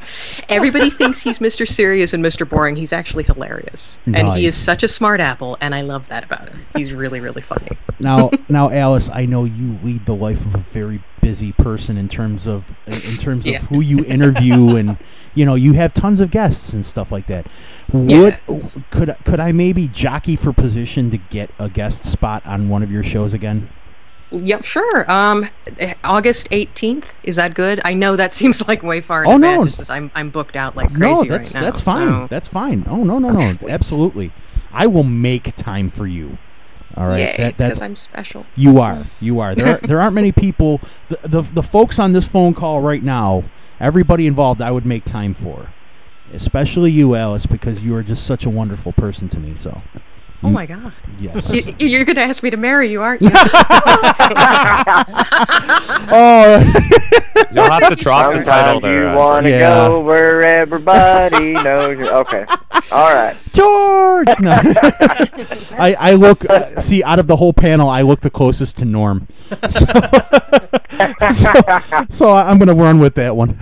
everybody thinks he's Mr. Serious and Mr. Boring. He's actually hilarious, and he is such a smart apple, and I love that about him. He's really, really funny. now now Alice, I know you lead the life of a very busy person in terms of in in terms Yeah. of who you interview and you know you have tons of guests and stuff like that. What Yes. could could I maybe jockey for position to get a guest spot on one of your shows again? Yep, sure. Um, eh, August eighteenth is that good? I know that seems like way far in Oh, no. advance. It's just I'm I'm booked out like no, crazy that's right now. that's fine. so- That's fine. Oh no no no, absolutely. I will make time for you. All right, Yay, That- it's that's because I'm special. You are. You are. There. Are, there aren't many people. The, the the folks on this phone call right now. Everybody involved. I would make time for, especially you, Alice, because you are just such a wonderful person to me. So, Oh my god. yes. Y- You're going to ask me to marry you, aren't you? oh, You'll have to drop the title Sometimes there. you want to Yeah. go where everybody knows you. Okay. All right. George. No. I I look. Uh, see, out of the whole panel, I look the closest to Norm. So, so, so I'm gonna run with that one.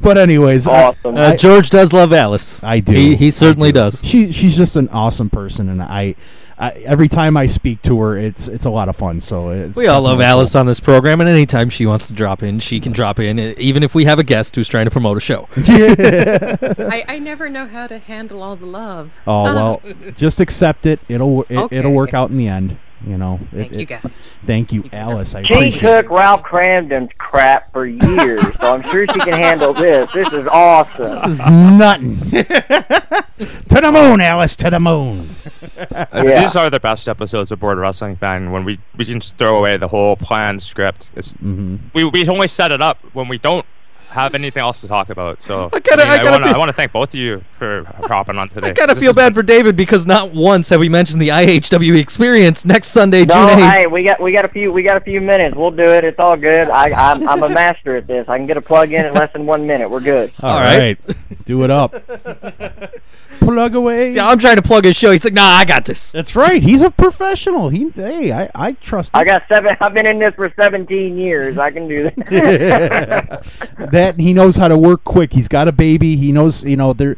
but anyways, I- Uh, George does love Alice. I do. He, he certainly do. does. She she's just an awesome person, and I, I every time I speak to her, it's it's a lot of fun. So it's We all love definitely Alice on this program, and anytime she wants to drop in, she can drop in, even if we have a guest who's trying to promote a show. I, I never know how to handle all the love. oh well, just accept it. It'll it, Okay. it'll work out in the end. You know. It- Thank you it- guys. Thank you, You guys are- Alice. I She took it. Ralph Kramden's crap for years, so I'm sure she can handle this. This is awesome. This is nothing. to the moon, Alice. To the moon. Yeah. These are the best episodes of Board Wrestling Fan when we, we can just throw away the whole planned script. It's, hmm we, we only set it up when we don't have anything else to talk about. So I gotta- mean, I gotta wanna, feel- I want to thank both of you for hopping on today. I kind of feel bad for David because not once have we mentioned the IHW experience next Sunday, No, June 8th. hey, we got we got a few we got a few minutes. We'll do it. It's all good. I I'm, I'm a master at this. I can get a plug in in less than one minute. We're good. All right. right. Do it up. Plug away. See, I'm trying to plug his show. He's like, nah, I got this. That's right. He's a professional. He hey, I, I trust. I got seven. I've been in this for 17 years. I can do that. that he knows how to work quick. He's got a baby. He knows, you know, there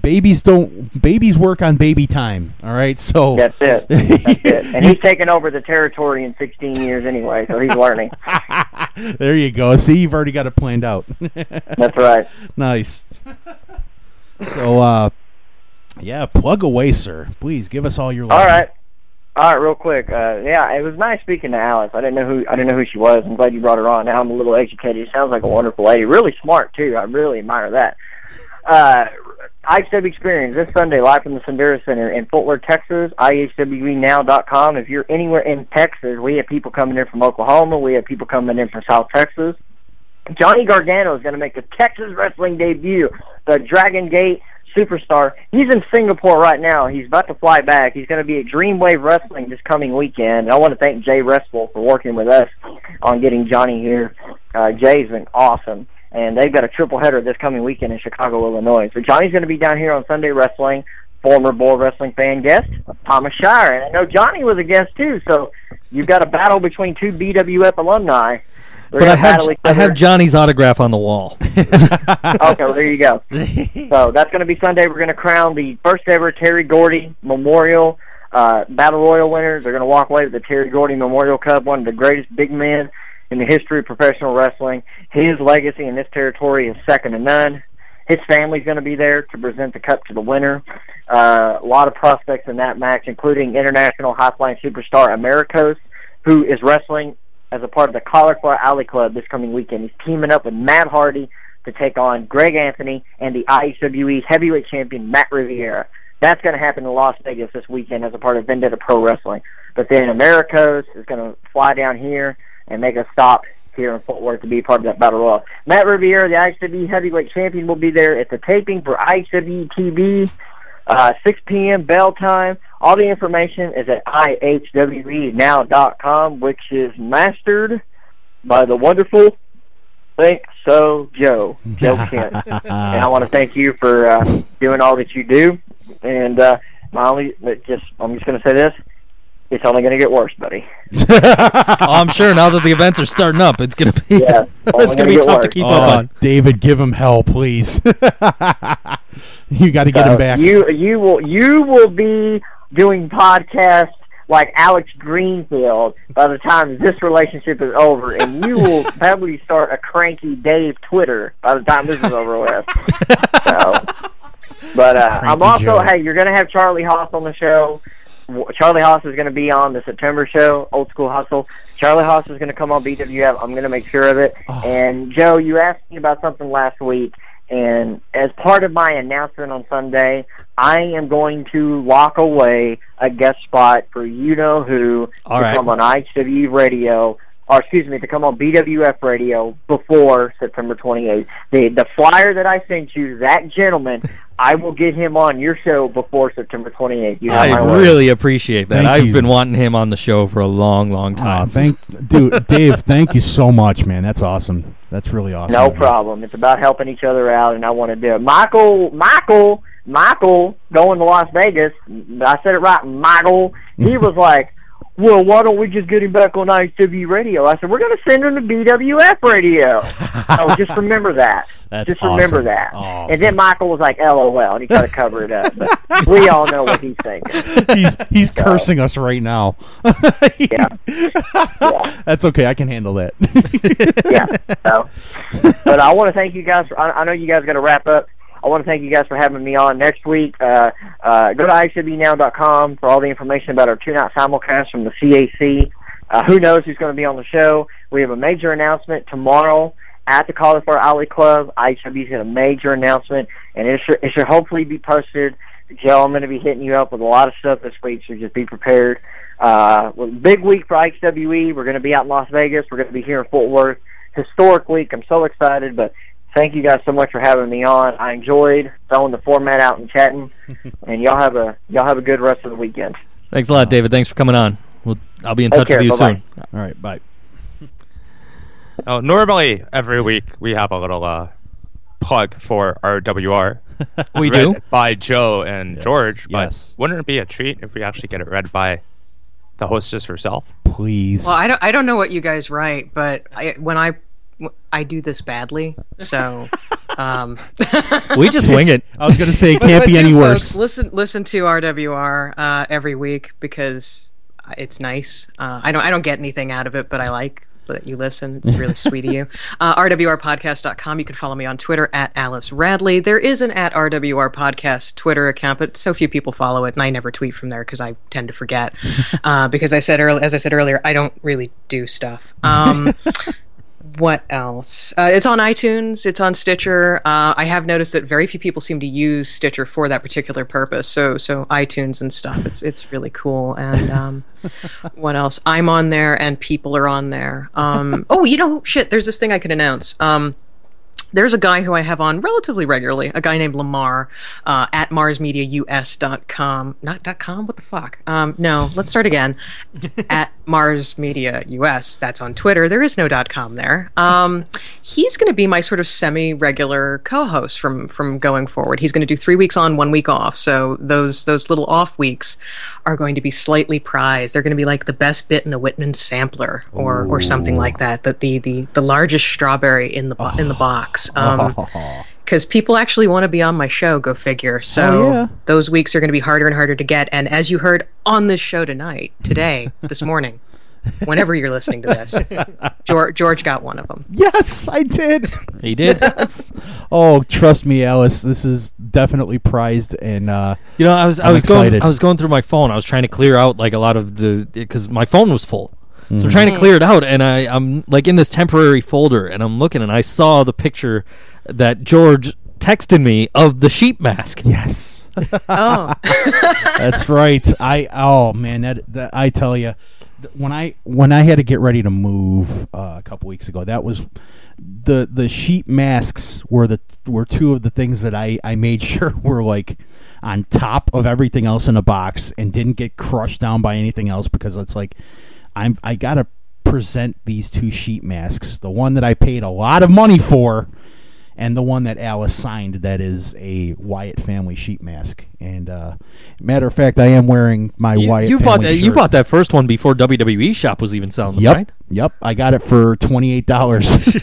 babies don't babies work on baby time. All right, so That's it. That's it. And he's taken over the territory in 16 years anyway, so he's learning. there you go. See, you've already got it planned out. That's right. nice. So, uh, yeah, plug away, sir. Please give us all your. All right. All right, real quick. Uh, yeah, it was nice speaking to Alice. I didn't know who I didn't know who she was. I'm glad you brought her on. Now I'm a little educated. She sounds like a wonderful lady. Really smart too. I really admire that. Uh, IHW Experience this Sunday live from the Cendera Center in Fort Worth, Texas. IHWNow.com. If you're anywhere in Texas, we have people coming in from Oklahoma. We have people coming in from South Texas. Johnny Gargano is going to make a Texas wrestling debut. The Dragon Gate superstar. He's in Singapore right now. He's about to fly back. He's going to be at Dreamwave Wrestling this coming weekend. I want to thank Jay Restful for working with us on getting Johnny here. Uh, Jay's been awesome. And they've got a triple header this coming weekend in Chicago, Illinois. So Johnny's going to be down here on Sunday Wrestling. Former Board Wrestling fan guest, Thomas Shire. And I know Johnny was a guest too. So you've got a battle between two BWF alumni. They're But I have I have. Johnny's autograph on the wall. okay, well, there you go. So that's going to be Sunday. We're going to crown the first ever Terry Gordy Memorial uh, Battle Royal winner. They're going to walk away with the Terry Gordy Memorial Cup, one of the greatest big men in the history of professional wrestling. His legacy in this territory is second to none. His family's going to be there to present the cup to the winner. Uh, a lot of prospects in that match, including international high flying superstar Americos, who is wrestling as a part of the Cauliflower Alley Club this coming weekend. He's teaming up with Matt Hardy to take on Greg Anthony and the IWE heavyweight champion Matt Riviera. That's going to happen in Las Vegas this weekend as a part of Vendetta Pro Wrestling. But then Americos is going to fly down here and make a stop here in Fort Worth to be part of that battle royal. Matt Riviera, the IWE heavyweight champion, will be there at the taping for IWE TV, uh, 6 p.m. bell time. All the information is at ihwenow.com, which is mastered by the wonderful Think So Joe, Joe Kent. and I want to thank you for uh, doing all that you do. And uh, my only, but just I'm just going to say this: it's only going to get worse, buddy. oh, I'm sure now that the events are starting up, it's gonna be Yeah. it's gonna be tough to keep up Oh, on. David, give him hell, please. you got to get him back. You you will you will be doing podcasts like Alex Greenfield by the time this relationship is over, and you will probably start a cranky Dave Twitter by the time this is over with. So, but uh, I'm also Joe. hey, you're gonna have Charlie Haas on the show. Charlie Haas is going to be on the September show, Old School Hustle. Charlie Haas is going to come on BWF. I'm going to make sure of it. Oh. And Joe, you asked me about something last week, and as part of my announcement on Sunday, I am going to lock away a guest spot for you know who All to right. come on IHW Radio, or excuse me, to come on BWF Radio before September 28th. The the flyer that I sent you, that gentleman, I will get him on your show before September 28th. You have I my word. really appreciate that. Thank I've you. been wanting him on the show for a long, long Aw, time. thank, dude, Dave. Thank you so much, man. That's awesome. That's really awesome. No problem. It's about helping each other out, and I want to do it. Michael, Michael, Michael, going to Las Vegas. I said it right, Michael. He was like, "Well, why don't we just get him back on IHW Radio?" I said, "We're going to send him to BWF Radio." oh, just remember that. That's just remember that. Aw. And then Michael was like, "LOL," and he tried to cover it up. But we all know what he's thinking. he's he's cursing us right now. Yeah. Yeah. That's okay. I can handle that. yeah. So, but I want to thank you guys. For, I, I know you guys got to wrap up. I want to thank you guys for having me on next week. Uh, uh, go to IHWNow.com for all the information about our two-night simulcast from the CAC. Uh, who knows who's going to be on the show? We have a major announcement tomorrow at the Cauliflower Alley Club. IHW's got a major announcement, and it should, it should hopefully be posted. Joe, I'm going to be hitting you up with a lot of stuff this week, so just be prepared. Uh, big week for IHWE. We're going to be out in Las Vegas. We're going to be here in Fort Worth. Historic week. I'm so excited, but thank you guys so much for having me on. I enjoyed throwing the format out and chatting, and y'all have a y'all have a good rest of the weekend. Thanks a lot, David. Thanks for coming on. We'll, I'll be in Take touch care. with you Bye-bye. soon. All right, bye. Oh, normally every week we have a little uh, plug for RWR. We read do. by Joe and George. But yes. wouldn't it be a treat if we actually get it read by the hostess herself? Please. Well, I don't I don't know what you guys write, but I, when I I do this badly, so um, We just wing it. I was gonna say it can't but be any folks, worse. Listen, listen to RWR uh, every week because it's nice. Uh, I don't, I don't get anything out of it, but I like that you listen. It's really sweet of you. Uh, RWRpodcast.com. You can follow me on Twitter at Alice Radley. There is an at RWR Podcast Twitter account, but so few people follow it, and I never tweet from there because I tend to forget. uh, because I said earlier, as I said earlier, I don't really do stuff. Um, what else? Uh, it's on iTunes. It's on Stitcher. Uh, I have noticed that very few people seem to use Stitcher for that particular purpose. So, so iTunes and stuff. It's it's really cool. And um, what else? I'm on there, and people are on there. Um, oh, you know, shit. There's this thing I can announce. Um, there's a guy who I have on relatively regularly, a guy named Lamar uh, at marsmediaus.com. Not .com? What the fuck? Um, no, let's start again. at marsmediaus, That's on Twitter. There is no .com there. Um, he's going to be my sort of semi-regular co-host from from going forward. He's going to do three weeks on, one week off. So those those little off weeks are going to be slightly prized. They're going to be like the best bit in a Whitman sampler or or something like that. That the the the largest strawberry in the bo- in the box. Um, because people actually want to be on my show. Go figure. So Oh, yeah. those weeks are going to be harder and harder to get. And as you heard on this show tonight, today, this morning, whenever you're listening to this, George, George got one of them. Yes, I did. He did. Yes. Oh, trust me, Alice. This is definitely prized, and uh, You know, I was I I'm was going. I was going through my phone. I was trying to clear out like a lot of the because my phone was full. So. I'm trying to clear it out, and I I'm like in this temporary folder, and I'm looking, and I saw the picture that George texted me of the sheep mask. yes, Oh, that's right. I oh man, that, that I tell you, when I when I had to get ready to move uh, a couple weeks ago, that was the the sheet masks were the were two of the things that I I made sure were like on top of everything else in a box and didn't get crushed down by anything else because it's like I'm I gotta present these two sheet masks, the one that I paid a lot of money for, and the one that Alice signed that is a Wyatt family sheet mask. And uh, matter of fact, I am wearing my You, Wyatt you family bought that. You bought that first one before WWE shop was even selling them, Yep, right? Yep. I got it for twenty eight dollars.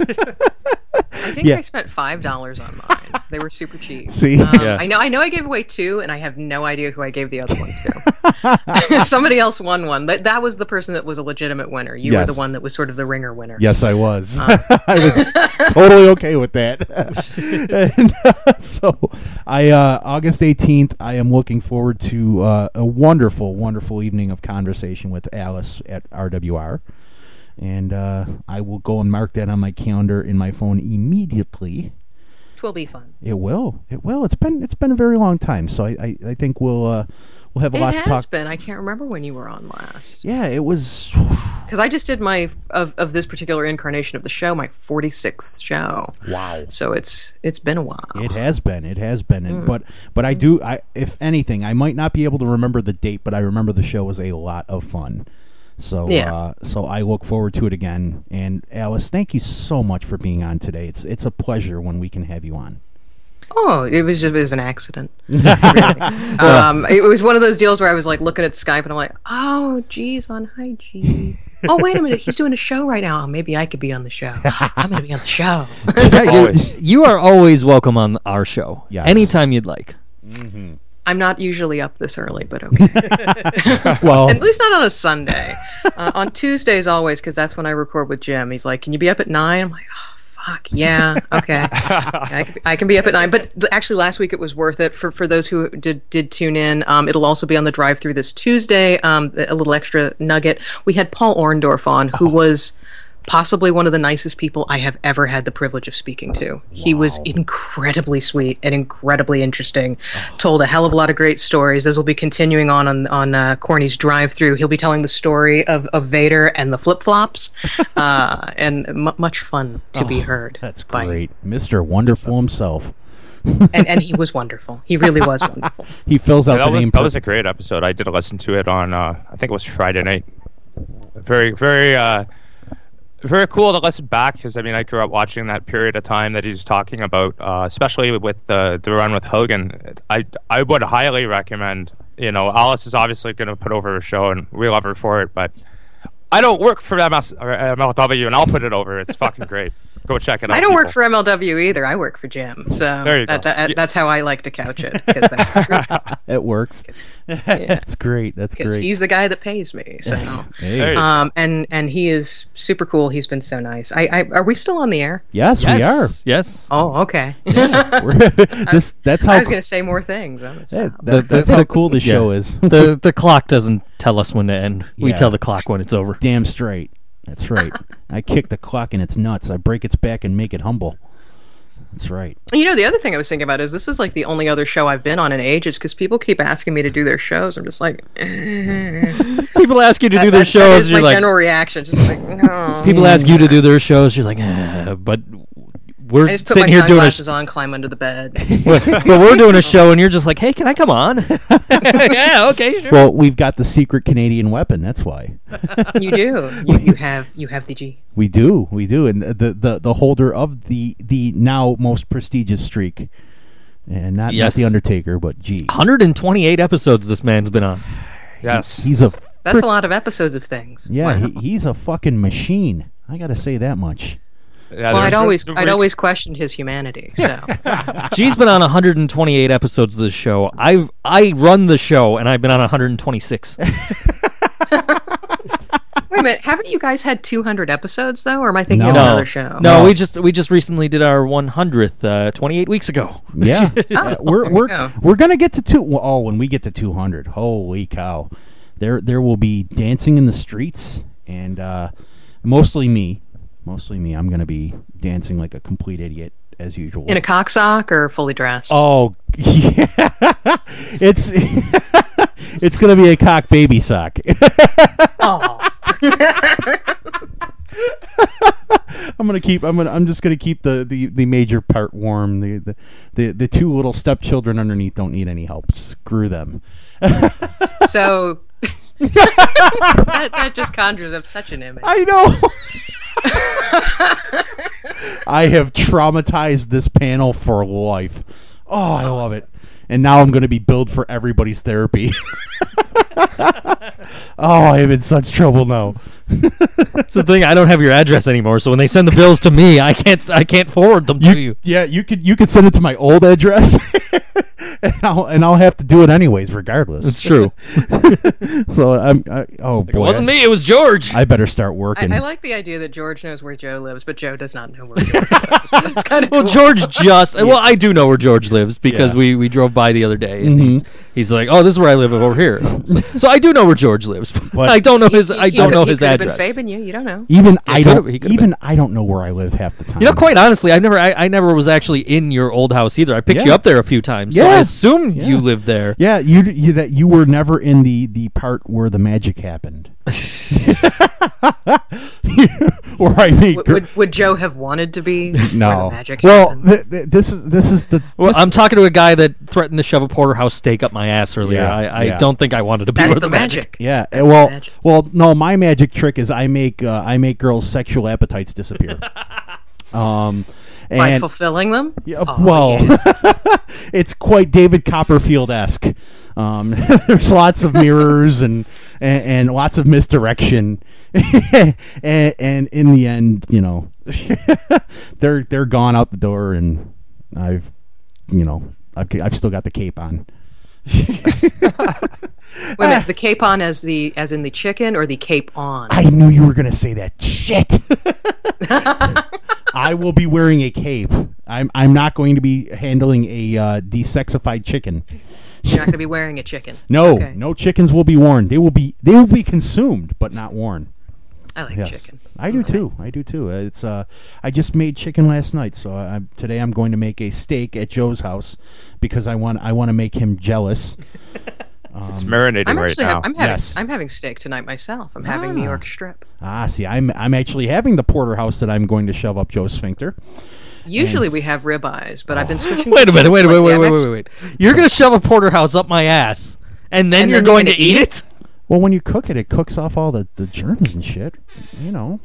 I think Yeah. I spent five dollars on mine. They were super cheap. See? Um, Yeah. I know. I know. I gave away two, and I have no idea who I gave the other one to. Somebody else won one. That that was the person that was a legitimate winner. You were the one that was sort of the ringer winner. yes, I was. Uh. I was totally okay with that. and, uh, so, I uh, August eighteenth. I am looking forward to uh, a wonderful, wonderful evening of conversation with Alice at RWR. And uh, I will go and mark that on my calendar in my phone immediately. It will be fun. It will. It will. It's been it's been a very long time, so I I, I think we'll uh, we'll have a It lot to talk. been. I can't remember when you were on last. Yeah, it was. Because I just did my of, of this particular incarnation of the show, my forty sixth show. Wow. So it's it's been a while. It has been. It has been. Mm. But but I do. I if anything, I might not be able to remember the date, but I remember the show was a lot of fun. So Yeah. uh, so I look forward to it again. And Alice, thank you so much for being on today. It's it's a pleasure when we can have you on. Oh, it was it was an accident. really. um, it was one of those deals where I was like looking at Skype and I'm like, oh, geez, on hi G. Oh, wait a minute, he's doing a show right now. Maybe I could be on the show. I'm going to be on the show. Yeah, you, you are always welcome on our show. Yes. Anytime you'd like. I'm not usually up this early, but okay. Well, At least not on a Sunday. Uh, on Tuesdays, always, because that's when I record with Jim. He's like, "Can you be up at 9? I'm like, "Oh, fuck, yeah, okay, I, can, I can be up at nine." But th- actually, last week it was worth it for for those who did did tune in. Um, it'll also be on the drive through this Tuesday. Um, a little extra nugget. We had Paul Orndorff on, who was. Possibly one of the nicest people I have ever had the privilege of speaking to. He was incredibly sweet and incredibly interesting. Told a hell of a lot of great stories. Those will be continuing on on, on uh, Corny's drive through. He'll be telling the story of, of Vader and the flip flops, uh, and m- much fun to be heard. Oh, that's by- great, Mister Wonderful himself. and and he was wonderful. He really was wonderful. He fills out that the was name. that was a great episode. I did listen to it on uh, I think it was Friday night. Very very uh, very cool to listen back because I mean I grew up watching that period of time that he's talking about, uh, especially with the the run with Hogan. I I would highly recommend. You know, Alice is obviously going to put over a show, and we love her for it. But I don't work for MS or MLW, and I'll put it over. It's fucking great. Go check it out. I don't work for MLW either. I work for Jim. So There you that, go. that- that's how I like to couch it. Because. It works. That's great. That's great. he's the guy that pays me. So. Hey. There you go. Um, and and he is super cool. He's been so nice. I, I are we still on the air? yes, we are. Yes. Yes. Oh, okay. We're- this that's how I was going to say more things. Yeah, that- that's how cool the show is. the the clock doesn't tell us when to end. We tell the clock when it's over. Damn straight. That's right. I kick the clock in its nuts. I break its back and make it humble. That's right. You know, the other thing I was thinking about is this is like the only other show I've been on in ages because people keep asking me to do their shows. I'm just like, eh. People ask you to That- do their that- shows. That is you're my like, general reaction. Just like, no. people ask you to do their shows. You're like, eh, but we're I just put my sitting here doing a. sunglasses on, climb under the bed. but we're doing a show, and you're just like, hey, can I come on? yeah, okay, sure. Well, we've got the secret Canadian weapon. That's why you do. You, you have you have the G. we do. We do, and the the the holder of the the now most prestigious streak, and not Yes. not the Undertaker, but G. 128 episodes this man's been on. Yes. He's a That's frick- a lot of episodes of things. yeah. Wow. He, he's a fucking machine. I gotta say that much. Yeah, well, I'd always I'd always questioned his humanity. So G's been on 128 episodes of this show. I've, I run the show, and I've been on 126. wait a minute, haven't you guys had 200 episodes though, or am I thinking of No. another show? No, we just we just recently did our 100th uh, 28 weeks ago. Yeah, Uh, we're there we we're go. we're gonna get to two. Well, oh, when we get to two hundred, holy cow! There there will be dancing in the streets, and uh, mostly me, mostly me. I'm gonna be dancing like a complete idiot as usual. In a cock sock or fully dressed? oh yeah, it's it's gonna be a cock baby sock. Oh. I'm gonna keep. I'm gonna. I'm just gonna keep the, the, the major part warm. The, the the the two little stepchildren underneath don't need any help. Screw them. So that, that just conjures up such an image. I know. I have traumatized this panel for life. Oh, I love it. And now I'm going to be billed for everybody's therapy. oh, I am in such trouble now. That's the thing. I don't have your address anymore, so when they send the bills to me, I can't. I can't forward them to you. Yeah, you could you could send it to my old address, and I'll and I'll have to do it anyways, regardless. It's true. so I'm I, oh boy, It wasn't me. It was George. I better start working. I like the idea that George knows where Joe lives, but Joe does not know where George lives. That's kind of Well, cool. George just well, I do know where George lives because Yeah. we, we drove by the other day, and Mhm. he's he's like, "Oh, this is where I live over here." So, so I do know where George lives. But- I don't know his He- I don't could- know he his address. Been fabing you. You don't know. even I could've- don't he could've even I don't know where I live half the time. You know, quite honestly, I've never I, I never was actually in your old house either. I picked you up there a few times, so I Yeah. assume you lived there. Yeah, you, you that you were never in the the part where the magic happened. where I made Would, would, would Joe have wanted to be where the no. magic well, th- th- this is this is the Well, this- I'm talking to a guy that threatened to shove a porterhouse steak up my ass earlier. Yeah, I, I yeah. don't think I wanted to be That's the magic. yeah. That's the well, magic. well, no. My magic trick is I make uh, I make girls' sexual appetites disappear. Um, By and fulfilling them? Yeah, Oh, well, yeah. it's quite David Copperfield esque. Um, there's lots of mirrors and, and and lots of misdirection, and, and in the end, you know, they're they're gone out the door, and I've, you know, I've, I've still got the cape on. Wait a minute, the cape on as the as in the chicken or the cape on? I knew you were gonna say that. Shit. I will be wearing a cape. I'm I'm not going to be handling a uh, desexified chicken. You're not going to be wearing a chicken. No, Okay. no chickens will be worn. They will be they will be consumed, but not worn. I like Yes, chicken. I do Okay. too. I do too. Uh, It's uh, I just made chicken last night, so I, today I'm going to make a steak at Joe's house because I want I want to make him jealous. It's marinating I'm right now. ha- I'm having Yes. I'm having steak tonight myself. I'm having New Ah. York strip. Ah, see, I'm I'm actually having the porterhouse that I'm going to shove up Joe's sphincter. Usually we have ribeyes, but I've been switching. Wait a minute, wait, strips wait, wait, I've wait, wait, wait, wait. You're gonna shove a porterhouse up my ass, and then And you're then you're going gonna eat eat it? Well, when you cook it, it cooks off all the, the germs and shit. You know.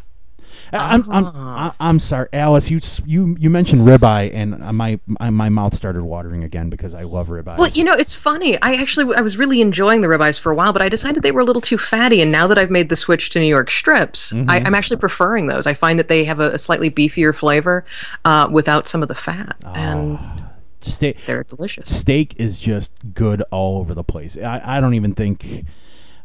I- I'm, I'm. I- I'm sorry, Alice. You you you mentioned ribeye, and uh, my, my mouth started watering again because I love ribeye. Well, you know, it's funny. I actually I was really enjoying the ribeyes for a while, but I decided they were a little too fatty. And now that I've made the switch to New York strips, Mm-hmm. I, I'm actually preferring those. I find that they have a, a slightly beefier flavor uh, without some of the fat, and steak they're delicious. steak is just good all over the place. I, I don't even think.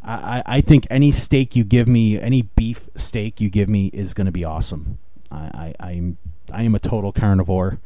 I, I think any steak you give me, any beef steak you give me, is going to be awesome. I, I I'm I am a total carnivore.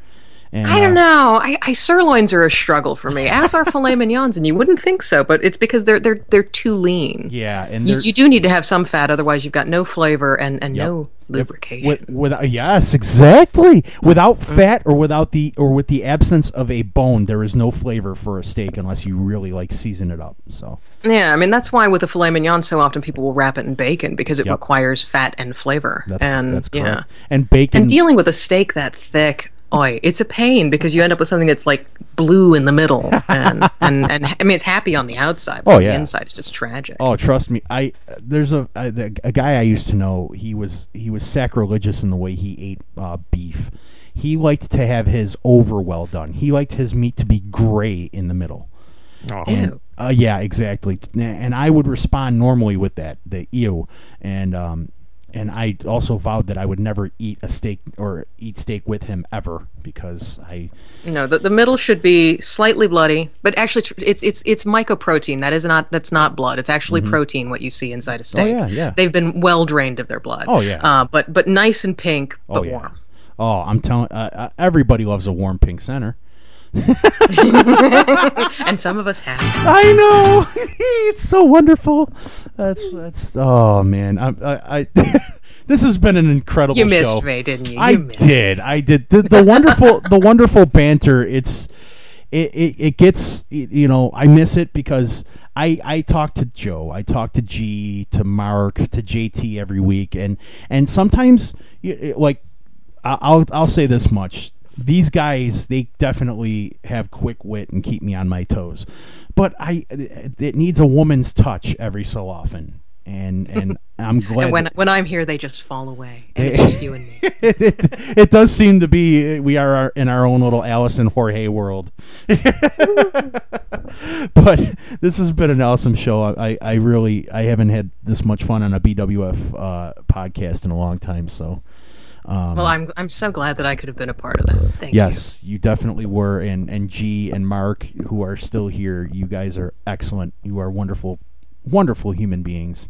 And, I don't uh, know. I, I sirloins are a struggle for me, as are filet mignons, and you wouldn't think so, but it's because they're they're they're too lean. Yeah, and You, you do need to have some fat, otherwise you've got no flavor and, and Yep. no lubrication. With, without yes, exactly. Without fat or without the or with the absence of a bone, there is no flavor for a steak unless you really like season it up. So Yeah, I mean that's why with a filet mignon, so often people will wrap it in bacon because it Yep. requires fat and flavor. that's and that's yeah. And bacon. and dealing with a steak that thick, oi, it's a pain because you end up with something that's like blue in the middle, and and, and I mean it's happy on the outside, but Oh, yeah. the inside is just tragic. Oh, trust me. I there's a a, a guy I used to know. He was he was sacrilegious in the way he ate uh, beef. He liked to have his over well done. He liked his meat to be gray in the middle. Oh. Ew. Uh, yeah, exactly. And I would respond normally with that, the ew. And um, and I also vowed that I would never eat a steak or eat steak with him ever because I. No, the, the middle should be slightly bloody, but actually it's it's it's mycoprotein. That is not that's not blood. It's actually protein. What you see inside a steak. Mm-hmm. Oh, yeah, yeah. They've been well drained of their blood. Oh, yeah. Uh, but but nice and pink, but oh yeah. warm. Oh, I'm telling. Uh, uh, everybody loves a warm pink center. and some of us have. I know. it's so wonderful. That's that's. Oh man, I. I, I this has been an incredible. You missed show. me, didn't you? You I did. I did. The, the wonderful, the wonderful banter. It's. It, it, it gets you know I miss it because I I talk to Joe I talk to G to Mark to JT every week and and sometimes like I'll I'll say this much these guys they definitely have quick wit and keep me on my toes but I it needs a woman's touch every so often and and I'm glad. And when when I'm here, they just fall away, and it's just you and me. it, it, it does seem to be we are our, in our own little Alice and Jorge world. but this has been an awesome show. I, I really I haven't had this much fun on a BWF uh, podcast in a long time. So. Um, Well, I'm I'm so glad that I could have been a part of that. Thank you. yes, you. definitely were, and and G and Mark, who are still here, you guys are excellent. You are wonderful, wonderful human beings.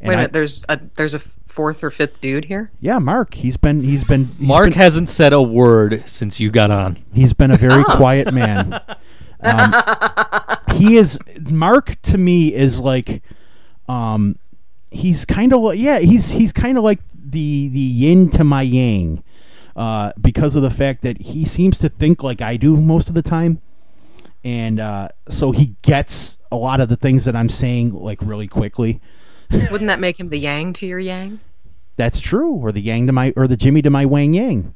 And Wait a I- minute. There's a there's a fourth or fifth dude here. yeah, Mark. He's been he's been he's Mark been- hasn't said a word since you got on. He's been a very Oh. quiet man. Um, he is Mark to me is like, um, he's kind of like yeah he's he's kind of like the the yin to my yang, uh, because of the fact that he seems to think like I do most of the time, and uh, so he gets a lot of the things that I'm saying like really quickly. Wouldn't that make him the yang to your yang? That's true, or the yang to my or the Jimmy to my Wang Yang.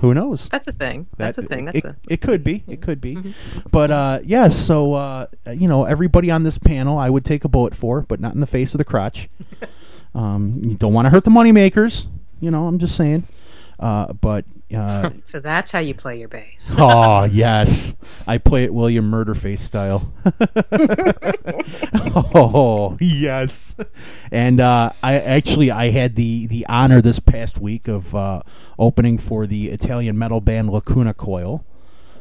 Who knows? That's a thing. That's a thing. That's it, a. it could be. It could be. But uh, yes, so uh, you know, everybody on this panel, I would take a bullet for, but not in the face of the crotch. um, you don't want to hurt the moneymakers. You know, I'm just saying. Uh, but uh, So that's how you play your bass. oh yes, I play it William Murderface style. oh yes, and uh, I actually I had the the honor this past week of uh, opening for the Italian metal band Lacuna Coil.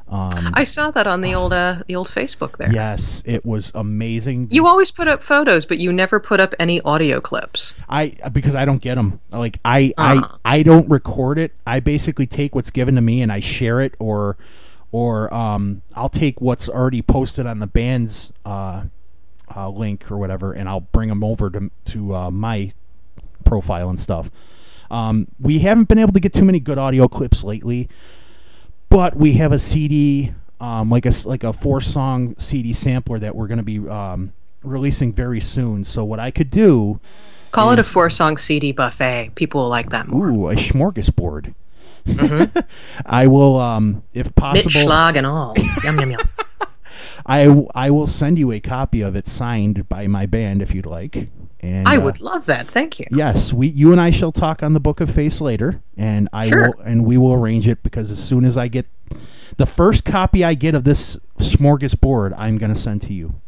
Um, I saw that on the old uh, the old Facebook there. yes, it was amazing. You always put up photos, but you never put up any audio clips. I because I don't get them. Like I Ah. I I don't record it. I basically take what's given to me and I share it, or or um I'll take what's already posted on the band's uh, uh link or whatever, and I'll bring them over to to uh, my profile and stuff. Um, we haven't been able to get too many good audio clips lately, but we have a CD, um, like a like a four song CD sampler that we're going to be um, releasing very soon. So what I could do Call it a four song CD buffet. People will like that more. Ooh, a smorgasbord. I will, um, if possible, Schlag and all. yum yum yum. I, I will send you a copy of it signed by my band if you'd like. And I uh, would love that. Thank you. Yes, we you and I shall talk on the Book of Face later, and I Sure. will and we will arrange it because as soon as I get the first copy I get of this smorgasbord, I'm going to send to you.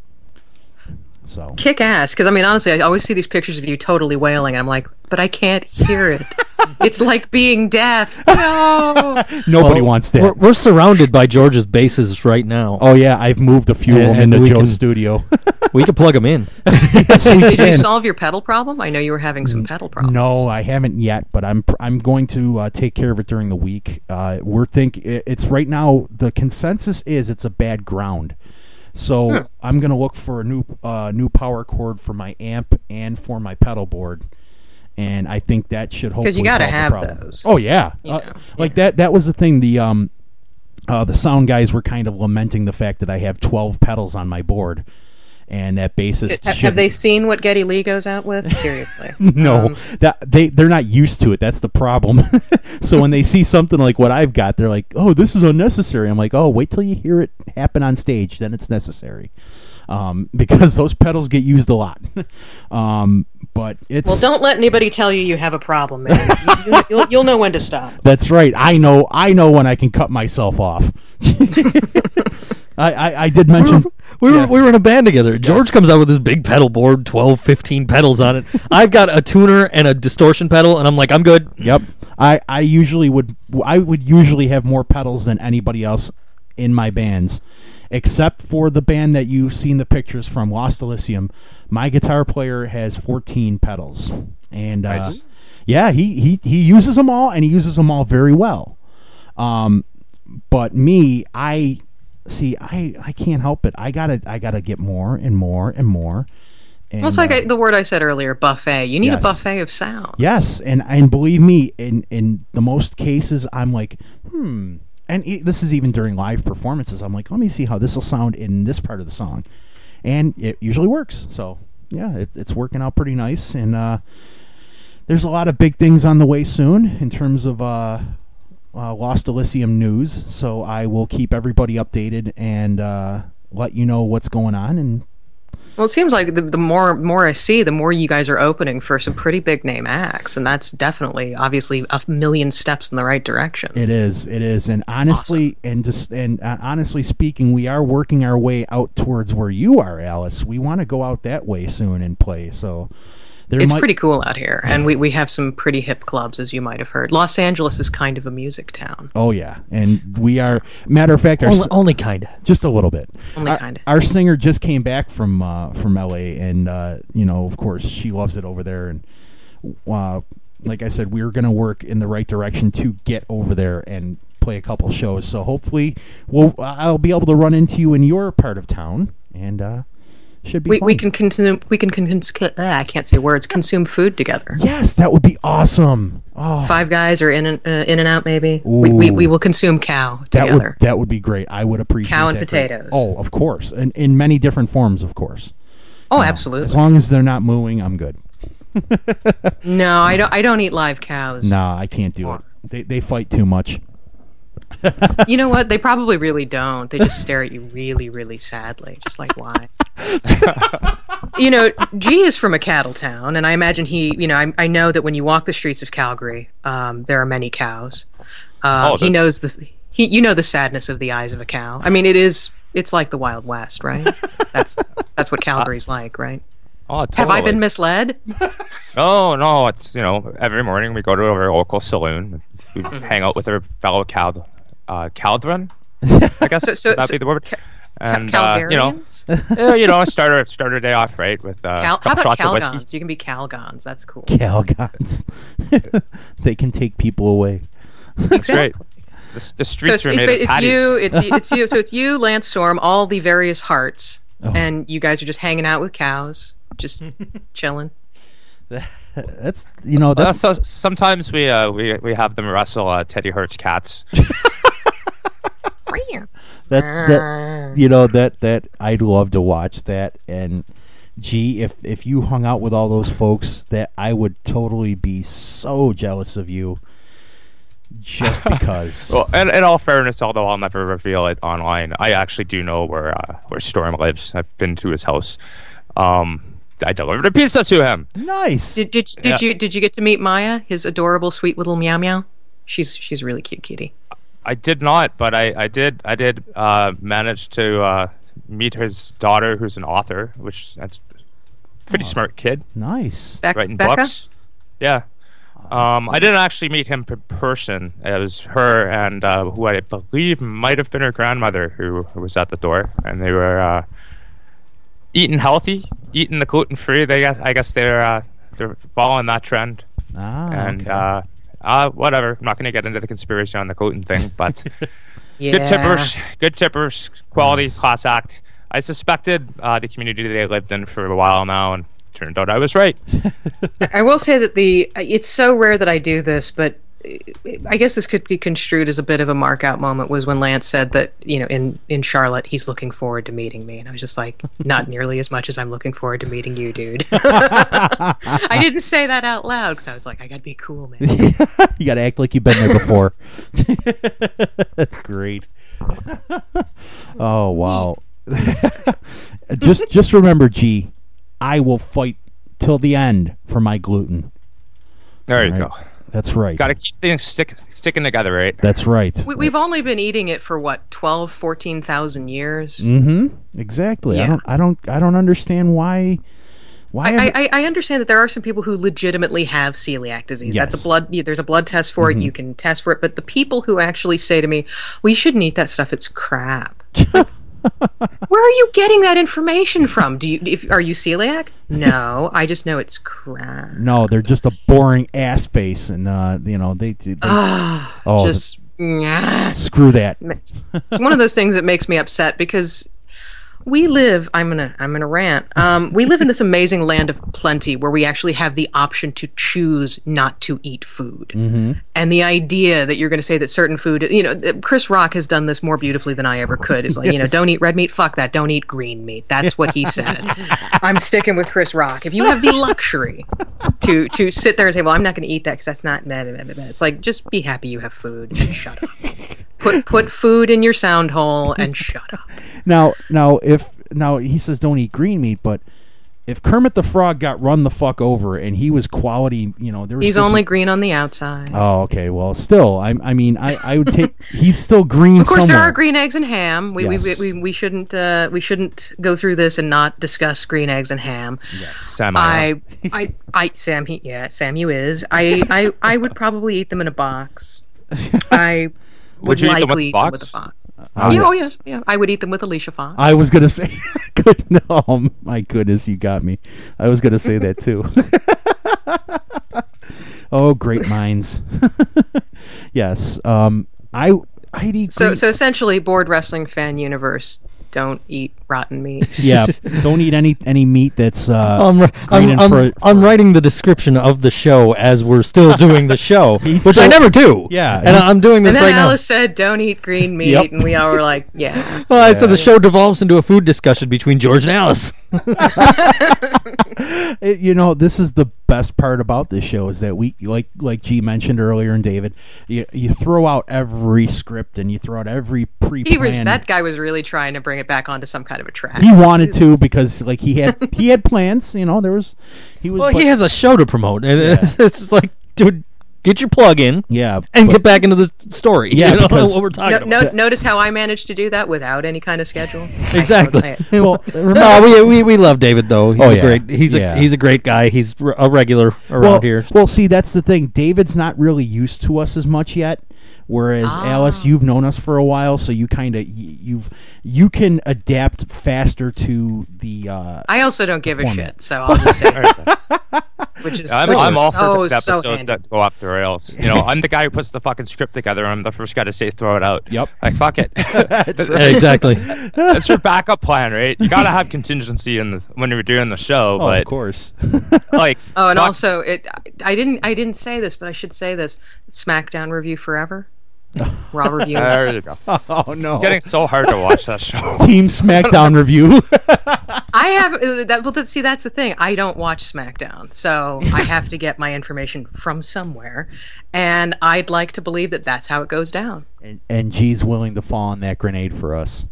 So Kick ass. Because I mean, honestly, I always see these pictures of you totally wailing, and I'm like, but I can't hear it. it's like being deaf. No. nobody Oh, wants that. We're, we're surrounded by George's bases right now. oh yeah, I've moved a few of And- them into we Joe's can- studio. We can plug them in. yes, we Did you solve your pedal problem? I know you were having some pedal problems. No, I haven't yet, but I'm pr- I'm going to uh, take care of it during the week. Uh, we're think i- it's right now. The consensus is it's a bad ground, so I'm going to look for a new uh, new power cord for my amp and for my pedal board, and I think that should hopefully you gotta solve the have those. Oh yeah, Uh, like that. That was the thing. The um, uh, the sound guys were kind of lamenting the fact that I have 12 pedals on my board, and that bassist Have, they seen what Geddy Lee goes out with? Seriously. no, Um, that they they're not used to it. That's the problem. so when they see something like what I've got, they're like, "Oh, this is unnecessary." I'm like, "Oh, wait till you hear it happen on stage, then it's necessary." Um, because those pedals get used a lot. um, but it's well, don't let anybody tell you you have a problem, man. you, you, you'll, you'll know when to stop. That's right. I know. I know when I can cut myself off. I, I I did mention. We were, Yeah. we were in a band together. George Yes. comes out with this big pedal board, 12, 15 pedals on it. I've got a tuner and a distortion pedal, and I'm like, I'm good. Yep. I, I usually would I would usually have more pedals than anybody else in my bands, except for the band that you've seen the pictures from, Lost Elysium. My guitar player has 14 pedals, and uh, Nice. yeah, he, he he uses them all, and he uses them all very well. Um, but me, I see, I I can't help it. I gotta I gotta get more and more and more. And, Well, it's like uh, I, the word I said earlier, buffet. You need Yes. a buffet of sounds. Yes, and and believe me, in in the most cases, I'm like, hmm. And e this is even during live performances. I'm like, let me see how this will sound in this part of the song, and it usually works. So yeah, it, it's working out pretty nice. And uh, there's a lot of big things on the way soon in terms of uh, uh, Lost Elysium news. So I will keep everybody updated and uh, let you know what's going on. And Well, it seems like the, the more more I see, the more you guys are opening for some pretty big name acts, and that's definitely, obviously, a million steps in the right direction. It is. It is. And honestly, and just and uh, honestly speaking, we are working our way out towards where you are, Alice. We want to go out that way soon and play. So there it's might, pretty cool out here, and we, we have some pretty hip clubs, as you might have heard. Los Angeles is kind of a music town. Oh yeah, and we are. Matter of fact, our, Only, only kind of. just a little bit. Only our, kinda. Our singer just came back from uh, from LA, and uh, you know, of course, she loves it over there. And uh, like I said, we are going to work in the right direction to get over there and play a couple shows. So hopefully, we'll I'll be able to run into you in your part of town, and uh, should be. We, we can consume. We can convince. Uh, I can't say words. Consume food together. Yes, that would be awesome. Five guys or in and uh, in and out maybe. We, we, we will consume cow that together. would that would be great. I would appreciate Cow and that great. potatoes. Oh, of course, and in many different forms, of course. oh, As absolutely. As long as they're not mooing, I'm good. No, I don't. I don't eat live cows. No, I can't do it. They they fight too much. You know what? They probably really don't. They just stare at you really, really sadly, just like why. you know, G is from a cattle town, and I imagine he. You know, I, I know that when you walk the streets of Calgary, um, there are many cows. Uh, Oh, he knows this. He, you know, the sadness of the eyes of a cow. I mean, it is. It's like the Wild West, right? That's that's what Calgary's like, right? Oh, Have I been misled? No, no. It's you know every morning we go to our local saloon. We hang out with our fellow cal, uh, caldron. I guess So- so- would so- be the word. Ca- And uh, you know, yeah, you know, start our start our day off right with uh, Cal- a how about shots of whiskey. Calgons? You can be Calgons. That's cool. Calgons. they can take people away. That's right. The, s- the So streets it's, are it's, made of it's patties. you, it's it's you. So it's you, Lance Storm, all the various Harts, Oh. and you guys are just hanging out with cows, just chilling. That's you know Uh, that's so sometimes we uh, we we have them wrestle uh, Teddy Hart's cats. That that you know that that I'd love to watch that and gee if if you hung out with all those folks that I would totally be so jealous of you just because Well, in, in all fairness, although I'll never reveal it online, I actually do know where uh, where Storm lives. I've been to his house. Um, I delivered a pizza to him. nice Did did, did Yeah. you did you get to meet Maya, his adorable, sweet little meow meow? She's she's a really cute kitty. I did not, but I, I did I did uh, manage to uh, meet his daughter, who's an author, which that's a pretty smart kid, nice Bec- writing Becca? books. Yeah. Um, I didn't actually meet him in person. It was her and uh, who I believe might have been her grandmother who, who was at the door, and they were uh, eating healthy, eating the gluten free. They guess I guess they're uh, they're following that trend, ah, and okay. Uh, whatever. I'm not going to get into the conspiracy on the gluten thing, but Yeah. good tippers, good tippers, quality Nice. class act. I suspected uh, the community that they lived in for a while now, and turned out I was right. I will say that the it's so rare that I do this, but I guess this could be construed as a bit of a mark out moment was when Lance said that you know in in Charlotte he's looking forward to meeting me, and I was just like, not nearly as much as I'm looking forward to meeting you, dude. I didn't say that out loud because I was like, I gotta be cool, man. you got to act like you've been there before. That's great. oh wow. just just remember, G, I will fight till the end for my gluten. There you Right. go. That's right. Got to keep things stick, sticking together, right? That's right. We, we've only been eating it for what 12, 14,000 years. Mm-hmm. Exactly. I don't. I don't. I don't understand why. Why? I, I, I understand that there are some people who legitimately have celiac disease. That's a blood. There's a blood test for it. You can test for it. But the people who actually say to me, "We shouldn't eat that stuff. It's crap." Like, Where are you getting that information from? Do you? If, are you celiac? No, I just know it's crap. no, they're just a boring ass face, and uh, you know they. they Ah, oh, just nah. screw that. it's one of those things that makes me upset because we live i'm gonna i'm gonna rant um, we live in this amazing land of plenty where we actually have the option to choose not to eat food. And the idea that you're going to say that certain food you know chris rock has done this more beautifully than i ever could. Is like you know don't eat red meat fuck that don't eat green meat. That's what he said. I'm sticking with chris rock. If you have the luxury to to sit there and say well i'm not going to eat that because that's not meh, meh, meh, meh. it's like just be happy you have food. And shut up put put food in your sound hole and shut up. Now, now, if now he says don't eat green meat, but if Kermit the Frog got run the fuck over and he was quality, you know, there was He's only green on the outside. Oh, okay. Well, still, I, I mean, I, I would take. he's still green. Of course, there somewhere. are green eggs and ham. We, Yes. we, we, we shouldn't uh, we shouldn't go through this and not discuss green eggs and ham. Yes, Sam, I, I, I, Sam, he, yeah, Sam, you is. I, I, I would probably eat them in a box. I would, Would you eat them with a eat them box? with a fox. I yeah, oh yes, yeah. I would eat them with Alicia Fox. I was gonna say, good. No, my goodness, you got me. I was gonna say that too. oh, great minds. yes. Um. I. I'd eat. so, green- so essentially, bored wrestling fan universe. Don't eat rotten meat. yeah. Don't eat any any meat that's. Uh, I'm, ri- I'm, I'm, for- I'm writing the description of the show as we're still doing the show, He's which I never do. Yeah, and I'm doing this And then right now. Alice said, "Don't eat green meat," Yep. and we all were like, "Yeah." Well, I said the show devolves into a food discussion between George and Alice. It- you know, this is the best part about this show is that we, like, like G mentioned earlier, and David, you, you throw out every script and you throw out every pre-planned. He was that guy was really trying to bring it back onto some kind of a track. he wanted to because like he had he had plans you know there was he was well, but- he has a show to promote, and Yeah. it's like, dude, get your plug in yeah and but- get back into the story. Yeah, you know because- what we're talking No, about. no, notice how I managed to do that without any kind of schedule. Exactly. well no, we, we we love David though. He's Oh, a yeah. great he's Yeah. a he's a great guy. He's r- a regular around well, here. well see that's the thing david's not really used to us as much yet whereas Ah. alice you've known us for a while so you kind of you've you can adapt faster to the uh I also don't give a shit, so I'll just say this. Which is, I'm, which I'm is all so, for the so episodes handy. that go off the rails. You know, I'm the guy who puts the fucking script together. I'm the first guy to say throw it out. Yep. Like fuck it. That's Yeah, exactly. That's your backup plan, right? You gotta have contingency in the when you're doing the show, oh, but of course like Oh, and fuck- also, it. I didn't. I didn't say this, but I should say this. SmackDown review forever. Raw review. there you go. oh no It's getting so hard to watch that show. team smackdown review I have uh, that. Well, that, see, that's the thing. I don't watch SmackDown, so I have to get my information from somewhere, and I'd like to believe that that's how it goes down. and, and g's willing to fall on that grenade for us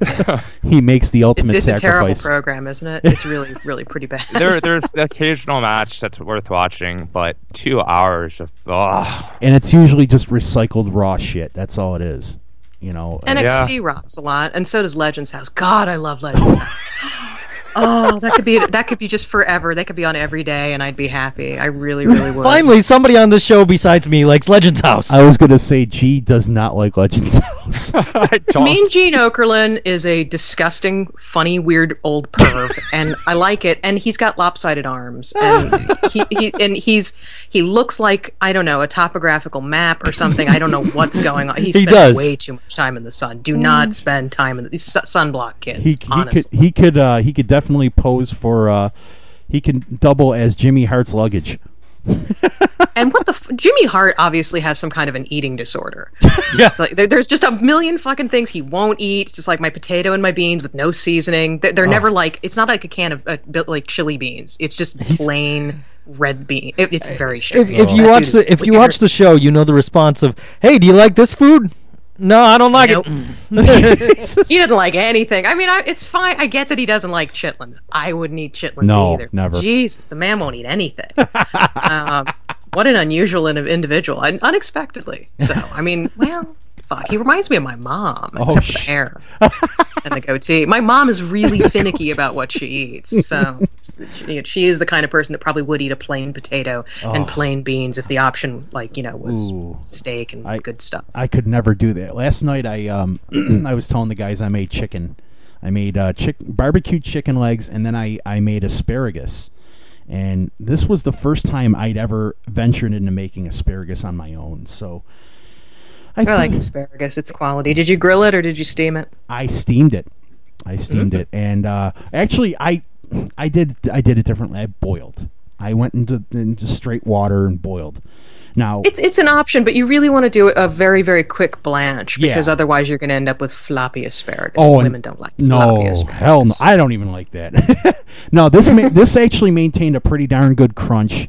he makes the It's, ultimate it's a terrible program, isn't it? It's really, really pretty bad. there, there's the occasional match that's worth watching, but two hours of oh, and it's usually just recycled raw shit. That's all it is. You know. NXT rocks a lot, and so does Legends House. God, I love Legends House. Oh, that could be that could be just forever. They could be on every day, and I'd be happy. I really, really would. Finally, somebody on this show besides me likes Legends House. I was gonna say G does not like Legends House. I don't. Mean Gene Okerlund is a disgusting, funny, weird old perv, and I like it. And he's got lopsided arms, and he, he and he's he looks like I don't know a topographical map or something. I don't know what's going on. He, He spends does. way too much time in the sun. Do not spend time in the these su- sunblock kids. he he honestly. could he could uh, he could definitely pose for. Uh, he can double as Jimmy Hart's luggage. And what the f- Jimmy Hart obviously has some kind of an eating disorder. Yeah. Like there, there's just a million fucking things he won't eat. Just like my potato and my beans with no seasoning. They're, Oh. they're never like it's not like a can of uh, like chili beans. It's just plain red bean. It, it's very if, shitty. if you watch the if you watch the show, you know the response of, "Hey, do you like this food?" No, I don't like Nope. it. he didn't like anything. I mean, I, it's fine. I get that he doesn't like chitlins. I wouldn't eat chitlins No, either. never. Jesus, the man won't eat anything. um, what an unusual in- individual, and unexpectedly. So, I mean, well, fuck. He reminds me of my mom, Oh, except for the hair and the goatee. My mom is really finicky about what she eats. So, she, she is the kind of person that probably would eat a plain potato and plain beans if the option, like you know, was Oh. Ooh. steak and I- good stuff. I could never do that. Last night I um I was telling the guys I made chicken. I made uh, chick barbecue chicken legs and then I I made asparagus. And this was the first time I'd ever ventured into making asparagus on my own. So I, I like asparagus. It's quality. Did you grill it or did you steam it? I steamed it. I steamed Mm-hmm. it, and uh, actually, I I did I did it differently. I boiled. I went into into straight water and boiled. Now It's it's an option, but you really want to do a very very quick blanch Yeah. because otherwise you're going to end up with floppy asparagus. Oh, women don't like no, floppy asparagus. hell no. I don't even like that. no, this ma- this actually maintained a pretty darn good crunch.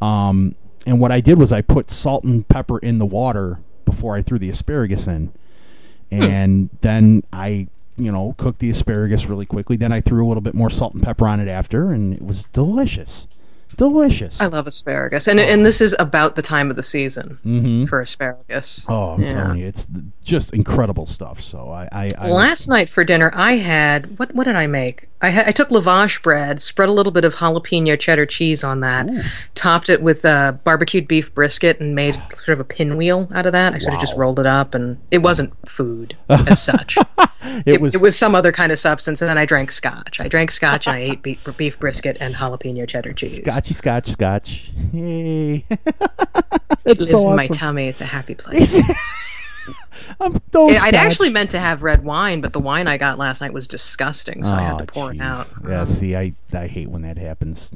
Um, and what I did was I put salt and pepper in the water before I threw the asparagus in, Hmm. and then I you know, cooked the asparagus really quickly. Then I threw a little bit more salt and pepper on it after, and it was delicious. Delicious. I love asparagus, and and this is about the time of the season Mhm. for asparagus. Oh, I'm Yeah. telling you, it's just incredible stuff. So I, I, I Last night for dinner, I had what? What did I make? I I took lavash bread, spread a little bit of jalapeno cheddar cheese on that, topped it with uh, barbecued beef brisket, and made sort of a pinwheel out of that. I sort of just rolled it up, and it wasn't food as such. it, was it was some other kind of substance, and then I drank scotch. I drank scotch, and I ate beef, beef brisket and jalapeno cheddar cheese. scotchy, scotch, scotch. Yay! It lives so in my tummy. It's a happy place. I'm so I'd actually meant to have red wine, but the wine I got last night was disgusting, so I had to pour it out. Yeah, see, I, I hate when that happens.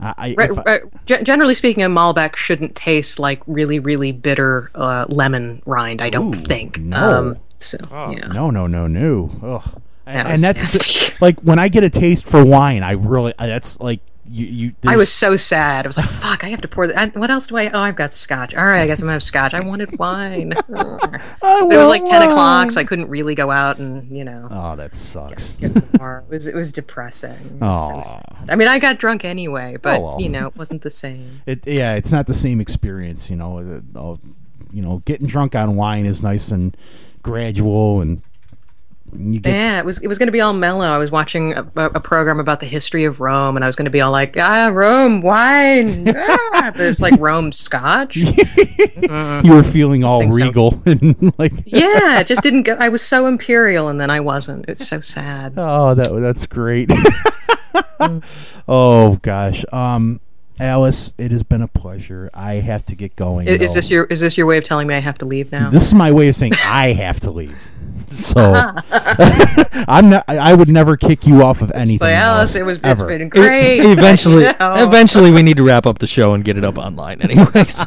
I, I, Re- I- re- generally speaking, a Malbec shouldn't taste like really, really bitter uh, lemon rind. I don't think. no. Um, so yeah, no, no, no, no. Ugh. That And, was and that's nasty. like when I get a taste for wine, I really that's like you. you I was so sad. I was like, "Fuck! I have to pour that. What else do I? Oh, I've got scotch. All right, I guess I'm gonna have scotch. I wanted wine. but it was like ten o'clock, so I couldn't really go out and you know. Oh, that sucks. get more. It was it was depressing. It was so. I mean, I got drunk anyway, but Oh, well. you know, it wasn't the same. It yeah, it's not the same experience. You know, uh, you know, getting drunk on wine is nice and gradual, and get Yeah, it was it was going to be all mellow. I was watching a, a, program about the history of Rome, and I was going to be all like, ah, Rome wine, ah, but it's like Rome scotch. Mm-mm. you were feeling all regal and like yeah, it just didn't go. I was so imperial, and then I wasn't. It's so sad. Oh, that that's great. oh gosh, um, Alice, it has been a pleasure. I have to get going. Is, is this your is this your way of telling me I have to leave now? This is my way of saying I have to leave. So I'm not. I I would never kick you off of anything. so Alice, it was it's ever. been great. eventually, You know? eventually, we need to wrap up the show and get it up online anyway. So.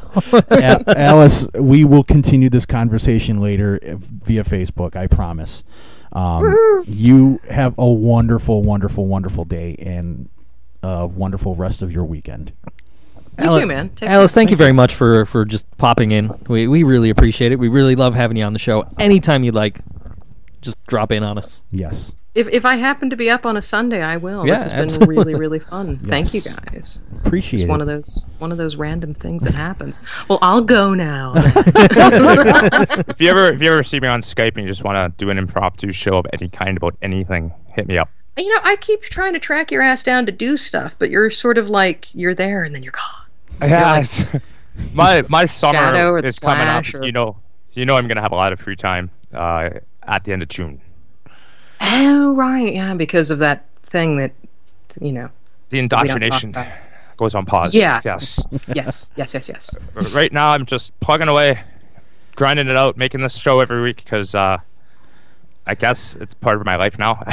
A- Alice, we will continue this conversation later uh, via Facebook. I promise. Um, you have a wonderful, wonderful, wonderful day and a wonderful rest of your weekend. You Ali- too, man. Take Alice, care. thank you very much for for just popping in. We we really appreciate it. We really love having you on the show. Anytime you'd like, just drop in on us. Yes. If if I happen to be up on a Sunday, I will. Yeah, this has been really really fun. Thank you guys. Appreciate It's it. one of those one of those random things that happens. Well, I'll go now. if you ever if you ever see me on Skype and you just want to do an impromptu show of any kind about anything, hit me up. you know, I keep trying to track your ass down to do stuff, but you're sort of like you're there and then you're gone. Yeah, it's- my my summer Shadow or The is coming up. Or- You know, you know I'm gonna have a lot of free time uh, at the end of June. Oh right, yeah, because of that thing that you know. The indoctrination goes on pause. Yeah. Yes. Yes, yes, yes, yes. right now, I'm just plugging away, grinding it out, making this show every week because uh, I guess it's part of my life now.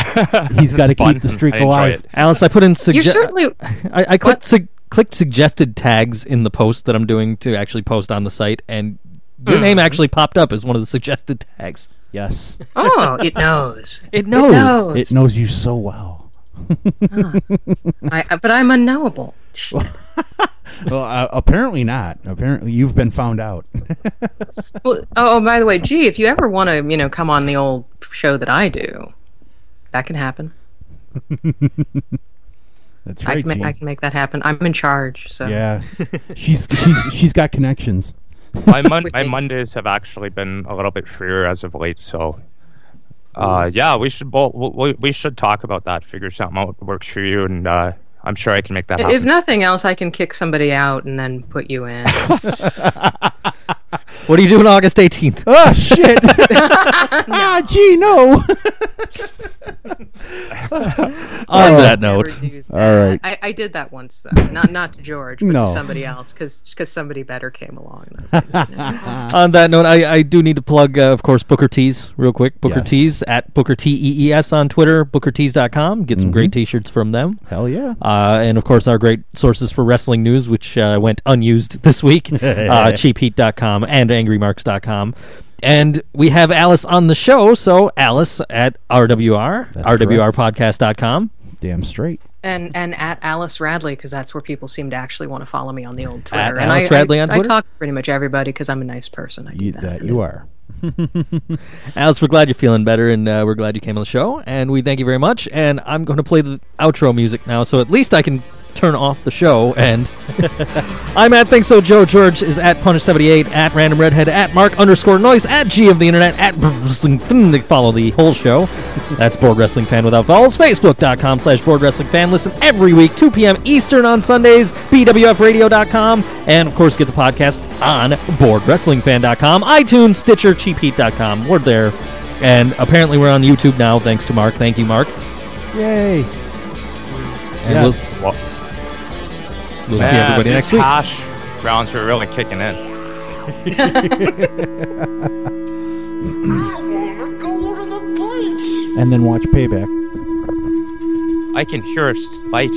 He's got to keep the streak alive. Alice, I put in You suggest. certainly I, I clicked su- clicked suggested tags in the post that I'm doing to actually post on the site, and your name actually popped up as one of the suggested tags. Yes. Oh, it knows. It knows. knows. It knows you so well. I, I- but I'm unknowable. Well, uh, apparently not. Apparently, you've been found out. Well, oh, by the way, gee, if you ever want to, you know, come on the old show that I do, that can happen. That's I right. can, ma- I can make that happen. I'm in charge, so Yeah, she's she's she's got connections. My mon- my. Mondays have actually been a little bit freer as of late, so uh, yeah, we should both we, we should talk about that. Figure something out that works for you, and uh, I'm sure I can make that happen. if nothing else, I can kick somebody out and then put you in. What are you doing August 18th? Oh shit! ah, gee, no. On that note, that. All right. I, I did that once though, not not to George, but No. to somebody else, because somebody better came along. And I was like, no. on that note, I, I do need to plug, uh, of course, Booker Tees real quick. Booker Yes. Tees at Booker T E E S on Twitter, BookerTees.com. Get some great T-shirts from them. Hell yeah. Uh, and of course, our great sources for wrestling news, which uh, went unused this week, uh, cheapheat.com and angrymarks.com. And we have Alice on the show, so Alice at RWR, That's RWRpodcast.com. Damn straight. and and at Alice Radley because that's where people seem to actually want to follow me on the old Twitter. At and Alice I, Radley I, on I Twitter? talk to pretty much everybody because I'm a nice person. I do You, that. that you are. Alice, we're glad you're feeling better, and uh, we're glad you came on the show, and we thank you very much. And I'm going to play the outro music now, so at least I can turn off the show. And I'm at Think So Joe. George is at Punish78, at Random Redhead, at Mark underscore Noise, at G of the Internet, at Wrestling Fan follow the whole show. That's Bored Wrestling Fan without vowels. Facebook.com slash Bored Wrestling Fan. Listen every week, 2 p.m. Eastern on Sundays. BWFRadio.com. And of course, get the podcast on BoredWrestlingFan.com, iTunes, Stitcher, CheapHeat.com. We're there. And apparently, we're on YouTube now, thanks to Mark. Thank you, Mark. Yay! And Yes. we'll, Well, we'll see man, everybody these next week. hash browns are really kicking in. And then watch Payback. I can hear a light.